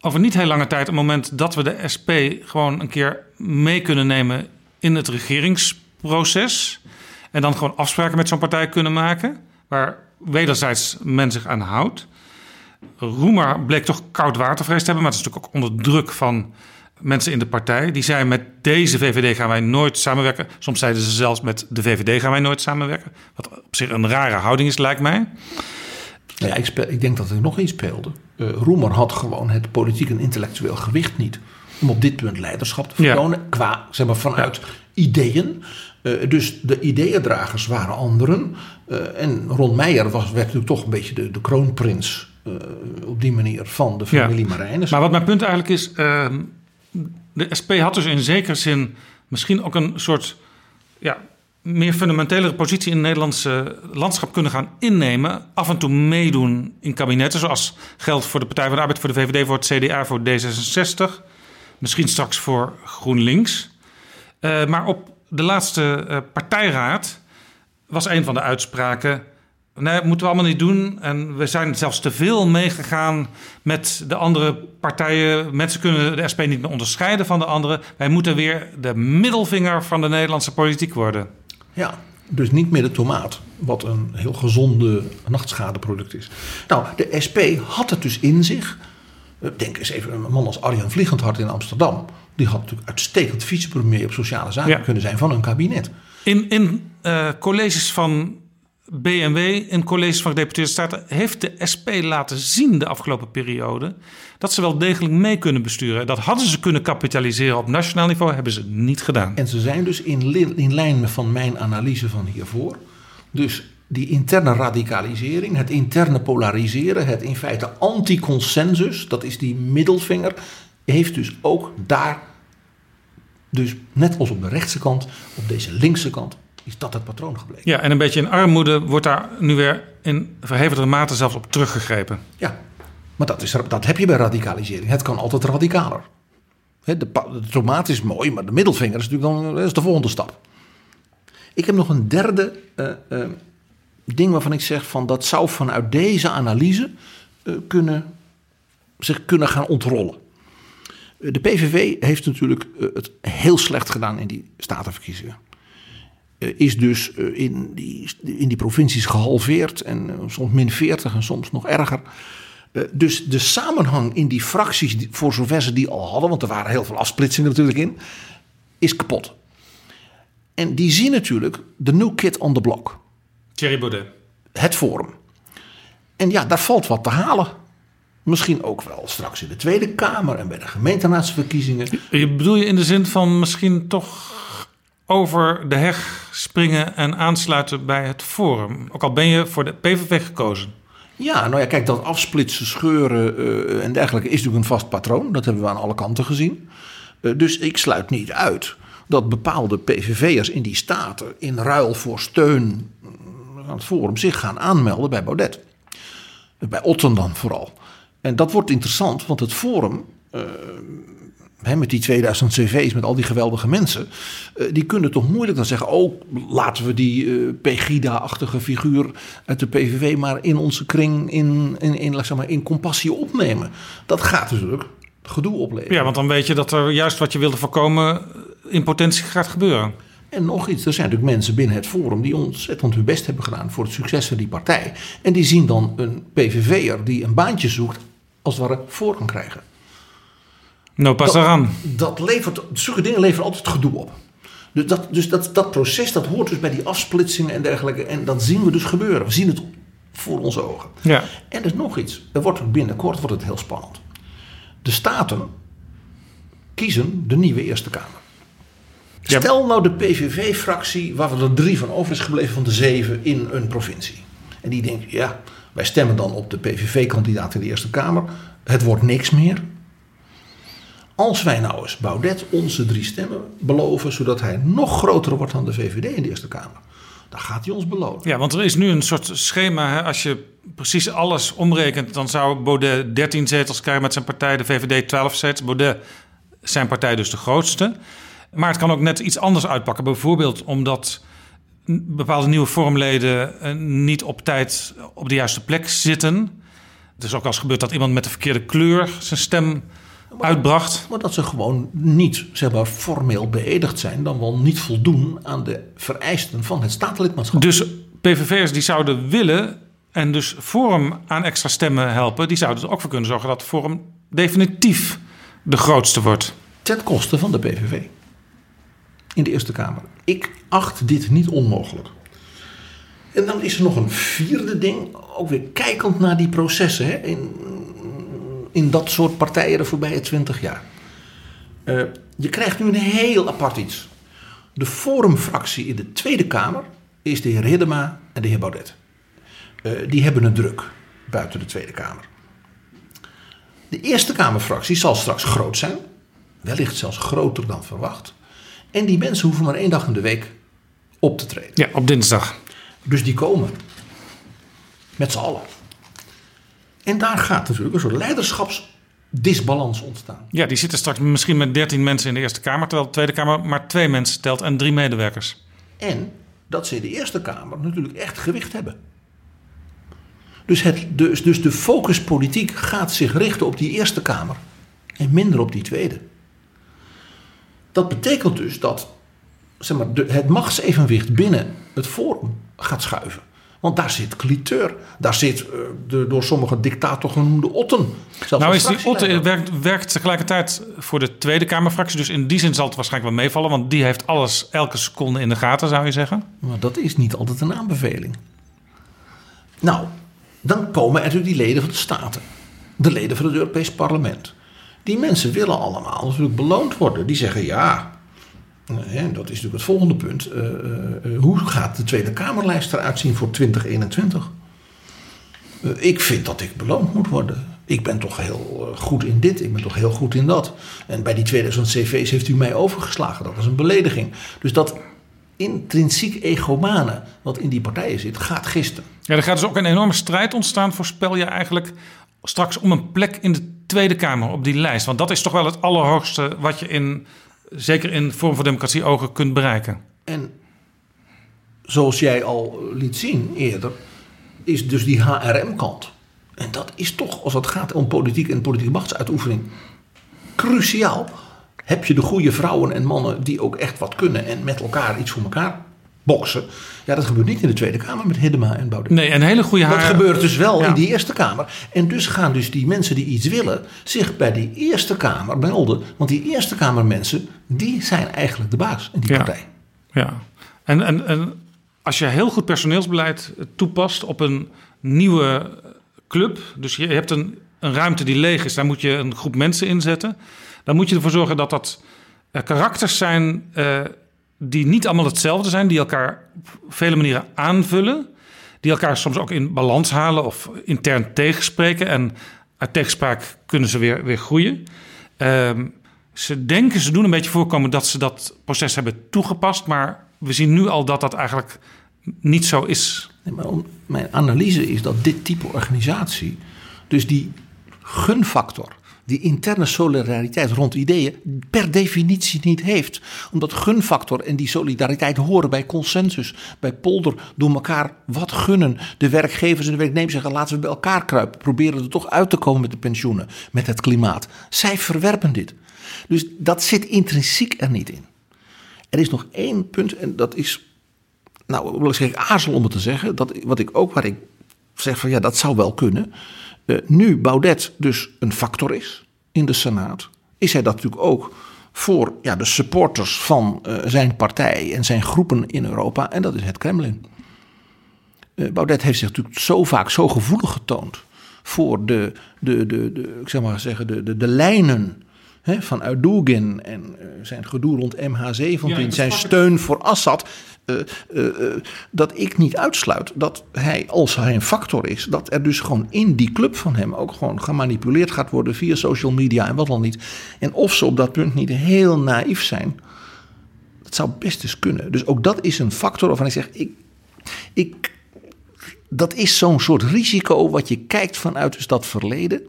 over niet heel lange tijd een moment dat we de SP gewoon een keer mee kunnen nemen in het regeringsproces. En dan gewoon afspraken met zo'n partij kunnen maken. Waar wederzijds men zich aan houdt. Roemer bleek toch koud watervrees te hebben. Maar het is natuurlijk ook onder druk van mensen in de partij. Die zeiden met deze VVD gaan wij nooit samenwerken. Soms zeiden ze zelfs met de VVD gaan wij nooit samenwerken. Wat op zich een rare houding is, lijkt mij. Nou ja, ik, speel, ik denk dat er nog iets speelde. Uh, Roemer had gewoon het politiek en intellectueel gewicht niet om op dit punt leiderschap te vertonen. Qua, zeg maar, vanuit ideeën. Uh, dus de ideeëndragers waren anderen. Uh, en Ron Meijer was, werd natuurlijk toch een beetje de, de kroonprins. Uh, op die manier van de familie ja. Maar wat mijn punt eigenlijk is. Ehm, de SP had dus in zekere zin misschien ook een soort. Ja, meer fundamentelere positie in het Nederlandse landschap kunnen gaan innemen. Af en toe meedoen in kabinetten. Zoals geldt voor de Partij van de Arbeid, voor de VVD, voor het CDA, voor D66. Misschien straks voor GroenLinks. Uh, maar op de laatste uh, partijraad was een van de uitspraken. Nee, dat moeten we allemaal niet doen. En we zijn zelfs te veel meegegaan met de andere partijen. Mensen kunnen de SP niet meer onderscheiden van de anderen. Wij moeten weer de middelvinger van de Nederlandse politiek worden. Ja, dus niet meer de tomaat, wat een heel gezonde nachtschadeproduct is. Nou, de SP had het dus in zich Denk eens even, een man als Arjan Vliegendhart in Amsterdam. Die had natuurlijk uitstekend vicepremier op sociale zaken kunnen zijn van een kabinet. In, in uh, colleges van BMW, in colleges van gedeputeerde staten, heeft de SP laten zien de afgelopen periode dat ze wel degelijk mee kunnen besturen. Dat hadden ze kunnen kapitaliseren op nationaal niveau, hebben ze niet gedaan. En ze zijn dus in, in lijn van mijn analyse van hiervoor. Dus die interne radicalisering, het interne polariseren, het in feite anti-consensus, dat is die middelvinger, heeft dus ook daar, dus net als op de rechtse kant, op deze linkse kant, is dat het patroon gebleken. Ja, en een beetje in armoede wordt daar nu weer in verhevigde mate zelfs op teruggegrepen. Ja, maar dat, is, dat heb je bij radicalisering. Het kan altijd radicaler. De, de tomaat is mooi, maar de middelvinger is natuurlijk dan dat is de volgende stap. Ik heb nog een derde eh, eh, ding waarvan ik zeg van dat zou vanuit deze analyse eh, kunnen, zich kunnen gaan ontrollen. Eh, De PVV heeft natuurlijk eh, het heel slecht gedaan in die statenverkiezingen. Is dus in die, in die provincies gehalveerd en soms min 40 en soms nog erger. Dus de samenhang in die fracties, voor zover ze die al hadden, want er waren heel veel afsplitsingen natuurlijk in, is kapot. En die zien natuurlijk de new kid on the block, Thierry Baudet. het Forum. En ja, daar valt wat te halen. Misschien ook wel straks in de Tweede Kamer en bij de gemeenteraadsverkiezingen. Je bedoel je in de zin van misschien toch over de heg springen en aansluiten bij het Forum? Ook al ben je voor de PVV gekozen. Ja, nou ja, kijk, dat afsplitsen, scheuren eh, en dergelijke is natuurlijk een vast patroon. Dat hebben we aan alle kanten gezien. Eh, dus ik sluit niet uit dat bepaalde PVV'ers in die staten in ruil voor steun aan het Forum zich gaan aanmelden bij Baudet. Bij Otten dan vooral. En dat wordt interessant, want het Forum, eh, met die 2000 cv's, met al die geweldige mensen, eh, die kunnen toch moeilijk dan zeggen: Oh, laten we die eh, Pegida-achtige figuur uit de PVV maar in onze kring, in, in, in, zeg maar, in compassie opnemen. Dat gaat natuurlijk gedoe opleveren. Ja, want dan weet je dat er juist wat je wilde voorkomen in potentie gaat gebeuren. En nog iets, er zijn natuurlijk mensen binnen het Forum die ontzettend hun best hebben gedaan voor het succes van die partij. En die zien dan een PVV'er die een baantje zoekt, als het ware voorrang krijgen. Nou, pas eraan. Dat levert, zulke dingen leveren altijd gedoe op. Dus, dat, dus dat, dat proces dat hoort dus bij die afsplitsingen en dergelijke. En dat zien we dus gebeuren. We zien het voor onze ogen. Ja. En er is nog iets. Er wordt binnenkort wordt het heel spannend. De staten kiezen de nieuwe Eerste Kamer. Ja. Stel nou de PVV-fractie, waar er drie van over is gebleven van de zeven in een provincie. En die denkt, ja, wij stemmen dan op de PVV-kandidaat in de Eerste Kamer. Het wordt niks meer. Als wij nou eens Baudet onze drie stemmen beloven, zodat hij nog groter wordt dan de VVD in de Eerste Kamer, dan gaat hij ons belonen. Ja, want er is nu een soort schema. Hè? Als je precies alles omrekent, dan zou Baudet 13 zetels krijgen met zijn partij, de VVD 12 zetels. Baudet, zijn partij dus de grootste. Maar het kan ook net iets anders uitpakken. Bijvoorbeeld omdat bepaalde nieuwe vormleden eh, niet op tijd op de juiste plek zitten. Het is ook wel eens gebeurd dat iemand met de verkeerde kleur zijn stem uitbracht. Maar dat ze gewoon niet zeg maar, formeel beëdigd zijn, dan wel niet voldoen aan de vereisten van het statenlidmaatschap. Dus PVV'ers die zouden willen en dus Forum aan extra stemmen helpen, die zouden er ook voor kunnen zorgen dat Forum definitief de grootste wordt. Ten koste van de PVV. In de Eerste Kamer. Ik acht dit niet onmogelijk. En dan is er nog een vierde ding, ook weer kijkend naar die processen hè, in, in dat soort partijen de voorbije twintig jaar. Eh, je krijgt nu een heel apart iets. De forumfractie in de Tweede Kamer is de heer Hiddema en de heer Baudet. Eh, die hebben het druk buiten de Tweede Kamer. De Eerste Kamerfractie zal straks groot zijn, wellicht zelfs groter dan verwacht. En die mensen hoeven maar één dag in de week op te treden. Ja, op dinsdag. Dus die komen. Met z'n allen. En daar gaat natuurlijk een soort leiderschapsdisbalans ontstaan. Ja, die zitten straks misschien met 13 mensen in de Eerste Kamer, terwijl de Tweede Kamer maar twee mensen telt en drie medewerkers. En dat ze in de Eerste Kamer natuurlijk echt gewicht hebben. Dus, het, dus, dus de focuspolitiek gaat zich richten op die Eerste Kamer en minder op die Tweede. Dat betekent dus dat zeg maar, de, het machtsevenwicht binnen het Forum gaat schuiven. Want daar zit Cliteur, daar zit eh, de door sommige dictator genoemde Otten. Nou is die Otte fractieleider. werkt, werkt tegelijkertijd voor de Tweede Kamerfractie, dus in die zin zal het waarschijnlijk wel meevallen, want die heeft alles elke seconde in de gaten, zou je zeggen. Maar dat is niet altijd een aanbeveling. Nou, dan komen er natuurlijk die leden van de Staten. De leden van het Europees Parlement. Die mensen willen allemaal natuurlijk beloond worden. Die zeggen ja, hè, dat is natuurlijk het volgende punt. Eh, eh, eh, hoe gaat de Tweede Kamerlijst eruit zien voor 2021? Eh, ik vind dat ik beloond moet worden. Ik ben toch heel eh, goed in dit, ik ben toch heel goed in dat. En bij die 2000 cv's heeft u mij overgeslagen. Dat was een belediging. Dus dat intrinsiek egomane wat in die partijen zit, gaat gisten. Ja, er gaat dus ook een enorme strijd ontstaan, voorspel je eigenlijk, straks om een plek in de Tweede Kamer op die lijst. Want dat is toch wel het allerhoogste wat je in, zeker in Vorm van Democratie ogen, kunt bereiken. En zoals jij al liet zien eerder, is dus die HRM-kant. En dat is toch, als het gaat om politiek en politieke machtsuitoefening, cruciaal. Heb je de goede vrouwen en mannen die ook echt wat kunnen en met elkaar iets voor elkaar boksen. Ja, dat gebeurt niet in de Tweede Kamer met Hiddema en Baudet. Nee, een hele goede Dat haar- gebeurt dus wel Ja. in die Eerste Kamer. En dus gaan dus die mensen die iets willen zich bij die Eerste Kamer melden. Want die Eerste Kamermensen, die zijn eigenlijk de baas in die Ja. partij. Ja, en, en, en als je heel goed personeelsbeleid toepast op een nieuwe club, dus je hebt een, een ruimte die leeg is, daar moet je een groep mensen inzetten. Dan moet je ervoor zorgen dat dat eh, karakters zijn eh, die niet allemaal hetzelfde zijn, die elkaar op vele manieren aanvullen, die elkaar soms ook in balans halen of intern tegenspreken. En uit tegenspraak kunnen ze weer, weer groeien. Ehm, ze denken, ze doen een beetje voorkomen dat ze dat proces hebben toegepast. Maar we zien nu al dat dat eigenlijk niet zo is. Mijn analyse is dat dit type organisatie, dus die gunfactor, die interne solidariteit rond ideeën, per definitie niet heeft. Omdat gunfactor en die solidariteit horen bij consensus, bij polder, door elkaar wat gunnen. De werkgevers en de werknemers zeggen: laten we bij elkaar kruipen, proberen er toch uit te komen met de pensioenen, met het klimaat. Zij verwerpen dit. Dus dat zit intrinsiek er niet in. Er is nog één punt en dat is nou, ik aarzel om het te zeggen. Dat, wat ik ook, waar ik zeg van ja, dat zou wel kunnen. Eh, nu Baudet dus een factor is in de Senaat, is hij dat natuurlijk ook voor ja, de supporters van eh, zijn partij en zijn groepen in Europa. En dat is het Kremlin. Eh, Baudet heeft zich natuurlijk zo vaak zo gevoelig getoond voor de, de, de, de, ik zeg maar zeggen, de, de, de lijnen hè, van en zijn gedoe rond MH17, Ja, zijn steun voor Assad. Eh, eh, eh, dat ik niet uitsluit dat hij, als hij een factor is, dat er dus gewoon in die club van hem ook gewoon gemanipuleerd gaat worden via social media en wat dan niet. En of ze op dat punt niet heel naïef zijn, dat zou best eens kunnen. Dus ook dat is een factor waarvan ik zeg, ik, ik, dat is zo'n soort risico wat je kijkt vanuit dus dat verleden.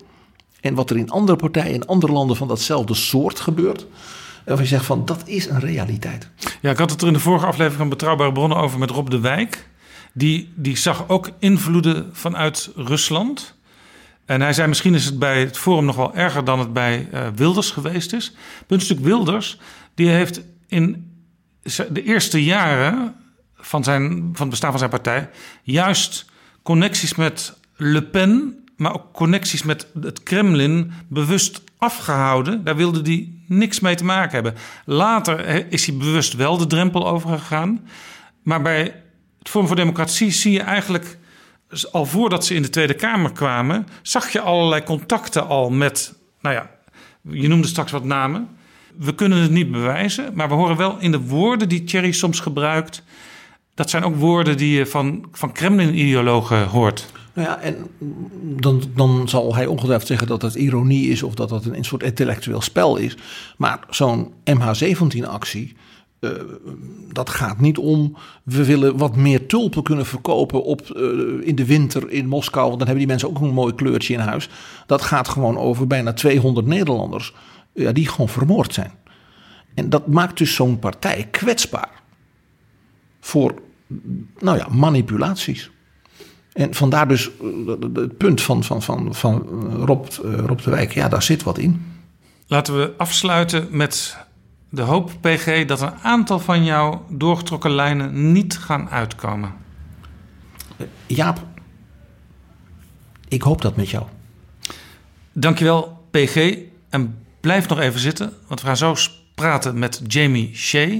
En wat er in andere partijen, in andere landen van datzelfde soort gebeurt. Waarvan je zegt van, dat is een realiteit. Ja, ik had het er in de vorige aflevering van Betrouwbare Bronnen over met Rob de Wijk. Die, die zag ook invloeden vanuit Rusland. En hij zei, misschien is het bij het Forum nog wel erger dan het bij eh, Wilders geweest is. Het punt is natuurlijk Wilders, die heeft in de eerste jaren van, zijn, van het bestaan van zijn partij... juist connecties met Le Pen, maar ook connecties met het Kremlin bewust afgehouden. Daar wilde hij niks mee te maken hebben. Later is hij bewust wel de drempel overgegaan. Maar bij het Forum voor Democratie zie je eigenlijk... al voordat ze in de Tweede Kamer kwamen... zag je allerlei contacten al met... nou ja, je noemde straks wat namen. We kunnen het niet bewijzen, maar we horen wel in de woorden die Thierry soms gebruikt... dat zijn ook woorden die je van, van Kremlin-ideologen hoort. Nou ja, en dan, dan zal hij ongetwijfeld zeggen dat het ironie is of dat dat een soort intellectueel spel is. Maar zo'n MH17-actie, eh, dat gaat niet om. We willen wat meer tulpen kunnen verkopen op, eh, in de winter in Moskou. Want dan hebben die mensen ook een mooi kleurtje in huis. Dat gaat gewoon over bijna 200 Nederlanders ja, die gewoon vermoord zijn. En dat maakt dus zo'n partij kwetsbaar voor nou ja, manipulaties. En vandaar dus eh, het punt van, van, van, van Rob, eh, Rob de Wijk, ja, daar zit wat in. Laten we afsluiten met de hoop, PG, dat een aantal van jouw doorgetrokken lijnen niet gaan uitkomen. Jaap, ik hoop dat met jou. Dankjewel, PG. En blijf nog even zitten, want we gaan zo praten met Jamie Shea.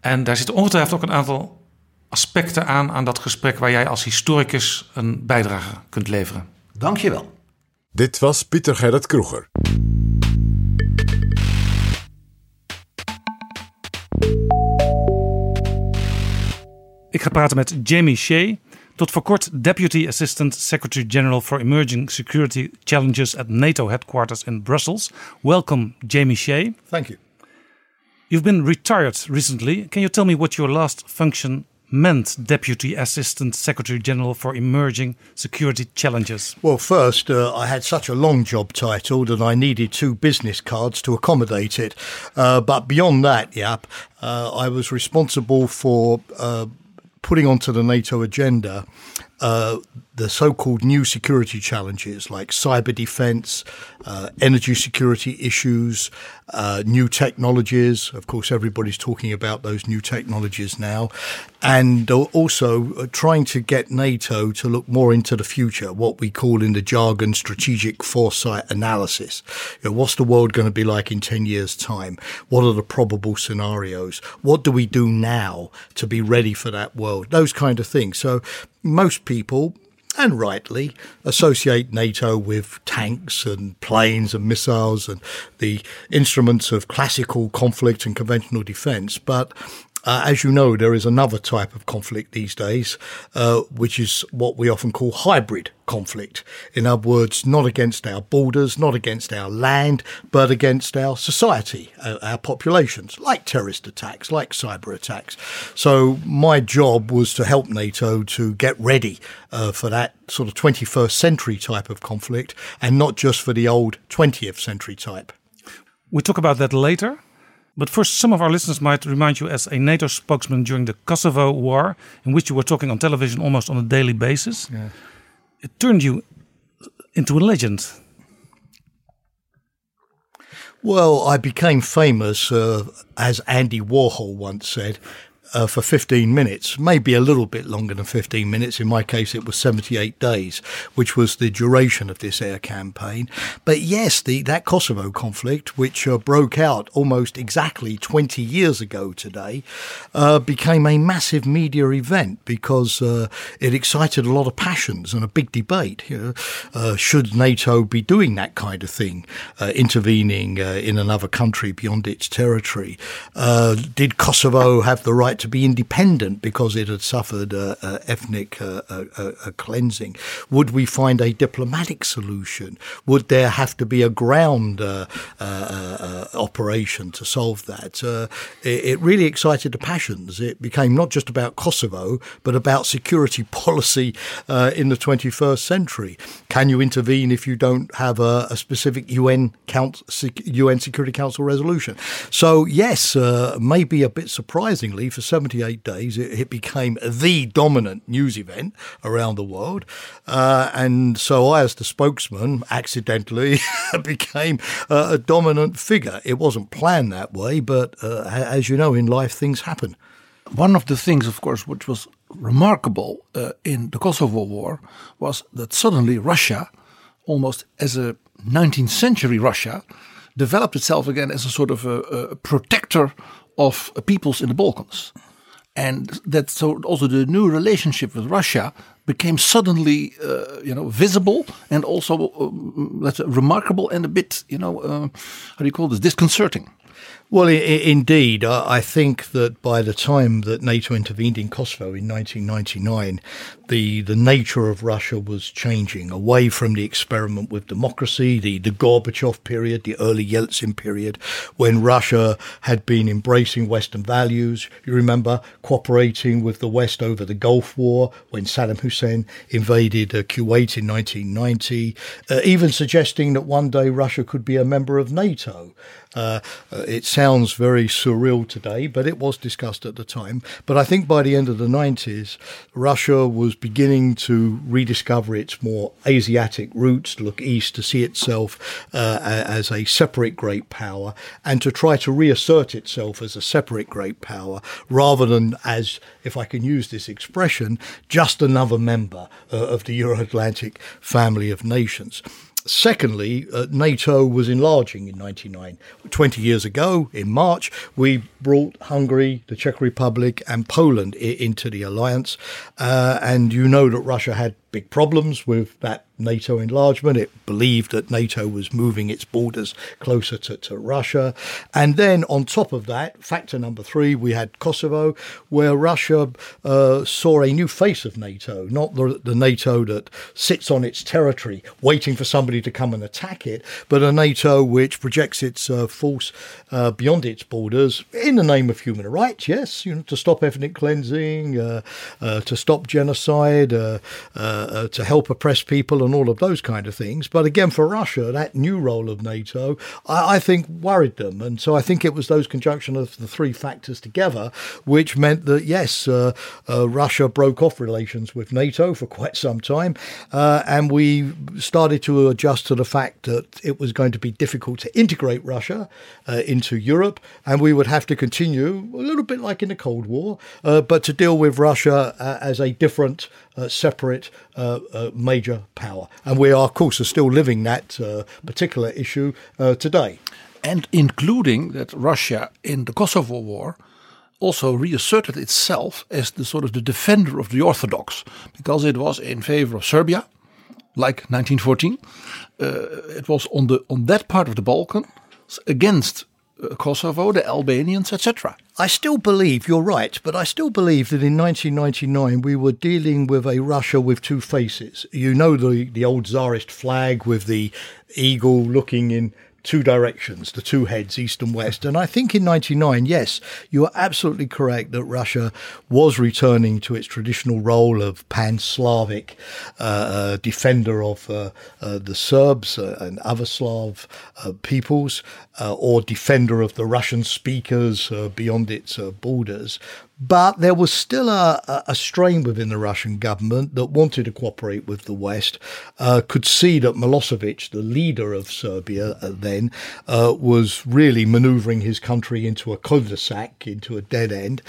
En daar zitten ongetwijfeld ook een aantal aspecten aan, aan dat gesprek waar jij als historicus een bijdrage kunt leveren. Dankjewel. Dit was Pieter Gerrit Kroeger. Ik ga praten met Jamie Shea. Tot voor kort Deputy Assistant Secretary General for Emerging Security Challenges at NATO headquarters in Brussels. Welcome, Jamie Shea. Thank you. You've been retired recently. Can you tell me what your last function meant, Deputy Assistant Secretary General for Emerging Security Challenges? Well, first, uh, I had such a long job title that I needed two business cards to accommodate it. Uh, but beyond that, yep, uh, I was responsible for uh, putting onto the NATO agenda uh, the so called new security challenges like cyber defense, uh, energy security issues, uh, new technologies. Of course, everybody's talking about those new technologies now. And also uh, trying to get NATO to look more into the future, what we call in the jargon strategic foresight analysis. You know, what's the world going to be like in 10 years' time? What are the probable scenarios? What do we do now to be ready for that world? Those kind of things. So most people and rightly, associate NATO with tanks and planes and missiles and the instruments of classical conflict and conventional defense. But uh, as you know, there is another type of conflict these days, uh, which is what we often call hybrid conflict. In other words, not against our borders, not against our land, but against our society, our, uh, our populations, like terrorist attacks, like cyber attacks. So my job was to help NATO to get ready uh, for that sort of 21st century type of conflict and not just for the old 20th century type. We'll talk about that later. But first, some of our listeners might remind you as a NATO spokesman during the Kosovo War, in which you were talking on television almost on a daily basis. Yeah. It turned you into a legend. Well, I became famous, uh, as Andy Warhol once said, uh, for 15 minutes, maybe a little bit longer than 15 minutes. In my case, it was 78 days, which was the duration of this air campaign. But yes, the, that Kosovo conflict, which uh, broke out almost exactly 20 years ago today, uh, became a massive media event because uh, it excited a lot of passions and a big debate. You know, uh, should NATO be doing that kind of thing, uh, intervening in another country beyond its territory? did Kosovo have the right to be independent because it had suffered uh, uh, ethnic uh, cleansing? Would we find a diplomatic solution? Would there have to be a ground operation to solve that? It, it, really excited the passions. It became not just about Kosovo, but about security policy in the 21st century. Can you intervene if you don't have a, a specific UN, UN Security Council resolution? So, yes, uh, maybe a bit surprisingly, for 78 days, it, it became the dominant news event around the world. Uh, and so I, as the spokesman, accidentally became uh, a dominant figure. It wasn't planned that way, but uh, as you know, in life, things happen. One of the things, of course, which was remarkable uh, in the Kosovo War was that suddenly Russia, almost as a 19th century Russia, developed itself again as a sort of a, a protector of peoples in the Balkans. And that so also the new relationship with Russia became suddenly, uh, you know, visible and also, uh, let's say, remarkable and a bit, you know, uh, how do you call this, disconcerting. Well, I- indeed. I think that by the time that NATO intervened in Kosovo in 1999, the, the nature of Russia was changing away from the experiment with democracy, the, the Gorbachev period, the early Yeltsin period, when Russia had been embracing Western values. You remember cooperating with the West over the Gulf War when Saddam Hussein invaded uh, Kuwait in 1990, uh, even suggesting that one day Russia could be a member of NATO. Uh, uh, it sounds very surreal today, but it was discussed at the time. But I think by the end of the 90s, Russia was beginning to rediscover its more Asiatic roots, to look east, to see itself uh, as a separate great power, and to try to reassert itself as a separate great power rather than as, if I can use this expression, just another member uh, of the Euro Atlantic family of nations. Secondly, uh, NATO was enlarging in 99. 20 years ago, in March, we brought Hungary, the Czech Republic, and Poland I- into the alliance. Uh, and you know that Russia had big problems with that NATO enlargement. It believed that NATO was moving its borders closer to, to Russia. And then on top of that, factor number three, we had Kosovo, where Russia uh, saw a new face of NATO, not the, the NATO that sits on its territory waiting for somebody to come and attack it, but a NATO which projects its uh, force uh, beyond its borders in the name of human rights, yes, you know, to stop ethnic cleansing, uh, uh, to stop genocide, uh, to help oppress people and all of those kind of things. But again, for Russia, that new role of NATO, I, I think, worried them. And so I think it was those conjunction of the three factors together which meant that, yes, uh, uh, Russia broke off relations with NATO for quite some time. Uh, and we started to adjust to the fact that it was going to be difficult to integrate Russia uh, into Europe. And we would have to continue, a little bit like in the Cold War, but to deal with Russia as a different, separate major power. And we are, of course, are still living that uh, particular issue uh, today. And including that Russia in the Kosovo War also reasserted itself as the sort of the defender of the Orthodox because it was in favor of Serbia, like 1914. Uh, it was on the on that part of the Balkan against uh, Kosovo, the Albanians, etc. I still believe you're right, but I still believe that in 1999 we were dealing with a Russia with two faces. You know the the old czarist flag with the eagle looking in two directions, the two heads, east and west. And I think in 99, yes, you are absolutely correct that Russia was returning to its traditional role of pan Slavic uh, uh, defender of uh, uh the Serbs uh, and other Slav uh, peoples, or defender of the Russian speakers beyond its borders. But there was still a, a, strain within the Russian government that wanted to cooperate with the West, uh, could see that Milosevic, the leader of Serbia uh, then, uh, was really maneuvering his country into a cul-de-sac, into a dead end,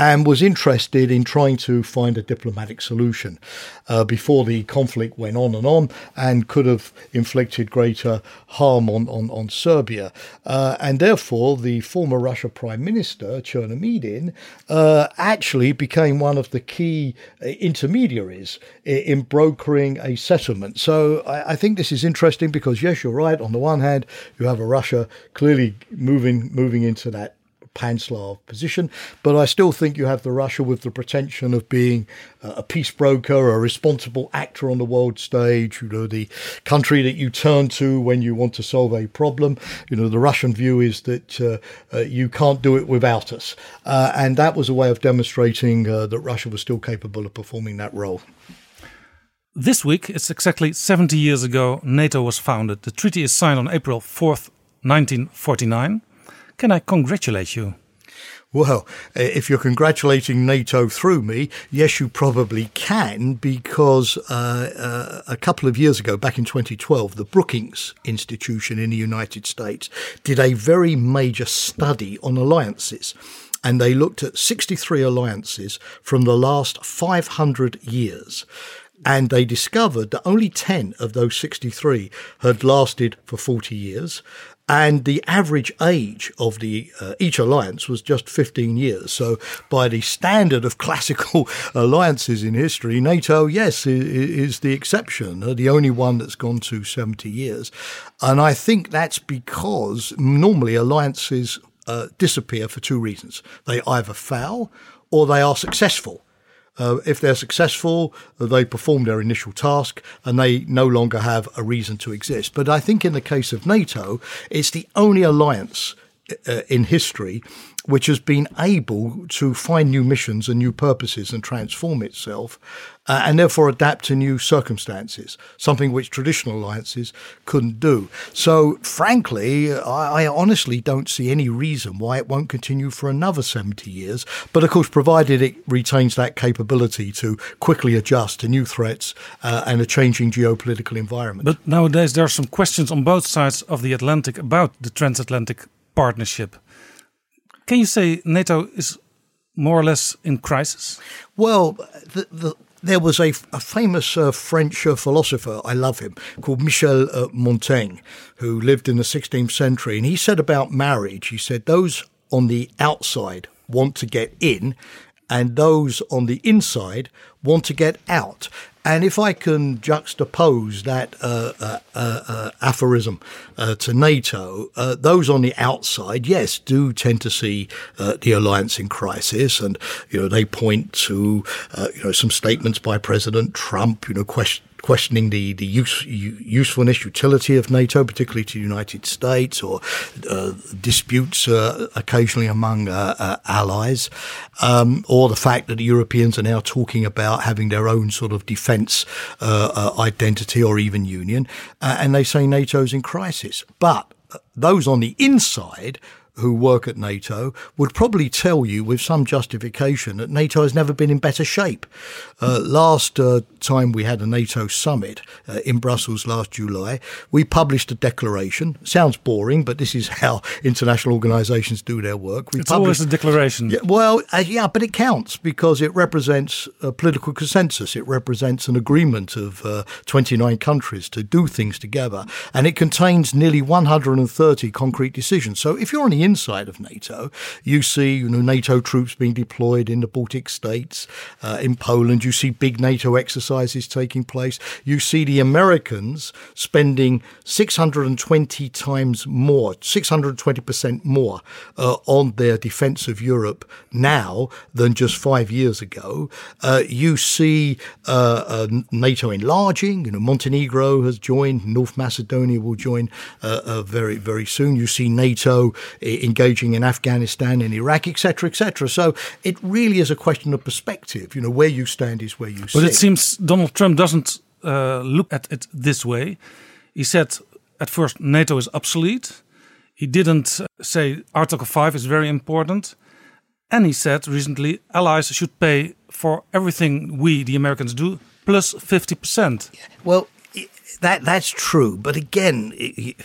and was interested in trying to find a diplomatic solution uh, before the conflict went on and on and could have inflicted greater harm on, on, on Serbia. Uh, and therefore, the former Russia Prime Minister, Chernomydin, uh, actually became one of the key uh, intermediaries in brokering a settlement. So I, I think this is interesting because, yes, you're right. On the one hand, you have a Russia clearly moving moving into that pan-Slav position. But I still think you have the Russia with the pretension of being a peace broker, a responsible actor on the world stage. You know, the country that you turn to when you want to solve a problem. You know, the Russian view is that uh, uh, you can't do it without us, uh, and that was a way of demonstrating uh, that Russia was still capable of performing that role. This week, it's exactly 70 years ago NATO was founded. The treaty is signed on April 4th, 1949. Can I congratulate you? Well, if you're congratulating NATO through me, yes, you probably can, because uh, uh, a couple of years ago, back in 2012, the Brookings Institution in the United States did a very major study on alliances. And they looked at 63 alliances from the last 500 years. And they discovered that only 10 of those 63 had lasted for 40 years and the average age of the uh, each alliance was just 15 years. So, by the standard of classical alliances in history, NATO, yes, is the exception, uh, the only one that's gone to 70 years. And I think that's because normally alliances uh, disappear for two reasons: they either fail or they are successful. Uh, if they're successful, they perform their initial task and they no longer have a reason to exist. But I think in the case of NATO, it's the only alliance uh, in history which has been able to find new missions and new purposes and transform itself uh, and therefore adapt to new circumstances, something which traditional alliances couldn't do. So, frankly, I, I, honestly don't see any reason why it won't continue for another 70 years. But of course, provided it retains that capability to quickly adjust to new threats uh, and a changing geopolitical environment. But nowadays, there are some questions on both sides of the Atlantic about the transatlantic partnership. Can you say NATO is more or less in crisis? Well, the, the, there was a, a famous uh, French uh, philosopher, I love him, called Michel uh, Montaigne, who lived in the 16th century. And he said about marriage, he said, those on the outside want to get in, and those on the inside want to get out. And if I can juxtapose that uh, uh, uh, uh aphorism uh, to NATO, those on the outside, yes, do tend to see the alliance in crisis, and you know they point to you know some statements by President Trump, you know, question questioning the, the use, usefulness, utility of NATO, particularly to the United States, or uh, disputes uh, occasionally among uh, uh allies, um, or the fact that the Europeans are now talking about having their own sort of defence uh, uh, identity or even union, and they say NATO's in crisis. But those on the inside who work at NATO would probably tell you with some justification that NATO has never been in better shape. Uh, last uh, time we had a NATO summit uh, in Brussels last July, we published a declaration. Sounds boring, but this is how international organisations do their work. We it's always a declaration. Yeah, well, uh, yeah, but it counts because it represents a political consensus. It represents an agreement of uh, 29 countries to do things together, and it contains nearly 130 concrete decisions. So if you're on inside of NATO, you see you know, NATO troops being deployed in the Baltic states, uh, in Poland. You see big NATO exercises taking place. You see the Americans spending 620 times more, 620% more uh, on their defense of Europe now than just five years ago. Uh, you see uh, uh, NATO enlarging. You know, Montenegro has joined. North Macedonia will join uh, very, very soon. You see NATO engaging in Afghanistan and Iraq, etc., etc. So it really is a question of perspective. You know, where you stand is where you but sit. But it seems Donald Trump doesn't uh, look at it this way. He said at first NATO is obsolete. He didn't say Article 5 is very important. And he said recently allies should pay for everything we, the Americans, do, plus 50%. Well, that that's true, but again,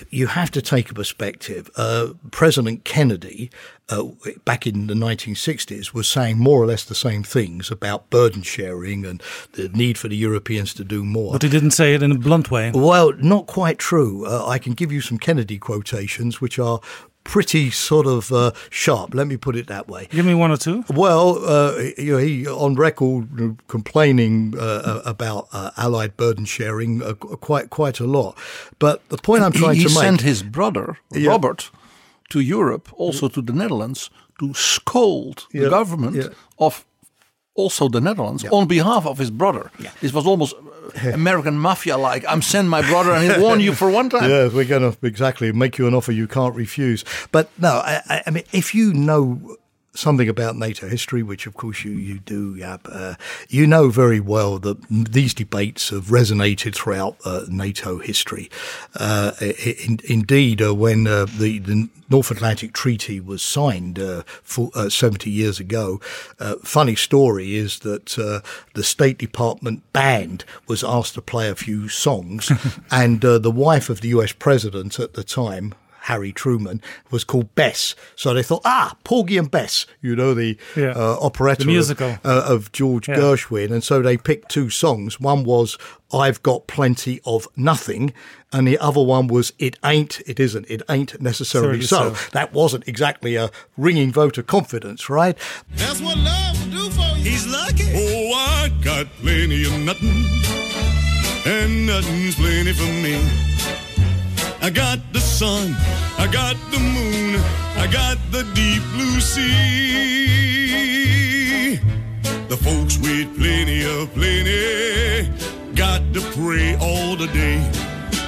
you have to take a perspective. Uh, President Kennedy, uh, back in the 1960s, was saying more or less the same things about burden sharing and the need for the Europeans to do more. But he didn't say it in a blunt way. Well, not quite true. Uh, I can give you some Kennedy quotations, which are pretty sort of uh, sharp. Let me put it that way. Give me one or two. Well, uh, you know, he on record complaining uh, uh about uh, Allied burden sharing uh, quite quite a lot. But the point I'm trying he, to make. He sent his brother yeah. Robert to Europe, also to the Netherlands, to scold yeah. the government yeah. of also the Netherlands yeah. on behalf of his brother. Yeah. This was almost American mafia like. I'm send my brother and he'll warn you for one time. Yeah, we're going to exactly make you an offer you can't refuse. But no, I, I mean, if you know something about NATO history, which of course you, you do, uh, you know very well that these debates have resonated throughout uh, NATO history. Uh, in, indeed, uh, when uh, the, the, North Atlantic Treaty was signed uh, for, 70 years ago, funny story is that the State Department band was asked to play a few songs, and the wife of the US president at the time, Harry Truman, was called Bess. So they thought, ah, Porgy and Bess, you know, the yeah. uh, operetta the musical. Of, uh, of George yeah. Gershwin. And so they picked two songs. One was I've Got Plenty of Nothing, and the other one was It Ain't, It Isn't, It Ain't Necessarily so. so. That wasn't exactly a ringing vote of confidence, right? That's what love will do for you. He's lucky. Oh, I got plenty of nothing, and nothing's plenty for me. I got the sun, I got the moon, I got the deep blue sea. The folks with plenty of plenty got to pray all the day.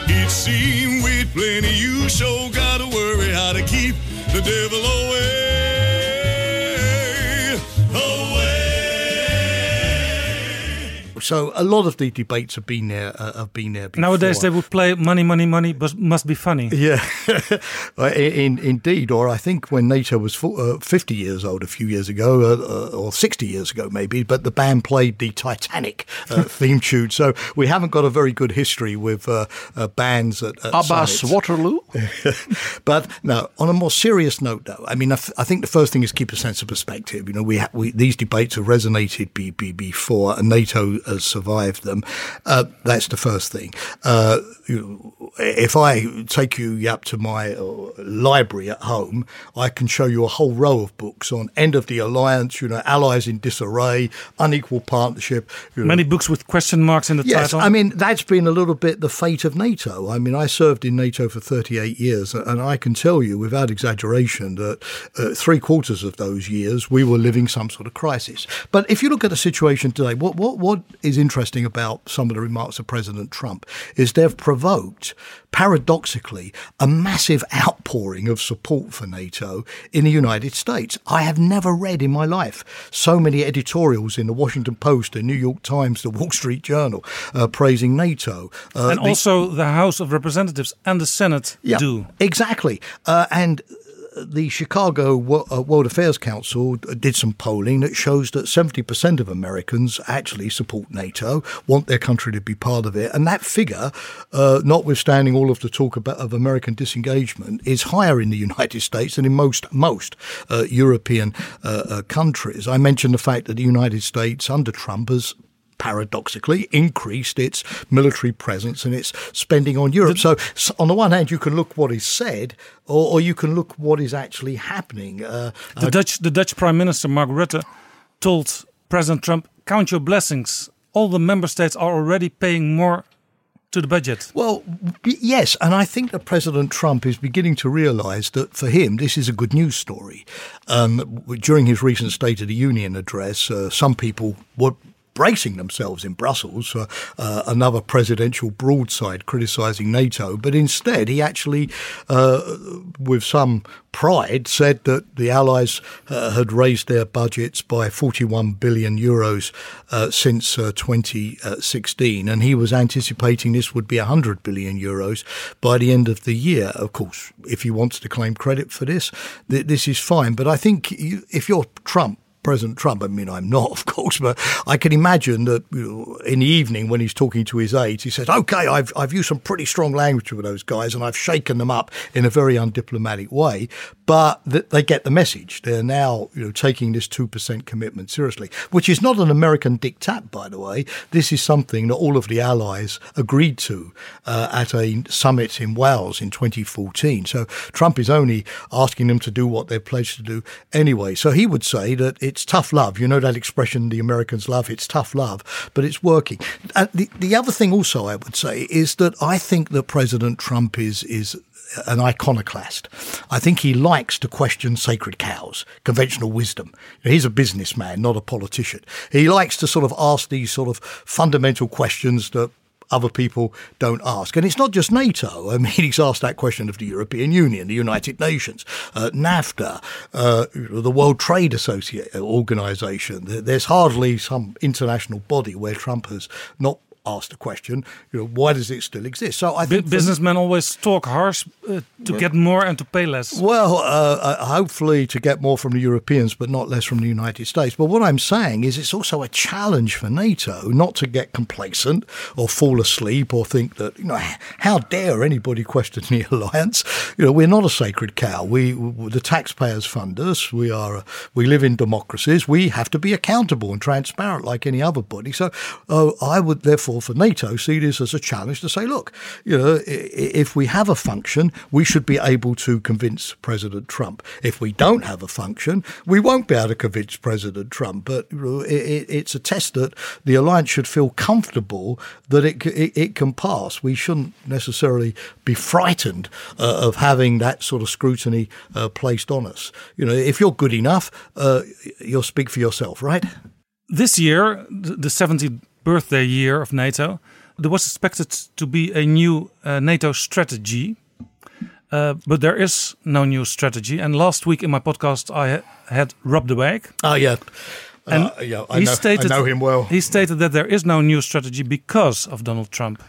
It seems with plenty you sure gotta worry how to keep the devil away. So a lot of the debates have been there. Uh, have been there. Before. Nowadays, they would play "Money, Money, Money," but must be funny. Yeah, in, indeed. Or I think when NATO was uh, fifty years old a few years ago, uh, uh, or sixty years ago maybe, but the band played the Titanic uh, theme tune. So we haven't got a very good history with uh, bands at, at Abbas Waterloo. but no, on a more serious note, though, I mean, I, I, think the first thing is keep a sense of perspective. You know, we, ha- we these debates have resonated be, be, before, and NATO has survived them. Uh, that's the first thing. Uh, if I take you up to my uh, library at home, I can show you a whole row of books on end of the alliance, you know, allies in disarray, unequal partnership. You know. Many books with question marks in the yes, title. I mean, that's been a little bit the fate of NATO. I mean, I served in NATO for 38 years, and I can tell you without exaggeration that uh, three quarters of those years we were living some sort of crisis. But if you look at the situation today, what, what, what is interesting about some of the remarks of President Trump is they've provoked paradoxically, a massive outpouring of support for NATO in the United States. I have never read in my life so many editorials in the Washington Post, the New York Times, the Wall Street Journal uh, praising NATO. Uh, and the, also the House of Representatives and the Senate yeah, do. Exactly. Uh, and the Chicago uh, World Affairs Council did some polling that shows that 70% of Americans actually support NATO, want their country to be part of it. And that figure, uh, notwithstanding all of the talk about, of American disengagement, is higher in the United States than in most, most uh, European uh, uh, countries. I mentioned the fact that the United States under Trump has paradoxically increased its military presence and its spending on Europe. So, on the one hand, you can look what is said, or, or you can look what is actually happening. Uh, the uh, Dutch, the Dutch Prime Minister Mark Rutte, told President Trump, "Count your blessings. All the member states are already paying more." To the budget. Well, yes, and I think that President Trump is beginning to realise that for him this is a good news story. Um, during his recent State of the Union address, uh, some people were bracing themselves in Brussels for uh, another presidential broadside criticising NATO, but instead he actually, uh, with some pride, said that the Allies uh, had raised their budgets by 41 billion euros uh, since uh, 2016, and he was anticipating this would be 100 billion euros by the end of the year. Of course, if he wants to claim credit for this, th- this is fine. But I think you, if you're Trump, President Trump. I mean, I'm not, of course, but I can imagine that you know, in the evening when he's talking to his aides, he says, "Okay, I've I've used some pretty strong language with those guys, and I've shaken them up in a very undiplomatic way, but th- they get the message. They're now you know taking this two percent commitment seriously, which is not an American diktat, by the way. This is something that all of the allies agreed to uh, at a summit in Wales in 2014. So Trump is only asking them to do what they're pledged to do anyway. So he would say that it it's tough love. You know that expression the Americans love. It's tough love, but it's working. And the the other thing also I would say is that I think that President Trump is is an iconoclast. I think he likes to question sacred cows, conventional wisdom. He's a businessman, not a politician. He likes to sort of ask these sort of fundamental questions that other people don't ask. And it's not just NATO. I mean, he's asked that question of the European Union, the United Nations, uh, NAFTA, uh, the World Trade Association Organization. There's hardly some international body where Trump has not asked the question, you know, why does it still exist? So I think businessmen always talk harsh uh, to well, get more and to pay less. Well, uh, uh, hopefully to get more from the Europeans, but not less from the United States. But what I'm saying is, it's also a challenge for NATO not to get complacent or fall asleep or think that you know how dare anybody question the alliance? You know, we're not a sacred cow. We the taxpayers fund us. We are we live in democracies. We have to be accountable and transparent like any other body. So uh, I would therefore for NATO see this as a challenge to say, look, you know, if we have a function, we should be able to convince President Trump. If we don't have a function, we won't be able to convince President Trump. But it's a test that the alliance should feel comfortable that it it, can pass. We shouldn't necessarily be frightened uh, of having that sort of scrutiny uh, placed on us. You know, if you're good enough, uh, you'll speak for yourself, right? This year, the 70th birthday year of NATO, there was expected to be a new uh, NATO strategy. Uh, but there is no new strategy. And last week in my podcast, I ha had Rob de Wijk. Oh, yeah. And uh, yeah, I, he know, stated, I know him well. He stated that there is no new strategy because of Donald Trump.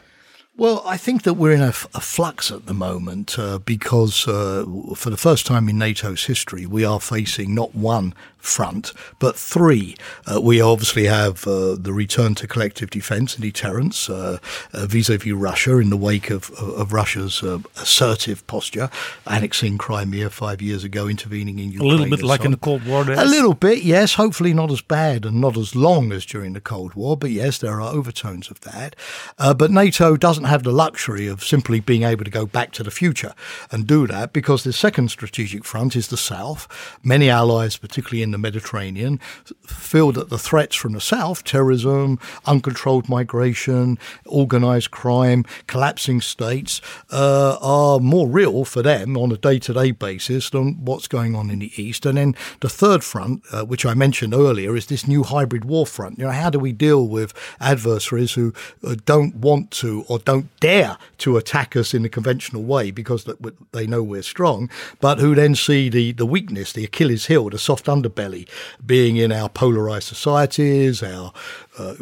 Well, I think that we're in a, a flux at the moment uh, because, uh, for the first time in NATO's history, we are facing not one front, but three. Uh, we obviously have uh, the return to collective defence and deterrence vis a vis Russia in the wake of, of Russia's uh, assertive posture, annexing Crimea five years ago, intervening in Ukraine. A little bit like so in the Cold War days. A little bit, yes. Hopefully not as bad and not as long as during the Cold War, but yes, there are overtones of that. Uh, but NATO doesn't have the luxury of simply being able to go back to the future and do that because the second strategic front is the south. Many allies, particularly in the Mediterranean, feel that the threats from the south, terrorism, uncontrolled migration, organized crime, collapsing states, uh, are more real for them on a day to day basis than what's going on in the east. And then the third front, uh, which I mentioned earlier, is this new hybrid war front. You know, how do we deal with adversaries who uh, don't want to or don't dare to attack us in the conventional way because they know we're strong, but who then see the, the weakness, the Achilles heel, the soft underbelly being in our polarized societies, our uh,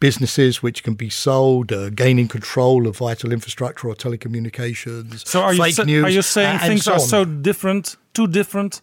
businesses which can be sold, uh, gaining control of vital infrastructure or telecommunications. So are you, news, are you saying and things so are so different, too different,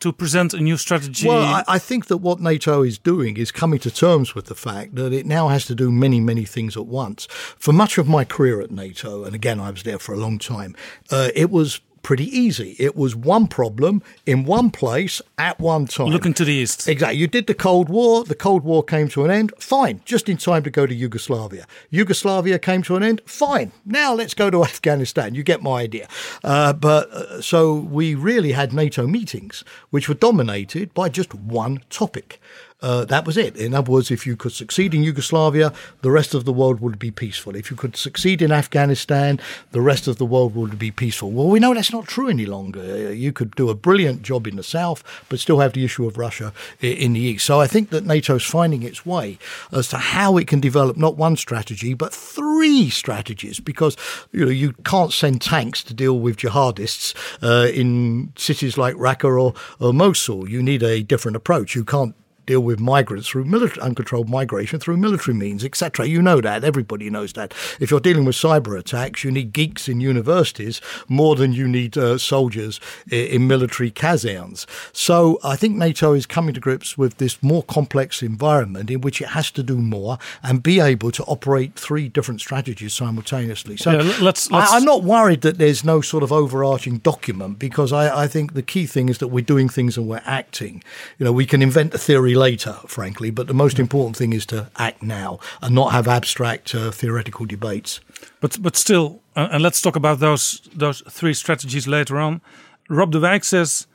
to present a new strategy? Well, I, I think that what NATO is doing is coming to terms with the fact that it now has to do many, many things at once. For much of my career at NATO, and again, I was there for a long time, uh, it was pretty easy. It was one problem in one place at one time. Looking to the east. Exactly. You did the Cold War. The Cold War came to an end. Fine. Just in time to go to Yugoslavia. Yugoslavia came to an end. Fine. Now let's go to Afghanistan. You get my idea. Uh, but uh, so we really had NATO meetings, which were dominated by just one topic. Uh, that was it. In other words, if you could succeed in Yugoslavia, the rest of the world would be peaceful. If you could succeed in Afghanistan, the rest of the world would be peaceful. Well, we know that's not true any longer. Uh, You could do a brilliant job in the south, but still have the issue of Russia in the east. So I think that NATO's finding its way as to how it can develop not one strategy, but three strategies, because you know you can't send tanks to deal with jihadists uh, in cities like Raqqa or, or Mosul. You need a different approach. You can't deal with migrants through military uncontrolled migration through military means, etc. You know that. Everybody knows that. If you're dealing with cyber attacks, you need geeks in universities more than you need uh, soldiers i- in military casernes. So I think NATO is coming to grips with this more complex environment in which it has to do more and be able to operate three different strategies simultaneously. So Yeah, let's- let's- I, I'm not worried that there's no sort of overarching document because I, I think the key thing is that we're doing things and we're acting. You know, we can invent a theory later, frankly, but the most important thing is to act now and not have abstract uh, theoretical debates. But but still, uh, and let's talk about those those three strategies later on. Rob de Wijk says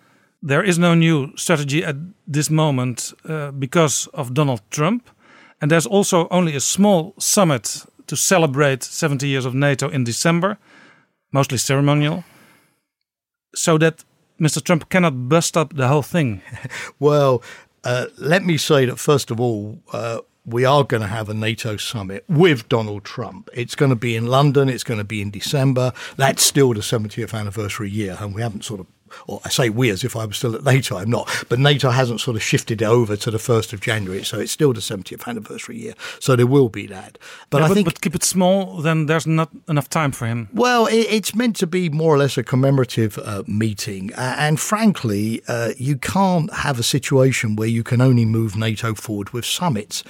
there is no new strategy at this moment uh, because of Donald Trump, and there's also only a small summit to celebrate 70 years of NATO in December, mostly ceremonial, so that Mr. Trump cannot bust up the whole thing. Well, uh, let me say that first of all, uh, we are going to have a NATO summit with Donald Trump. It's going to be in London. It's going to be in December. That's still the 70th anniversary year, and we haven't sort of. Or I say we as if I was still at NATO. I'm not, but NATO hasn't sort of shifted over to the first of January, so it's still the 70th anniversary year. So there will be that. But Yeah, I but, think but keep it small, then there's not enough time for him. well, it, it's meant to be more or less a commemorative uh, meeting. Uh, and frankly, uh, you can't have a situation where you can only move NATO forward with summits.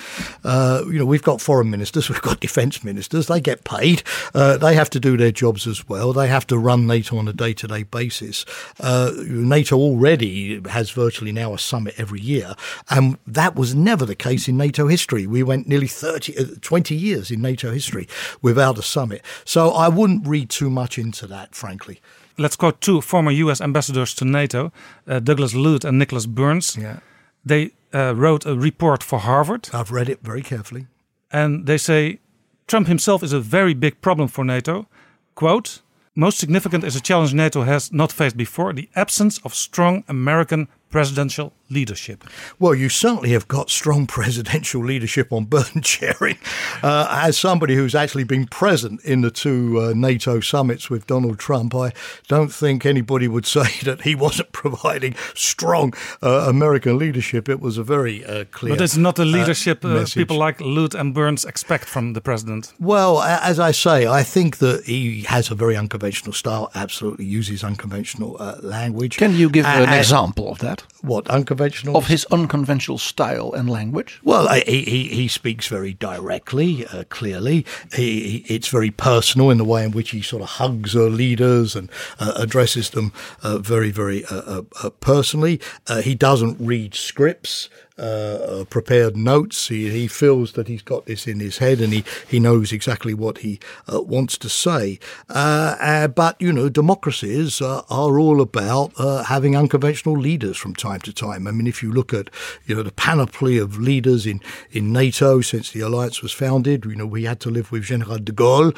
Uh, you know, we've got foreign ministers, we've got defence ministers, they get paid, uh, they have to do their jobs as well, they have to run NATO on a day to day basis. Uh, NATO already has virtually now a summit every year, and that was never the case in NATO history. We went nearly 30, uh, 20 years in NATO history without a summit. So I wouldn't read too much into that, frankly. Let's quote two former US ambassadors to NATO, uh, Douglas Lute and Nicholas Burns. Yeah. They uh, wrote a report for Harvard. I've read it very carefully. And they say Trump himself is a very big problem for NATO. Quote, most significant is a challenge NATO has not faced before the absence of strong American presidential leadership? Well, you certainly have got strong presidential leadership on burden sharing. Uh, as somebody who's actually been present in the two uh, NATO summits with Donald Trump, I don't think anybody would say that he wasn't providing strong uh, American leadership. It was a very uh, clear. But it's not the uh, leadership uh, message. people like Lute and Burns expect from the president. Well, as I say, I think that he has a very unconventional style. Absolutely uses unconventional uh, language. Can you give A- an example of that? What unconventional? Of his unconventional style and language? Well, I- he, he, he speaks very directly, uh, clearly. He, he, it's very personal in the way in which he sort of hugs uh, leaders and uh, addresses them uh, very, very uh, uh, uh, personally. Uh, he doesn't read scripts. Uh, uh, prepared notes. He, he feels that he's got this in his head and he, he knows exactly what he uh, wants to say. Uh, uh, but, you know, democracies uh, are all about having unconventional leaders from time to time. I mean, if you look at, you know, the panoply of leaders in, in NATO since the alliance was founded, you know, we had to live with General de Gaulle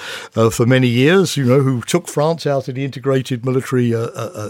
for many years, you know, who took France out of the integrated military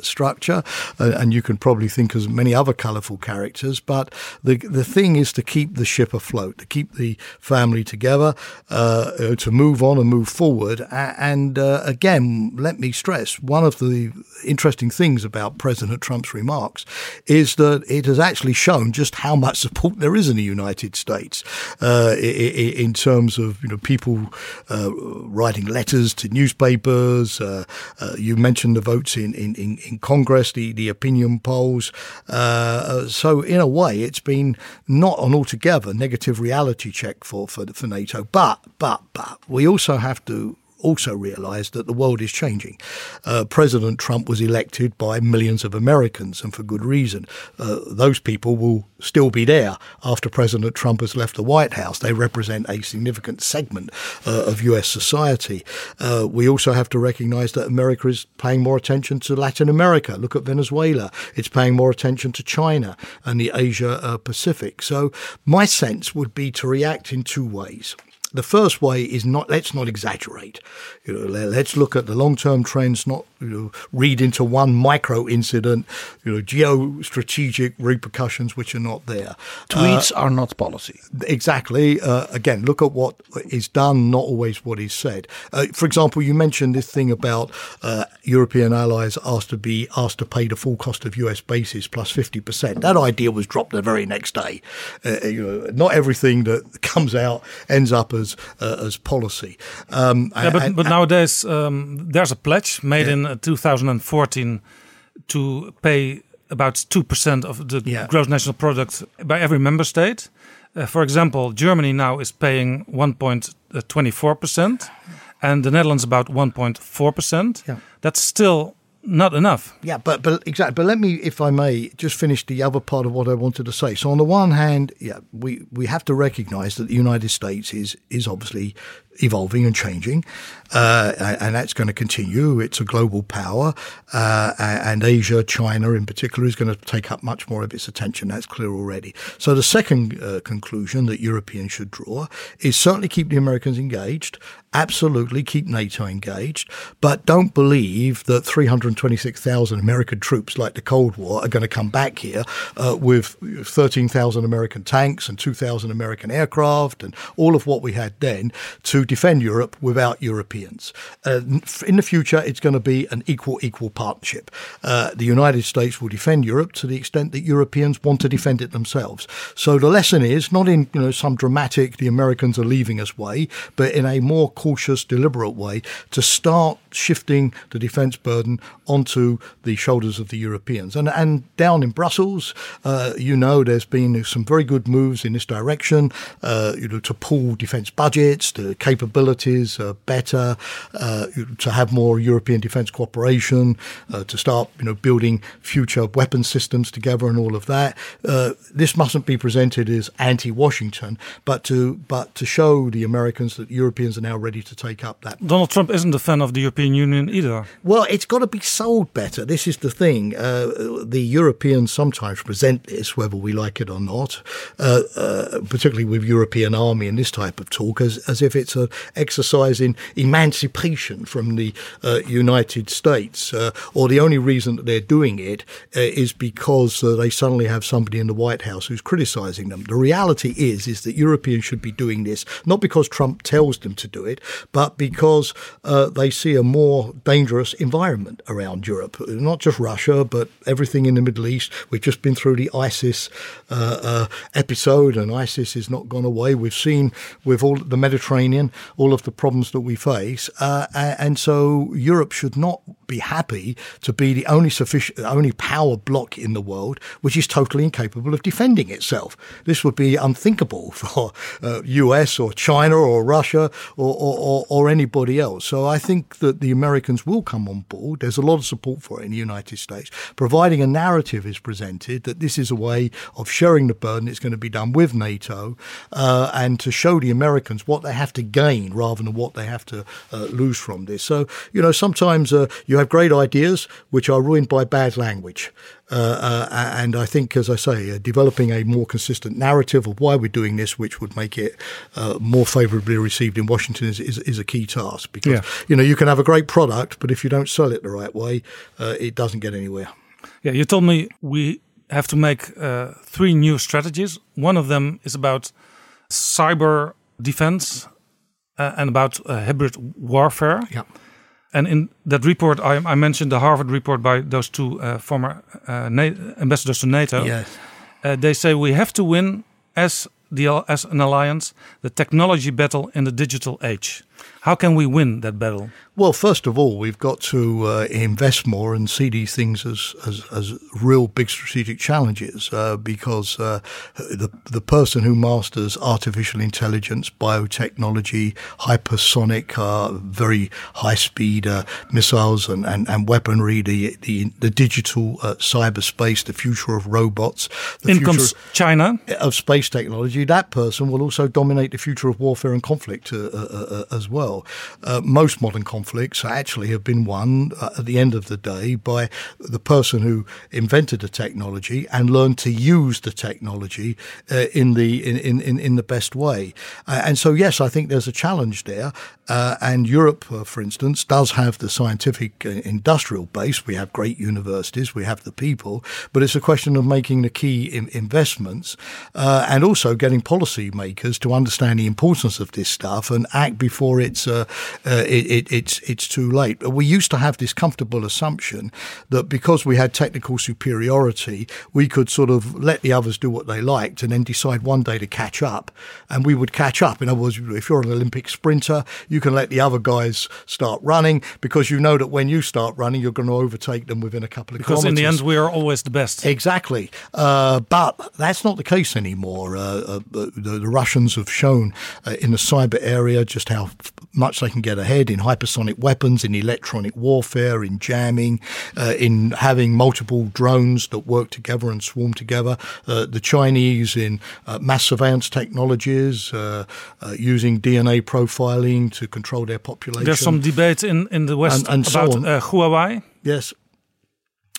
structure. And you can probably think of many other colourful characters. But the, the thing is to keep the ship afloat, to keep the family together, uh, to move on and move forward. And uh, again, let me stress one of the interesting things about President Trump's remarks is that it has actually shown just how much support there is in the United States uh, in terms of you know people uh, writing letters to newspapers. Uh, uh, you mentioned the votes in, in, in, Congress, the, the opinion polls. So in a way, it's been not an altogether negative reality check for, for, for NATO. But, but, but we also have to also realize that the world is changing. Uh, President Trump was elected by millions of Americans, and for good reason. Uh, those people will still be there after President Trump has left the White House. They represent a significant segment uh, of US society. Uh, we also have to recognize that America is paying more attention to Latin America. Look at Venezuela. It's paying more attention to China and the Asia uh, Pacific. So, my sense would be to react in two ways. The first way is not let's not exaggerate. You know, le- let's look at the long-term trends, not you know, read into one micro incident, you know, geo-strategic repercussions which are not there. Tweets Uh, are not policy. Exactly. Uh, again, look at what is done, not always what is said. Uh, for example, you mentioned this thing about uh, European allies asked to be asked to pay the full cost of US bases plus fifty percent. That idea was dropped the very next day. Uh, you know, not everything that comes out ends up as uh, as policy. Um, Yeah, but, and- but nowadays um, there's a pledge made in uh, 2014 to pay about 2% of the gross national product by every member state. Uh, for example, Germany now is paying 1.24% and the Netherlands about 1.4%. Yeah. That's still not enough. Yeah, but but exactly. But let me, if I may, just finish the other part of what I wanted to say. So on the one hand, yeah, we we have to recognise that the United States is is obviously evolving and changing, uh, and, that's going to continue. It's a global power, uh, and Asia, China in particular, is going to take up much more of its attention. That's clear already. So the second uh, conclusion that Europeans should draw is certainly keep the Americans engaged. Absolutely keep NATO engaged, but don't believe that 326,000 American troops, like the Cold War, are going to come back here uh, with 13,000 American tanks and 2,000 American aircraft and all of what we had then to defend Europe without Europeans. Uh, in the future, it's going to be an equal equal partnership. Uh, the United States will defend Europe to the extent that Europeans want to defend it themselves. So the lesson is not in you know some dramatic the Americans are leaving us way, but in a more cautious, deliberate way to start shifting the defence burden onto the shoulders of the Europeans. And and down in Brussels, uh, you know, there's been some very good moves in this direction. Uh, you know, to pool defence budgets, the capabilities uh, better, uh, to have more European defence cooperation, uh, to start you know building future weapon systems together, and all of that. Uh, this mustn't be presented as anti-Washington, but to but to show the Americans that Europeans are now ready to take up that Donald Trump isn't a fan of the European Union either. well, it's got to be sold better. This is the thing. Uh, the Europeans sometimes present this, whether we like it or not, uh, uh, particularly with European army and this type of talk, as, as if it's an exercise in emancipation from the uh, United States, uh, or the only reason that they're doing it uh, is because they suddenly have somebody in the White House who's criticizing them. The reality is, is that Europeans should be doing this not because Trump tells them to do it, but because they see a more dangerous environment around Europe, not just Russia, but everything in the Middle East. We've just been through the ISIS uh, uh, episode, and ISIS has not gone away. We've seen with all the Mediterranean all of the problems that we face, uh, and so Europe should not be happy to be the only sufficient, only power block in the world which is totally incapable of defending itself. This would be unthinkable for US uh, or China or Russia or, or, or anybody else. So I think that the Americans will come on board. There's a lot of support for it in the United States, providing a narrative is presented that this is a way of sharing the burden. It's going to be done with NATO uh, and to show the Americans what they have to gain rather than what they have to uh, lose from this. So, you know, sometimes uh, you have great ideas which are ruined by bad language. Uh, uh, and I think, as I say, uh, developing a more consistent narrative of why we're doing this, which would make it uh, more favourably received in Washington, is, is, is, a key task. Because yeah. you know you can have a great product, but if you don't sell it the right way, uh, it doesn't get anywhere. Yeah, you told me we have to make uh, three new strategies. One of them is about cyber defense and about hybrid warfare. Yeah. And in that report, I, I mentioned the Harvard report by those two uh, former uh, ambassadors to NATO. Yes. Uh, they say we have to win as the as an alliance the technology battle in the digital age. How can we win that battle? Well, first of all, we've got to uh, invest more and see these things as as, as real big strategic challenges. Uh, because uh, the the person who masters artificial intelligence, biotechnology, hypersonic, uh, very high speed uh, missiles and, and, and weaponry, the the the digital uh, cyberspace, the future of robots, the in comes China of space technology. That person will also dominate the future of warfare and conflict as well. Most modern conflicts conflicts actually have been won uh, at the end of the day by the person who invented the technology and learned to use the technology uh, in the in, in, in the best way. Uh, and so, yes, I think there's a challenge there. Uh, and Europe, uh, for instance, does have the scientific uh, industrial base. We have great universities, we have the people, but it's a question of making the key in- investments and also getting policymakers to understand the importance of this stuff and act before it's it, it, it's it's it's too late. We used to have this comfortable assumption that because we had technical superiority, we could sort of let the others do what they liked and then decide one day to catch up, and we would catch up. In other words, if you're an Olympic sprinter, you can let the other guys start running because you know that when you start running, you're going to overtake them within a couple of kilometers. because kilometers. in the end, we are always the best. Exactly, uh, but that's not the case anymore. Uh, uh, the, the, Russians have shown uh, in the cyber area just how much they can get ahead in hypersonic hypersonic weapons, in electronic warfare, in jamming, uh, in having multiple drones that work together and swarm together. Uh, the Chinese in uh, mass surveillance technologies, uh, uh, using DNA profiling to control their population. There's some debate in, in the West and, and about so uh, Huawei. Yes,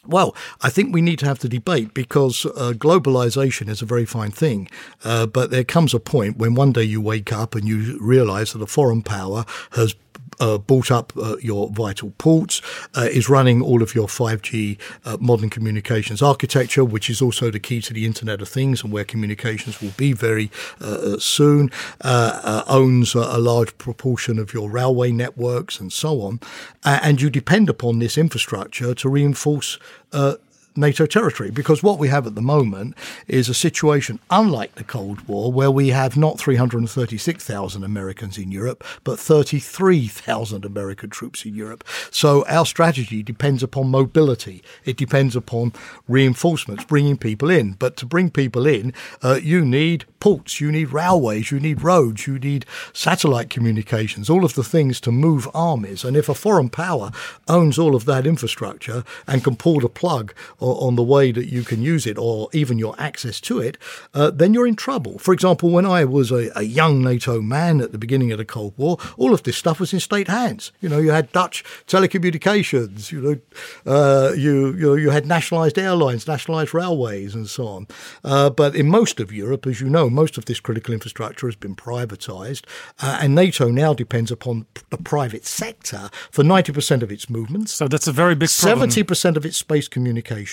well, I think we need to have the debate because uh, globalization is a very fine thing. Uh, but there comes a point when one day you wake up and you realize that a foreign power has uh, bought up uh, your vital ports, uh, is running all of your 5G uh, modern communications architecture, which is also the key to the Internet of Things and where communications will be very uh, uh, soon, owns a large proportion of your railway networks and so on. and you depend upon this infrastructure to reinforce NATO territory. Because what we have at the moment is a situation unlike the Cold War, where we have not 336,000 Americans in Europe, but 33,000 American troops in Europe. So our strategy depends upon mobility. It depends upon reinforcements, bringing people in. But to bring people in, uh, you need ports, you need railways, you need roads, you need satellite communications, all of the things to move armies. And if a foreign power owns all of that infrastructure and can pull the plug on the way that you can use it or even your access to it, uh, then you're in trouble. For example, when I was a, a young NATO man at the beginning of the Cold War, all of this stuff was in state hands. You know, you had Dutch telecommunications, you know, uh, you, you, know, you had nationalized airlines, nationalized railways, and so on. Uh, but in most of Europe, as you know, most of this critical infrastructure has been privatized, uh, and NATO now depends upon the private sector for 90% of its movements. So that's a very big problem. 70% of its space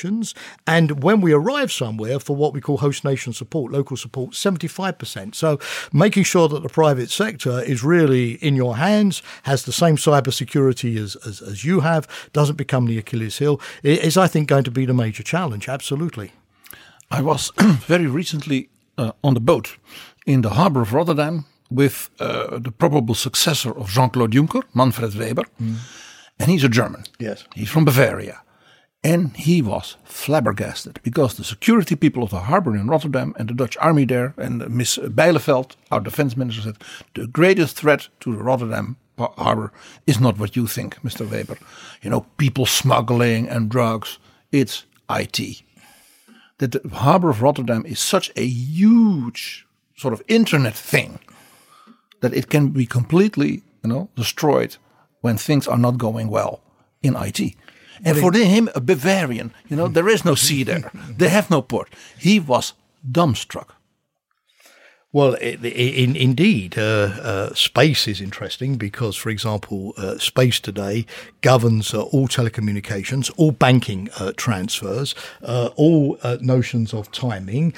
communications. And when we arrive somewhere for what we call host nation support, local support, 75%. So making sure that the private sector is really in your hands, has the same cybersecurity as, as, as you have, doesn't become the Achilles heel, is, I think, going to be the major challenge. Absolutely. I was very recently uh, on the boat in the harbor of Rotterdam with uh, the probable successor of Jean Claude Juncker, Manfred Weber. And he's a German. Yes. He's from Bavaria. And he was flabbergasted because the security people of the harbor in Rotterdam and the Dutch army there and Miss Bijleveld, our defense minister, said the greatest threat to the Rotterdam harbor is not what you think, Mr. Weber. You know, people smuggling and drugs. It's IT. That the harbor of Rotterdam is such a huge sort of internet thing that it can be completely, you know, destroyed when things are not going well in IT. And for him, a Bavarian, you know, there is no sea there. They have no port. He was dumbstruck. Well, in, indeed, uh, uh, space is interesting because, for example, uh, space today governs uh, all telecommunications, all banking uh, transfers, uh, all notions of timing,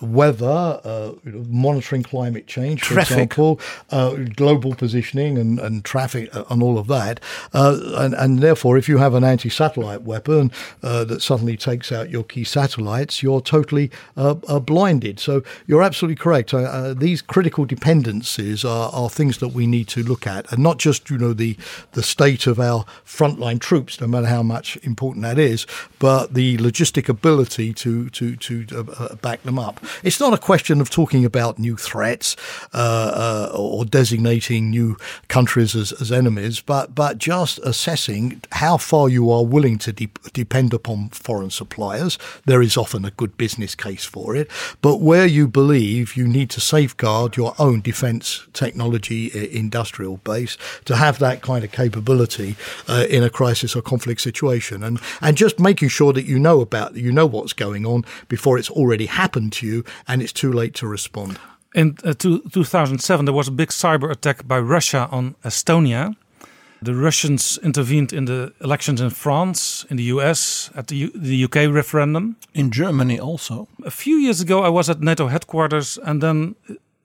weather, monitoring climate change, for traffic. example, global positioning and, and traffic and all of that. and, and therefore, if you have an anti-satellite weapon that suddenly takes out your key satellites, you're totally blinded. So you're absolutely correct. So uh, these critical dependencies are, are things that we need to look at, and not just you know the the state of our frontline troops, no matter how much important that is, but the logistic ability to to to uh, uh back them up. It's not a question of talking about new threats uh, uh, or designating new countries as, as enemies, but but just assessing how far you are willing to de- depend upon foreign suppliers. There is often a good business case for it, but where you believe you need need to safeguard your own defence technology industrial base to have that kind of capability uh, in a crisis or conflict situation, and and just making sure that you know about you know what's going on before it's already happened to you and it's too late to respond. In uh, two, 2007, there was a big cyber attack by Russia on Estonia. The Russians intervened in the elections in France, in the US, at the, U the UK referendum. In Germany also. A few years ago, I was at NATO headquarters, and then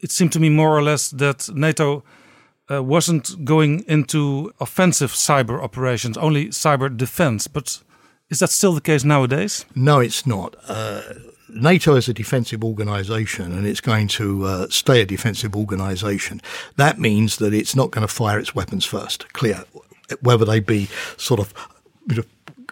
it seemed to me more or less that NATO uh, wasn't going into offensive cyber operations, only cyber defense. But is that still the case nowadays? No, it's not. Uh, NATO is a defensive organization and it's going to uh, stay a defensive organization. That means that it's not going to fire its weapons first, clear, whether they be sort of you know,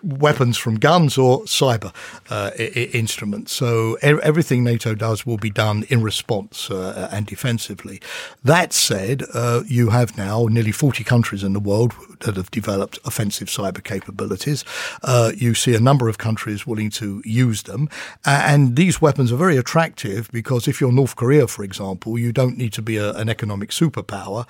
weapons from guns or cyber uh, I- instruments. So er- everything NATO does will be done in response uh, and defensively. That said, uh, you have now nearly 40 countries in the world that have developed offensive cyber capabilities. Uh, you see a number of countries willing to use them. and these weapons are very attractive because if you're North Korea, for example, you don't need to be a, an economic superpower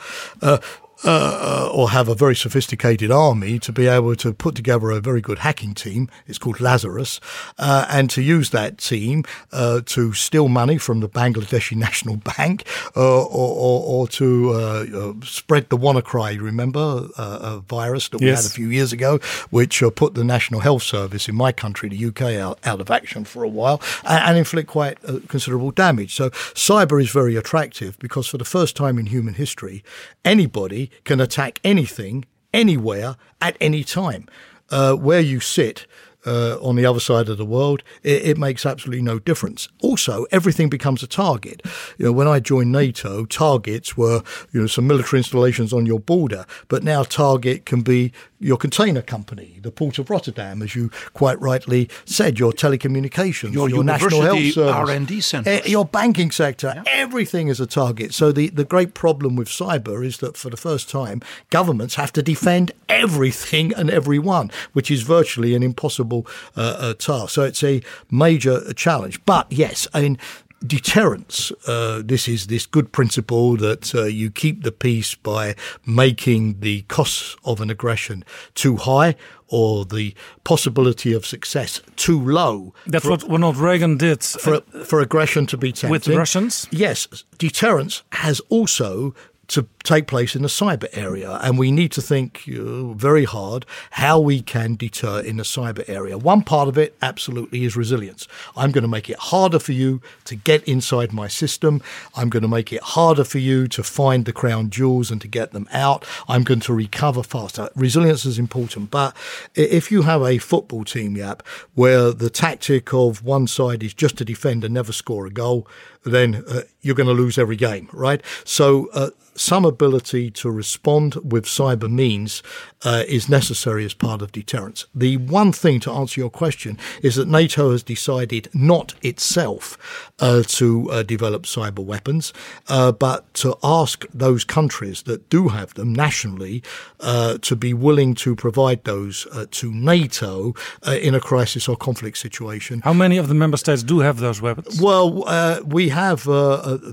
uh, uh, or have a very sophisticated army to be able to put together a very good hacking team. It's called Lazarus, uh, and to use that team uh, to steal money from the Bangladeshi National Bank, uh, or, or, or, to uh, uh, spread the WannaCry. Remember a virus that we yes. had a few years ago, which put the National Health Service in my country, the UK, out, out of action for a while, and, and inflict quite considerable damage. So cyber is very attractive because for the first time in human history, anybody can attack anything, anywhere, at any time. Uh, where you sit, uh, on the other side of the world, it, it, makes absolutely no difference. Also, everything becomes a target. You know, when I joined NATO, targets were you know some military installations on your border, but now target can be your container company, the Port of Rotterdam, as you quite rightly said, your telecommunications, your, your national health service, R&D centers. your banking sector, yeah. everything is a target. So the, the great problem with cyber is that for the first time, governments have to defend everything and everyone, which is virtually an impossible uh, uh, task. So it's a major challenge. But yes, I mean, deterrence. Uh, this is this good principle that uh, you keep the peace by making the costs of an aggression too high or the possibility of success too low. That's for, what Ronald Reagan did for, for aggression to be tempting. with the Russians. Yes, deterrence has also to take place in the cyber area. And we need to think uh, very hard how we can deter in the cyber area. One part of it absolutely is resilience. I'm going to make it harder for you to get inside my system. I'm going to make it harder for you to find the crown jewels and to get them out. I'm going to recover faster. Resilience is important. But if you have a football team, Jaap, where the tactic of one side is just to defend and never score a goal, then uh, you're going to lose every game, right? So, uh, some ability to respond with cyber means uh, is necessary as part of deterrence. The one thing to answer your question is that NATO has decided not itself uh, to uh, develop cyber weapons, uh, but to ask those countries that do have them nationally uh, to be willing to provide those uh, to NATO in a crisis or conflict situation. How many of the member states do have those weapons? Well, we have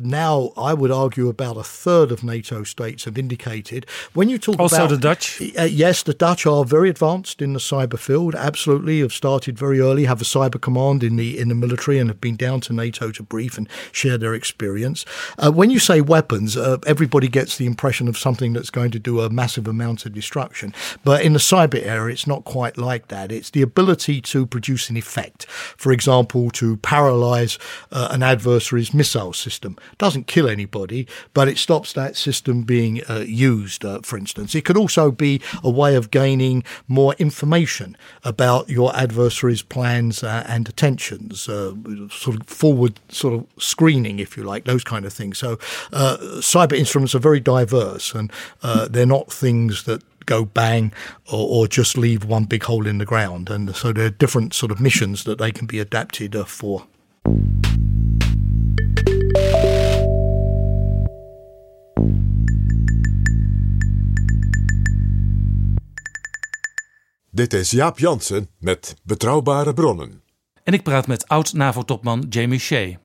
now, I would argue, about a third of NATO states have indicated. When you talk about also about the Dutch, yes, the Dutch are very advanced in the cyber field. Absolutely, have started very early. Have a cyber command in the in the military and have been down to NATO to brief and share their experience. Uh, when you say weapons, uh, everybody gets the impression of something that's going to do a massive amount of destruction. But in the cyber area, it's not quite like that. It's the ability to produce an effect. For example, to paralyze uh, an adversary's missile system doesn't kill anybody, but it stops that system being uh, used. Uh, for instance, it could also be a way of gaining more information about your adversary's plans uh, and intentions, uh, sort of forward sort of screening, if you like, those kind of things. So uh, cyber instruments are very diverse and uh, they're not things that go bang or, or, just leave one big hole in the ground. And so there are different sort of missions that they can be adapted for. Dit is Jaap Jansen met Betrouwbare Bronnen. En ik praat met oud-NAVO-topman Jamie Shea.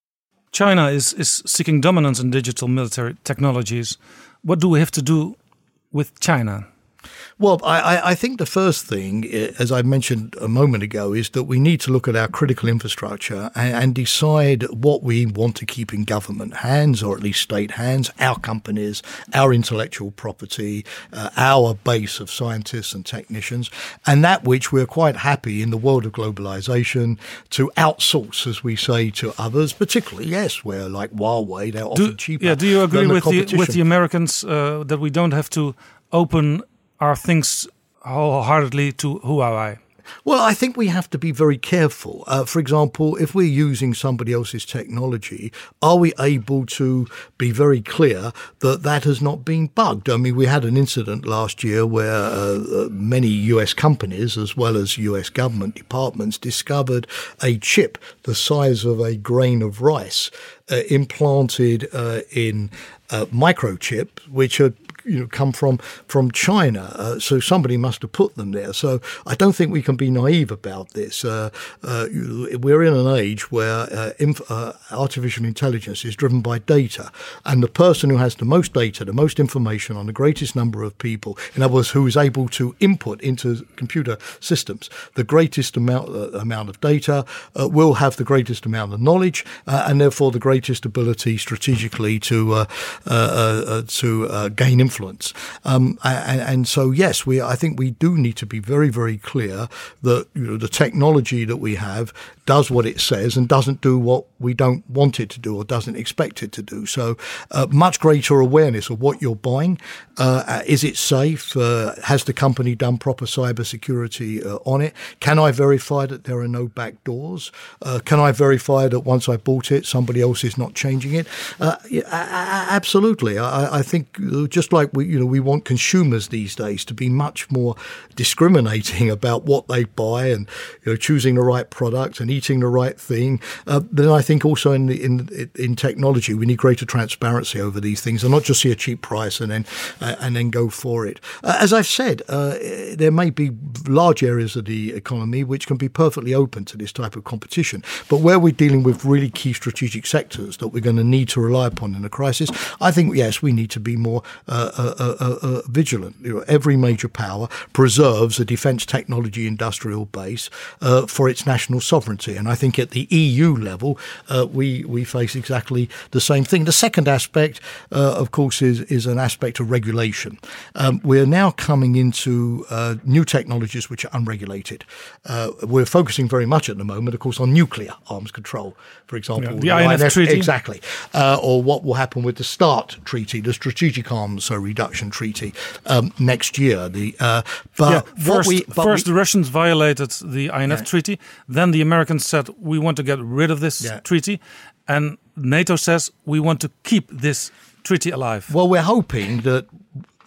China is, is seeking dominance in digital military technologies. What do we have to do with China? Well, I, I, think the first thing, as I mentioned a moment ago, is that we need to look at our critical infrastructure and, and decide what we want to keep in government hands, or at least state hands, our companies, our intellectual property, uh, our base of scientists and technicians, and that which we're quite happy in the world of globalization to outsource, as we say, to others, particularly, yes, where like Huawei, they're do, often cheaper. Yeah, do you agree the with, the, with the Americans uh, that we don't have to open our things wholeheartedly to Huawei? Well, I think we have to be very careful. Uh, for example, if we're using somebody else's technology, are we able to be very clear that that has not been bugged? I mean, we had an incident last year where uh, uh many US companies, as well as US government departments, discovered a chip the size of a grain of rice uh, implanted uh, in uh, microchip, which had you know come from from China. Uh, so somebody must have put them there. So I don't think we can be naive about this. Uh, uh, we're in an age where uh, inf- uh, artificial intelligence is driven by data, and the person who has the most data, the most information on the greatest number of people, in other words, who is able to input into computer systems the greatest amount uh, amount of data, will have the greatest amount of knowledge, and therefore the greatest ability strategically to to gain influence influence. Um, and, and, so, yes, we I think we do need to be very, very clear that you know, the technology that we have does what it says and doesn't do what we don't want it to do or doesn't expect it to do. So, uh, much greater awareness of what you're buying. Uh, is it safe? Uh, has the company done proper cyber security uh, on it? Can I verify that there are no back doors? Uh, can I verify that once I bought it, somebody else is not changing it? Uh, yeah, absolutely. I, I think just like we, you know, we want consumers these days to be much more discriminating about what they buy and you know, choosing the right product and the right thing. Uh, then I think also in, the, in in technology we need greater transparency over these things and not just see a cheap price and then uh, and then go for it. Uh, as I've said, uh, there may be large areas of the economy which can be perfectly open to this type of competition, but where we're dealing with really key strategic sectors that we're going to need to rely upon in a crisis, I think yes we need to be more uh, uh, vigilant. You know, every major power preserves a defence technology industrial base for its national sovereignty, and I think at the EU level uh, we we face exactly the same thing. The second aspect, uh, of course, is is an aspect of regulation. Um, we're now coming into uh, new technologies which are unregulated. Uh, we're focusing very much at the moment, of course, on nuclear arms control, for example, Yeah, the INF treaty. exactly, uh, or what will happen with the START treaty, the Strategic Arms Reduction Treaty, um, next year. The uh, but yeah, first, we but first we- the Russians violated the INF Yeah. treaty. Then the Americans said we want to get rid of this Yeah. treaty, and NATO says we want to keep this treaty alive. Well, we're hoping that.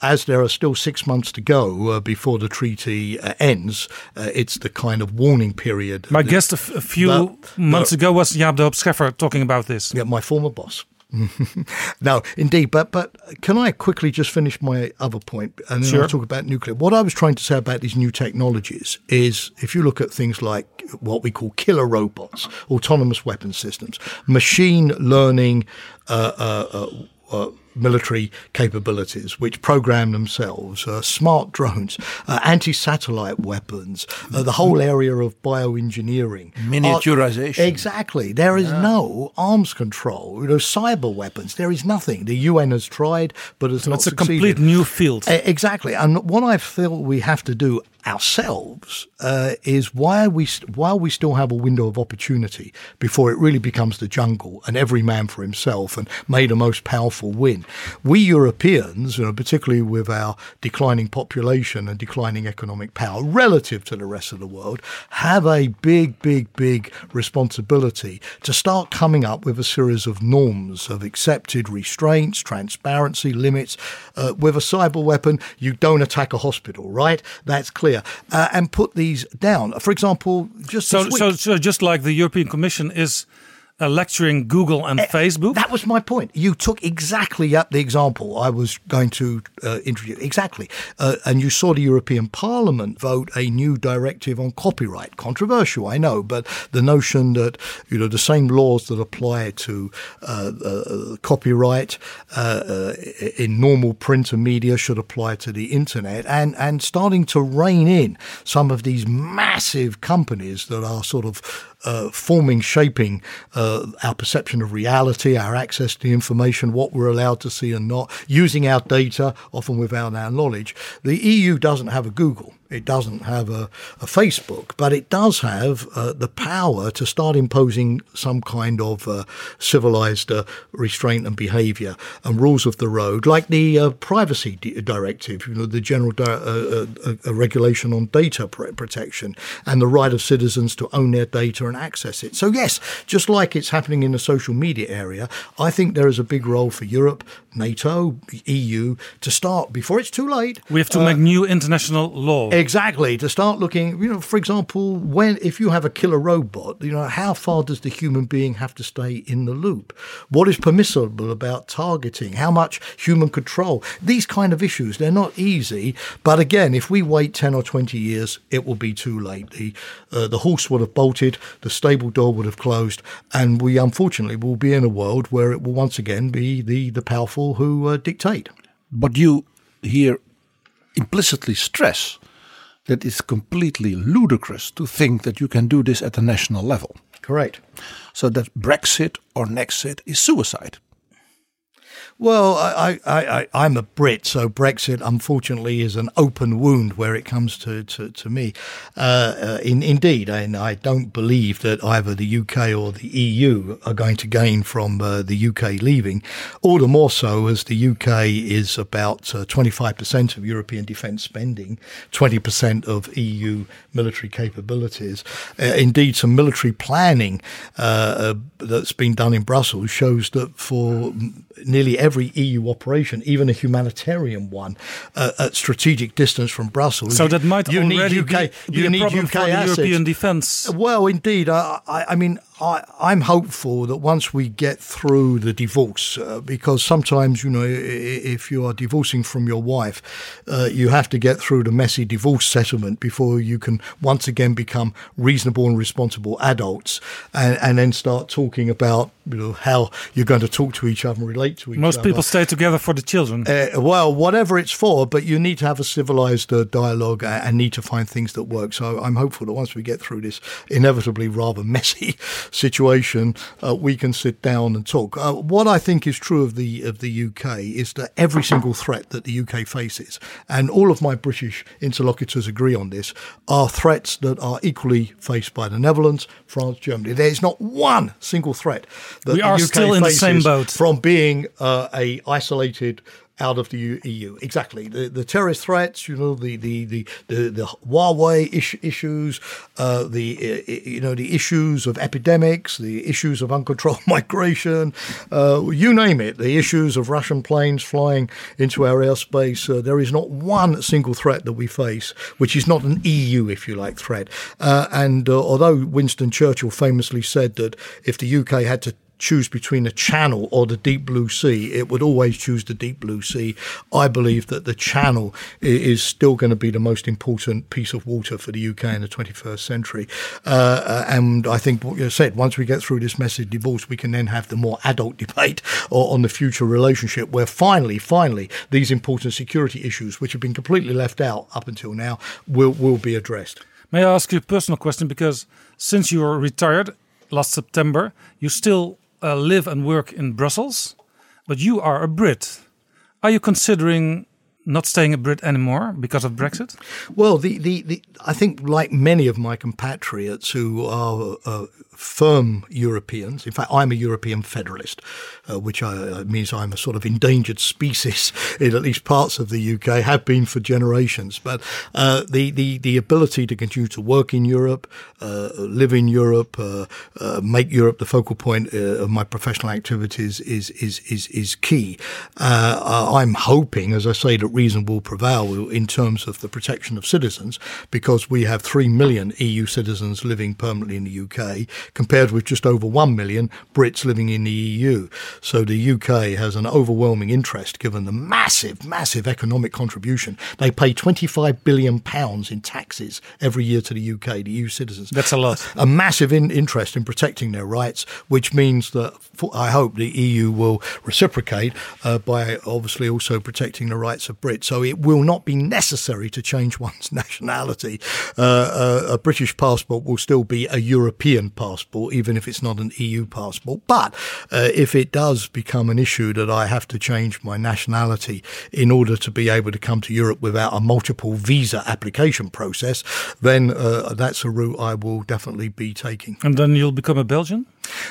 As there are still six months to go uh, before the treaty uh, ends, uh, it's the kind of warning period. My guest a, f- a few that- months that- ago was Jaap de Scheffer talking about this. Yeah, my former boss. no, indeed, but but can I quickly just finish my other point and then Sure. I'll talk about nuclear. What I was trying to say about these new technologies is if you look at things like what we call killer robots, autonomous weapon systems, machine learning uh, uh, uh, uh, military capabilities which program themselves, uh, smart drones, uh, anti-satellite weapons, uh, the whole area of bioengineering, Miniaturization. Art- exactly. There is no arms control. You know, cyber weapons. There is nothing. The UN has tried, but has So not it's a succeeded. complete new field. Exactly, and what I feel we have to do ourselves uh, is while we while we still have a window of opportunity before it really becomes the jungle and every man for himself and may the most powerful win. We Europeans, you know, particularly with our declining population and declining economic power relative to the rest of the world, have a big, big, big responsibility to start coming up with a series of norms of accepted restraints, transparency, limits. Uh, with a cyber weapon, you don't attack a hospital, right? That's clear. Uh, and put these down. For example, just So, so, so just like the European Commission is uh, lecturing Google and Facebook. That was my point. You took exactly up the example I was going to uh, introduce. Exactly. Uh, and you saw the European Parliament vote a new directive on copyright. Controversial, I know, but the notion that, you know, the same laws that apply to uh, uh, copyright uh, uh, in normal print and media should apply to the internet and, and starting to rein in some of these massive companies that are sort of uh, forming, shaping uh, our perception of reality, our access to information, what we're allowed to see and not, using our data, often without our knowledge. The EU doesn't have a Google. It doesn't have a, a Facebook, but it does have uh, the power to start imposing some kind of uh, civilized uh, restraint and behavior and rules of the road, like the uh, privacy directive, you know, the general di- uh, uh, uh, regulation on data pr- protection and the right of citizens to own their data and access it. So, yes, just like it's happening in the social media area, I think there is a big role for Europe, NATO, EU to start before it's too late. We have to make new international law. Exactly. To start looking, you know, for example, when if you have a killer robot, you know, how far does the human being have to stay in the loop? What is permissible about targeting? How much human control? These kind of issues, they're not easy. But again, if we wait 10 or 20 years, it will be too late. The, uh, the horse would have bolted, the stable door would have closed, and we unfortunately will be in a world where it will once again be the, the powerful who uh, dictate. But you here implicitly stress that it's completely ludicrous to think that you can do this at the national level. Correct. So that Brexit or Nexit is suicide. Well, I, I, I, I'm a Brit, so Brexit, unfortunately, is an open wound where it comes to, to, to me. Uh, uh, in, indeed, and I don't believe that either the UK or the EU are going to gain from uh, the UK leaving. All the more so as the UK is about uh, 25% of European defence spending, 20% of EU military capabilities. Uh, indeed, some military planning uh, that's been done in Brussels shows that for nearly every EU operation, even a humanitarian one, uh, at strategic distance from Brussels. So that might you already need UK, be, be you a need problem UK for assets. European defence. Well, indeed. I, I, I mean, I, I'm hopeful that once we get through the divorce, uh, because sometimes, you know, if you are divorcing from your wife, uh, you have to get through the messy divorce settlement before you can once again become reasonable and responsible adults and, and then start talking about, you know, how you're going to talk to each other and relate to each Most other. Most people stay together for the children. Uh, well, whatever it's for, but you need to have a civilized uh, dialogue and need to find things that work. So I'm hopeful that once we get through this inevitably rather messy situation, uh, we can sit down and talk. Uh, what I think is true of the of the UK is that every single threat that the UK faces, and all of my British interlocutors agree on this, are threats that are equally faced by the Netherlands, France, Germany. There is not one single threat that We the are UK still in the same faces boat. from being uh, a isolated out of the EU. Exactly. The the terrorist threats, you know, the the the the, the Huawei is- issues, uh, the uh, you know the issues of epidemics, the issues of uncontrolled migration, uh, you name it. The issues of Russian planes flying into our airspace. Uh, there is not one single threat that we face which is not an EU, if you like, threat. Uh, and uh, although Winston Churchill famously said that if the UK had to choose between the Channel or the Deep Blue Sea, it would always choose the Deep Blue Sea. I believe that the Channel is still going to be the most important piece of water for the UK in the 21st century. Uh, uh, and I think what you said, once we get through this messy divorce, we can then have the more adult debate on the future relationship, where finally, finally, these important security issues, which have been completely left out up until now, will will be addressed. May I ask you a personal question? Because since you are retired last September, you still uh, live and work in Brussels, but you are a Brit. Are you considering not staying a Brit anymore because of Brexit? Well, the, the, the I think like many of my compatriots who are uh, firm Europeans, in fact, I'm a European federalist, uh, which uh, means I'm a sort of endangered species in at least parts of the UK, have been for generations. But uh, the, the, the ability to continue to work in Europe, uh, live in Europe, uh, uh, make Europe the focal point of my professional activities is is is is key. I'm hoping, as I say, that reason will prevail in terms of the protection of citizens, because we have three million EU citizens living permanently in the UK, compared with just over one million Brits living in the EU. So the UK has an overwhelming interest, given the massive, massive economic contribution. They pay 25 billion pounds in taxes every year to the UK, the EU citizens. That's a lot. A massive in- interest in protecting their rights, which means that for, I hope the EU will reciprocate uh, by obviously also protecting the rights of Brits. So it will not be necessary to change one's nationality. Uh, uh, a British passport will still be a European passport, even if it's not an EU passport. But uh, if it does become an issue that I have to change my nationality in order to be able to come to Europe without a multiple visa application process, then uh, that's a route I will definitely be taking. And then you'll become a Belgian?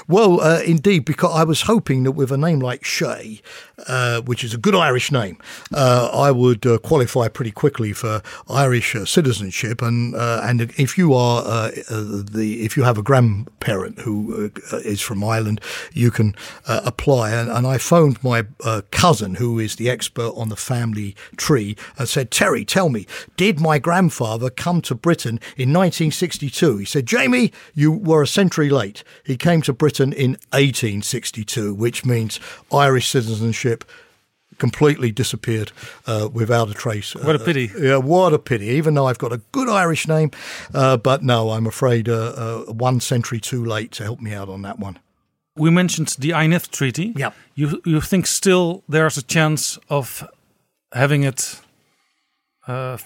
Well, uh, indeed, because I was hoping that with a name like Shay, uh, which is a good Irish name, uh, I would uh, qualify pretty quickly for Irish uh, citizenship. And uh, and if you are uh, uh, the if you have a grandparent who uh, is from Ireland, you can uh, apply. And, and I phoned my uh, cousin, who is the expert on the family tree, and said, Terry, tell me, did my grandfather come to Britain in 1962? He said, Jamie, you were a century late. He came to Britain in 1862, which means Irish citizenship completely disappeared uh, without a trace. What a Uh, pity. yeah, what a pity. Even though I've got a good Irish name, uh, but no, I'm afraid uh, one century too late to help me out on that one. We mentioned the INF Treaty. Yeah. You you think still there's a chance of having it uh,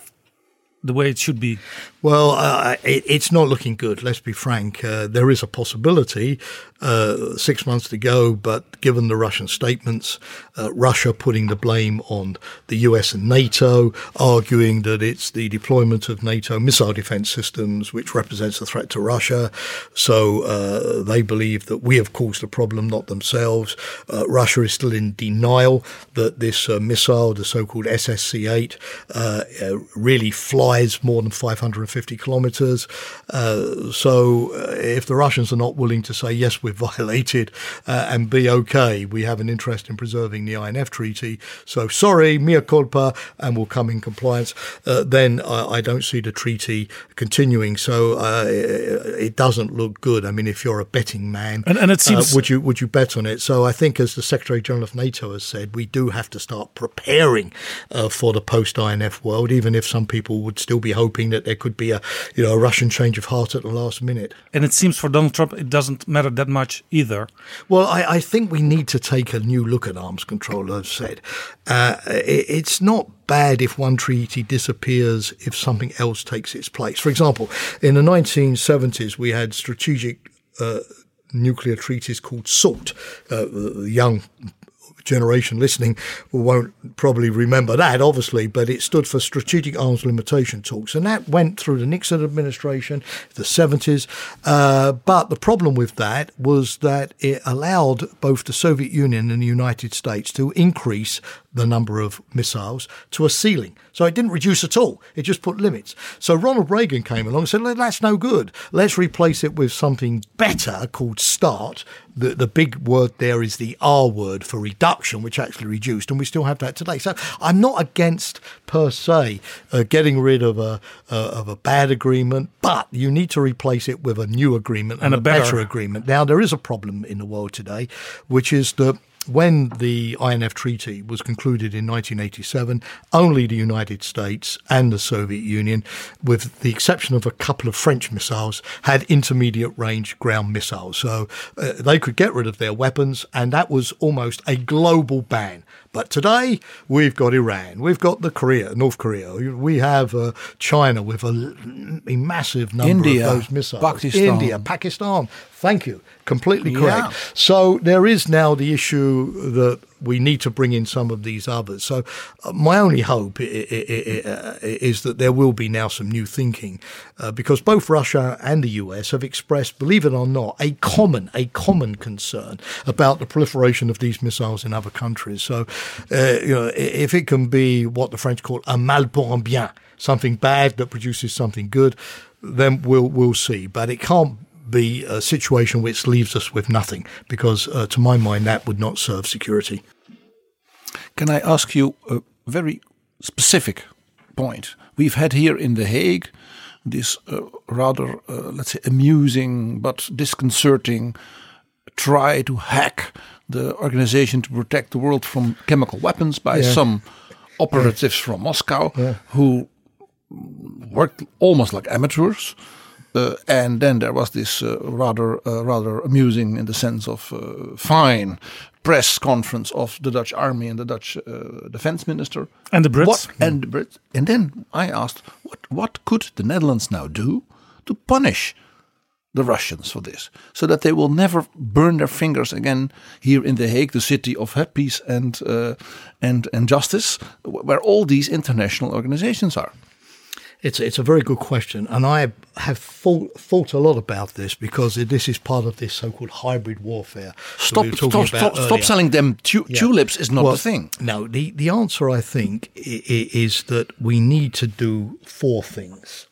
the way it should be? Well, uh, it, it's not looking good. Let's be frank. Uh, there is a possibility. Uh, six months to go, but given the Russian statements, uh, Russia putting the blame on the US and NATO, arguing that it's the deployment of NATO missile defense systems which represents a threat to Russia. So uh, they believe that we have caused the problem, not themselves. Uh, Russia is still in denial that this missile, the so-called SSC-8, really flies more than 550 kilometers. so if the Russians are not willing to say yes, we've violated uh, and be okay. We have an interest in preserving the INF Treaty. So sorry, mea culpa, and we'll come in compliance. Uh, then I, I, don't see the treaty continuing. So uh, it doesn't look good. I mean, if you're a betting man, and, and it uh, seems would you would you bet on it? So I think, as the Secretary General of NATO has said, we do have to start preparing uh, for the post INF world, even if some people would still be hoping that there could be a you know a Russian change of heart at the last minute. And it seems for Donald Trump, it doesn't matter that much either. Well, I, I think we need to take a new look at arms control. I've said uh, it, it's not bad if one treaty disappears if something else takes its place. For example, in the 1970s, we had strategic. Uh, nuclear treaties called SALT. Uh, the young generation listening won't probably remember that, obviously, but it stood for Strategic Arms Limitation Talks. And that went through the Nixon administration, the 70s. Uh, but the problem with that was that it allowed both the Soviet Union and the United States to increase the number of missiles to a ceiling. So it didn't reduce at all. It just put limits. So Ronald Reagan came along and said, that's no good. Let's replace it with something better called START. The, the big word there is the R word for reduction, which actually reduced, and we still have that today. So I'm not against per se uh, getting rid of a uh, of a bad agreement, but you need to replace it with a new agreement and, and a, better. better agreement. Now there is a problem in the world today, which is that when the INF Treaty was concluded in 1987, only the United States and the Soviet Union, with the exception of a couple of French missiles, had intermediate range ground missiles. So uh, they could get rid of their weapons, and that was almost a global ban. But today we've got Iran, we've got the Korea, North Korea, we have uh, China with a, a, massive number India, of those missiles. Pakistan. India, Pakistan. Thank you. Completely correct. Yeah. So there is now the issue that we need to bring in some of these others. So uh, my only hope is that there will be now some new thinking, uh, because both Russia and the US have expressed, believe it or not, a common a common concern about the proliferation of these missiles in other countries. So uh, you know, if it can be what the French call a mal pour un bien, something bad that produces something good, then we'll we'll see. But it can't be a situation which leaves us with nothing, because uh, to my mind, that would not serve security. Can I ask you a very specific point? We've had here in The Hague this uh, rather, uh, let's say, amusing but disconcerting try to hack the organization to protect the world from chemical weapons by yeah. some operatives yeah. from Moscow yeah. who worked almost like amateurs uh, and then there was this uh, rather uh, rather amusing in the sense of uh, fine press conference of the Dutch army and the Dutch uh, defense minister. And the Brits? What, and the Brits. And then I asked, what what could the Netherlands now do to punish the Russians for this, so that they will never burn their fingers again here in The Hague, the city of peace and uh, and and justice, where all these international organizations are. It's it's a very good question, and I have thought, thought a lot about this because this is part of this so-called hybrid warfare. Stop, we stop, stop, stop, selling them tu- yeah. tulips is not well, the thing. No, the the answer I think is that we need to do four things.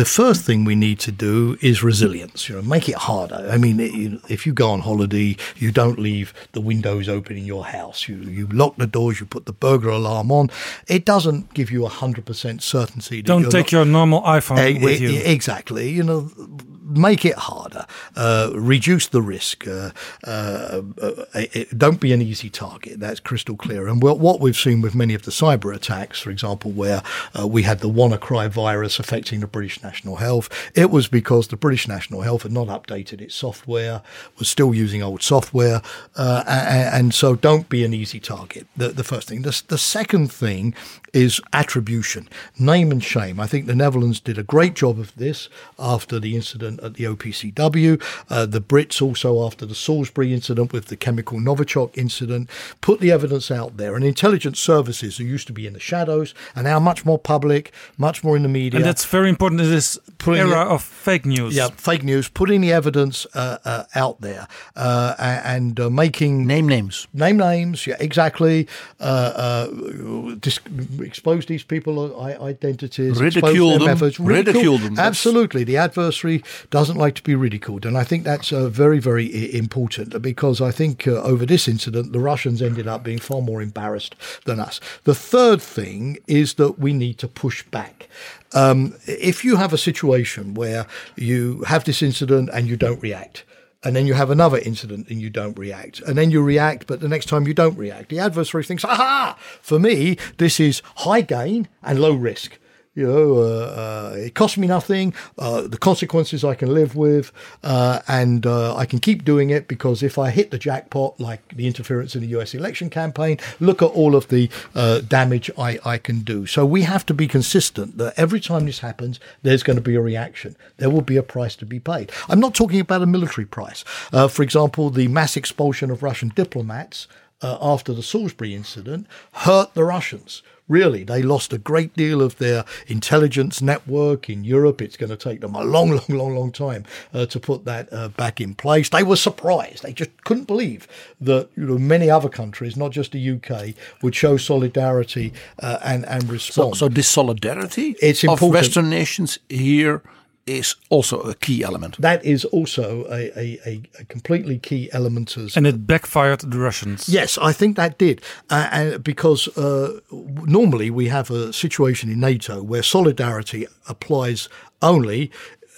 The first thing we need to do is resilience. You know, make it harder. I mean, if you go on holiday, you don't leave the windows open in your house. You you lock the doors. You put the burglar alarm on. It doesn't give you hundred percent certainty. don't take not, your normal iPhone with you. Exactly. You know make it harder, uh, reduce the risk. Uh, uh, uh, don't be an easy target. That's crystal clear. And what we've seen with many of the cyber attacks, for example, where uh, we had the WannaCry virus affecting the British National Health, it was because the British National Health had not updated its software, was still using old software, uh, and, and, so don't be an easy target. The, the first thing. The, the second thing is attribution, name and shame. I think the Netherlands did a great job of this after the incident at the OPCW. Uh, the Brits also after the Salisbury incident with the chemical Novichok incident put the evidence out there. And intelligence services who used to be in the shadows are now much more public, much more in the media. And that's very important this putting era it, of fake news. Yeah, fake news, putting the evidence uh, uh, out there uh, and uh, making name names, name names. Yeah, exactly. Uh, dis- expose these people's identities, ridicule them, methods, ridicule, ridicule them. Absolutely, the adversary doesn't like to be ridiculed, and I think that's uh, very, very important because I think uh, over this incident, the Russians ended up being far more embarrassed than us. The third thing is that we need to push back. Um, if you have a situation where you have this incident and you don't react, and then you have another incident and you don't react, and then you react, but the next time you don't react. The adversary thinks, aha, for me, this is high gain and low risk. You know, uh, uh, it costs me nothing. Uh, the consequences I can live with, uh, and uh, I can keep doing it because if I hit the jackpot, like the interference in the U.S. election campaign, look at all of the uh, damage I, I can do. So we have to be consistent that every time this happens, there's going to be a reaction. There will be a price to be paid. I'm not talking about a military price. for example, the mass expulsion of Russian diplomats after the Salisbury incident hurt the Russians Really, they lost a great deal of their intelligence network in Europe. It's going to take them a long, long, long, long time uh, to put that uh, back in place. They were surprised. They just couldn't believe that you know many other countries, not just the UK, would show solidarity uh, and and respond. So, so this solidarity it's of Western nations here is also a key element. That is also a, a, a completely key element. As, and it backfired the Russians. Yes, I think that did. Uh, and because uh, normally we have a situation in NATO where solidarity applies only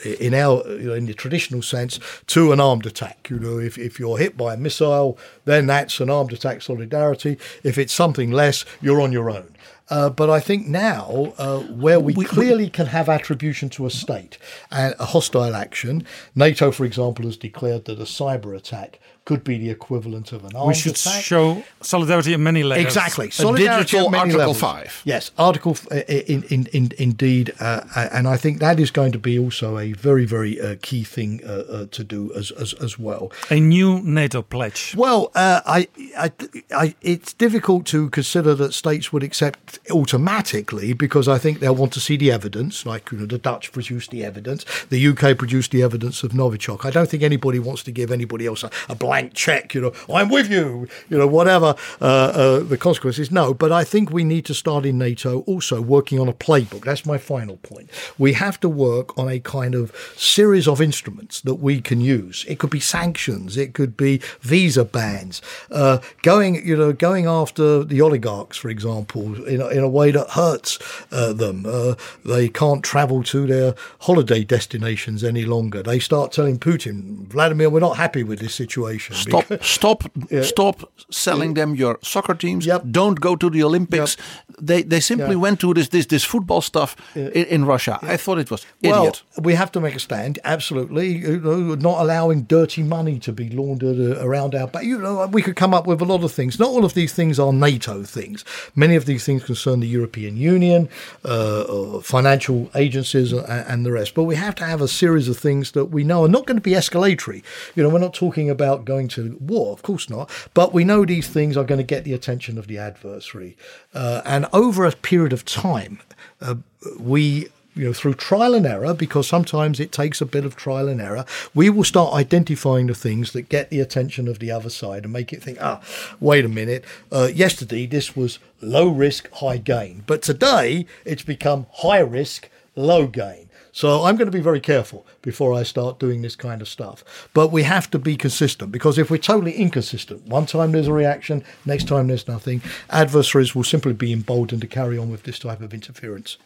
in our you know, in the traditional sense to an armed attack you know if, if you're hit by a missile then that's an armed attack solidarity if it's something less you're on your own uh, but I think now, uh, where we, we clearly we, can have attribution to a state and a hostile action, NATO, for example, has declared that a cyber attack could be the equivalent of an armed We should attack. show solidarity in many layers. Exactly. Solidarity a digital Article levels. 5. Yes, Article uh, in, in, in, indeed. Uh, uh, and I think that is going to be also a very, very uh, key thing uh, uh, to do as, as, as well. A new NATO pledge. Well, I, I, I, it's difficult to consider that states would accept automatically because I think they'll want to see the evidence, like you know, the Dutch produced the evidence, the UK produced the evidence of Novichok. I don't think anybody wants to give anybody else a, a blank check, you know, I'm with you, you know, whatever uh, uh, the consequences. No, but I think we need to start in NATO also working on a playbook. That's my final point. We have to work on a kind of series of instruments that we can use. It could be sanctions, it could be visa bans, uh, going, you know, going after the oligarchs, for example, in a, in a way that hurts uh, them. Uh, they can't travel to their holiday destinations any longer. They start telling Putin, Vladimir, we're not happy with this situation. Stop Stop, stop, yeah. stop selling them your soccer teams. Yep. Don't go to the Olympics. Yep. They they simply went to this this this football stuff in, in, Russia. I thought it was idiot. Well, we have to make a stand. Absolutely, you know, not allowing dirty money to be laundered uh, around our. But you know, we could come up with a lot of things. Not all of these things are NATO things. Many of these things concern the European Union, uh, financial agencies, and, and the rest. But we have to have a series of things that we know are not going to be escalatory. You know, we're not talking about going to war, of course not. But we know these things are going to get the attention of the adversary. Uh, and over a period of time, uh, we you know, through trial and error, because sometimes it takes a bit of trial and error, we will start identifying the things that get the attention of the other side and make it think, ah, wait a minute, uh, yesterday this was low risk, high gain. But today it's become high risk, low gain. So I'm going to be very careful before I start doing this kind of stuff. But we have to be consistent because if we're totally inconsistent, one time there's a reaction, next time there's nothing, adversaries will simply be emboldened to carry on with this type of interference.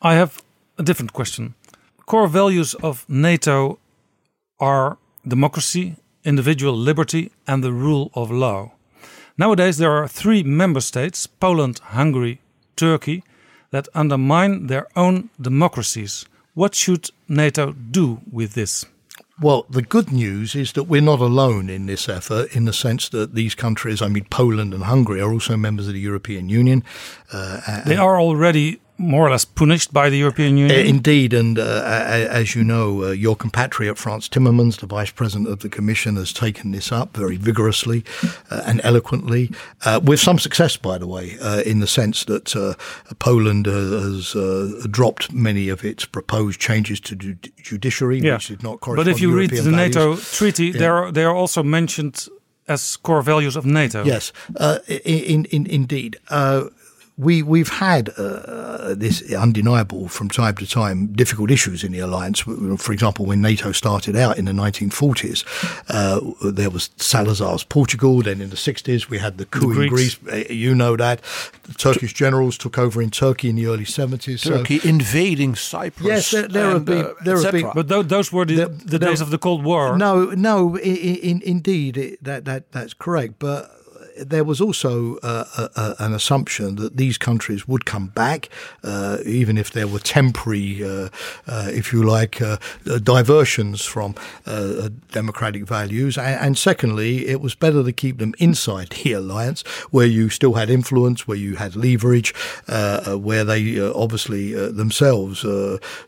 I have a different question. core values of NATO are democracy, individual liberty, and the rule of law. Nowadays, there are three member states Poland, Hungary, Turkey that undermine their own democracies. What should NATO do with this? Well, the good news is that we're not alone in this effort in the sense that these countries, I mean, Poland and Hungary, are also members of the European Union. Uh, they are already more or less punished by the European Union. Uh, indeed, and uh, as you know, uh, your compatriot Frans Timmermans, the Vice President of the Commission, has taken this up very vigorously uh, and eloquently, uh, with some success, by the way, uh, in the sense that Poland has dropped many of its proposed changes to the judiciary, yeah. which did not correspond. But if you European read the values. NATO treaty, yeah. they are they are also mentioned as core values of NATO. Yes, in, in, indeed we we've had uh, this undeniable from time to time difficult issues in the alliance. For example, when NATO started out in the 1940s, uh, there was Salazar's Portugal. Then in the 60s, we had the coup the in Greece. Uh, You know that the Turkish generals took over in Turkey in the early 70s. Turkey so, invading Cyprus. Yes, there, there have been. there have been. But those were the, there, the days of the Cold War. No, no, in, in, indeed, it, that that that's correct, but there was also uh, a, a, an assumption that these countries would come back, uh, even if there were temporary, uh, uh if you like, uh, uh, diversions from democratic values. And, and, secondly, it was better to keep them inside the alliance, where you still had influence, where you had leverage, where they obviously themselves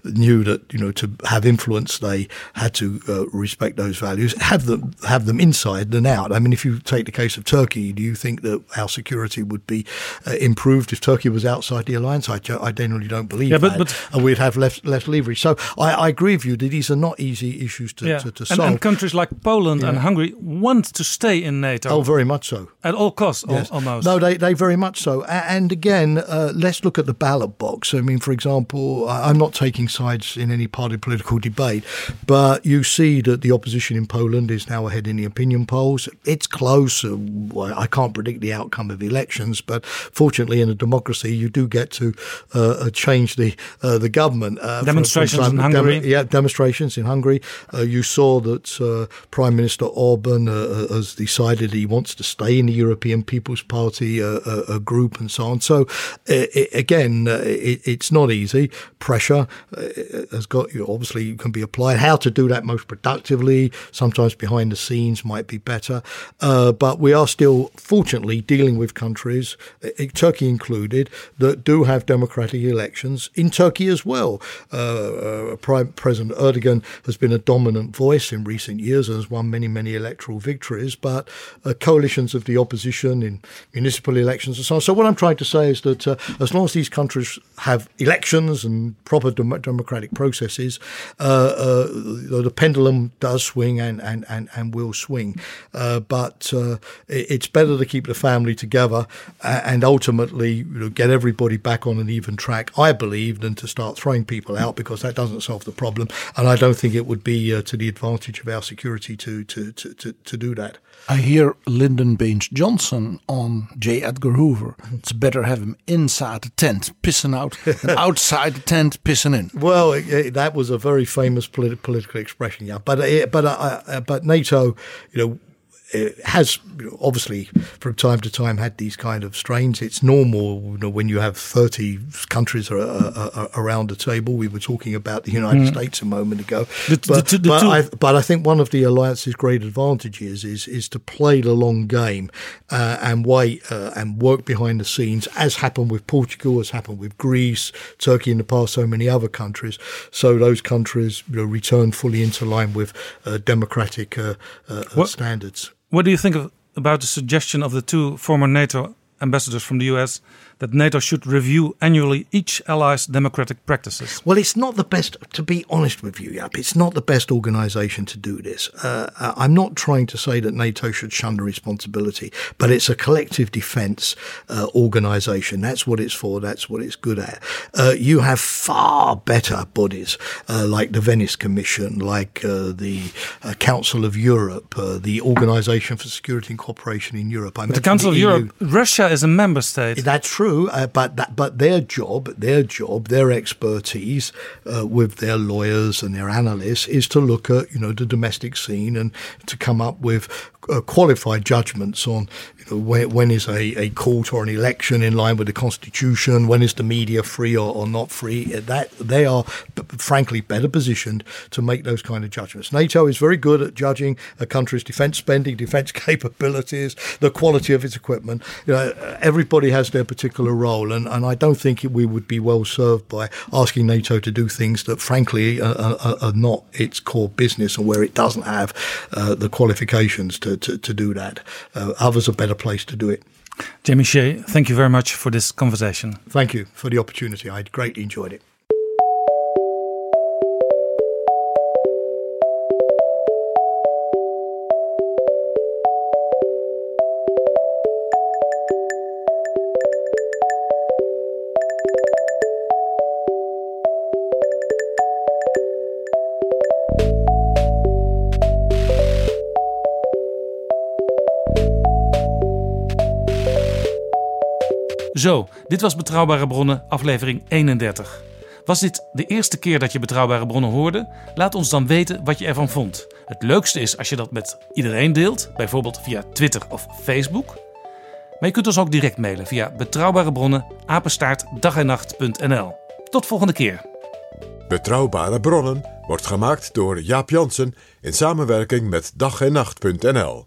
knew that you know to have influence they had to respect those values, have them have them inside than out. I mean, if you take the case of Turkey do you think that our security would be uh, improved if Turkey was outside the alliance? I, I generally don't believe yeah, but, that. But, and we'd have less, less leverage. So I, I, agree with you that these are not easy issues to, yeah. to, to solve. And, countries like Poland yeah. and Hungary want to stay in NATO. Oh, very much so. At all costs, yes. almost. No, they, they very much so. And again, uh, let's look at the ballot box. I mean, for example, I'm not taking sides in any party political debate, but you see that the opposition in Poland is now ahead in the opinion polls. It's close. I can't predict the outcome of elections, but fortunately, in a democracy, you do get to uh, change the uh, the government. Uh, demonstrations in Hungary. Dem- yeah, demonstrations in Hungary. Uh, you saw that uh, Prime Minister Orban has decided he wants to stay in the European People's Party a group and so on. So it, again, it, it's not easy. Pressure has got you. Obviously, can be applied. How to do that most productively? Sometimes behind the scenes might be better, but we are still fortunately dealing with countries, Turkey included, that do have democratic elections in Turkey as well. Uh, uh, Prime President Erdogan has been a dominant voice in recent years and has won many, many electoral victories, but uh, coalitions of the opposition in municipal elections and so on. So, what I'm trying to say is that uh, as long as these countries have elections and proper dem- democratic processes, uh, uh, the pendulum does swing and, and, and, and will swing. but it's better to keep the family together and ultimately you know, get everybody back on an even track, I believe, than to start throwing people out because that doesn't solve the problem. And I don't think it would be uh, to the advantage of our security to, to, to, to, to do that. I hear Lyndon Baines Johnson on J. Edgar Hoover. It's better have him inside the tent pissing out than outside the tent pissing in. Well, it, it, that was a very famous politi- political expression, yeah. But uh, but uh, but NATO, you know, has obviously from time to time had these kind of strains. It's normal you know, when you have 30 countries are, are, are around the table. We were talking about the United mm. States a moment ago. The, but, the, the, but, I, but, I, think one of the alliance's great advantages is, is to play the long game uh, and wait uh, and work behind the scenes, as happened with Portugal, as happened with Greece, Turkey in the past, so many other countries. So those countries you know, return fully into line with uh, democratic uh, uh, standards. What do you think of, about the suggestion of the two former NATO ambassadors from the US that NATO should review annually each ally's democratic practices? Well, it's not the best, to be honest with you, Yap, it's not the best organization to do this. Uh, I'm not trying to say that NATO should shun the responsibility, but it's a collective defense uh, organization. That's what it's for, that's what it's good at. Uh, you have far better bodies uh, like the Venice Commission, like uh, the uh, Council of Europe, the Organization for Security and Cooperation in Europe. I the Council the of Europe, Russia is a member state. That's true, uh, but that, but their job, their job, their expertise uh, with their lawyers and their analysts is to look at you know the domestic scene and to come up with uh, qualified judgments on you know when, when is a, a court or an election in line with the constitution, when is the media free or, or not free. That they are frankly better positioned to make those kind of judgments. NATO is very good at judging a country's defence spending, defence capabilities, the quality of its equipment. You know, everybody has their particular role, and, and I don't think we would be well served by asking NATO to do things that, frankly, are, are, are not its core business and where it doesn't have uh, the qualifications to, to, to do that. Uh, others are better placed to do it. Jamie Shea, thank you very much for this conversation. Thank you for the opportunity. I greatly enjoyed it. Zo, dit was Betrouwbare Bronnen, aflevering 31. Was dit de eerste keer dat je Betrouwbare Bronnen hoorde? Laat ons dan weten wat je ervan vond. Het leukste is als je dat met iedereen deelt, bijvoorbeeld via Twitter of Facebook. Maar je kunt ons ook direct mailen via betrouwbare bronnen apenstaart nacht.nl. Tot volgende keer. Betrouwbare bronnen wordt gemaakt door Jaap Jansen in samenwerking met dag en nacht.nl.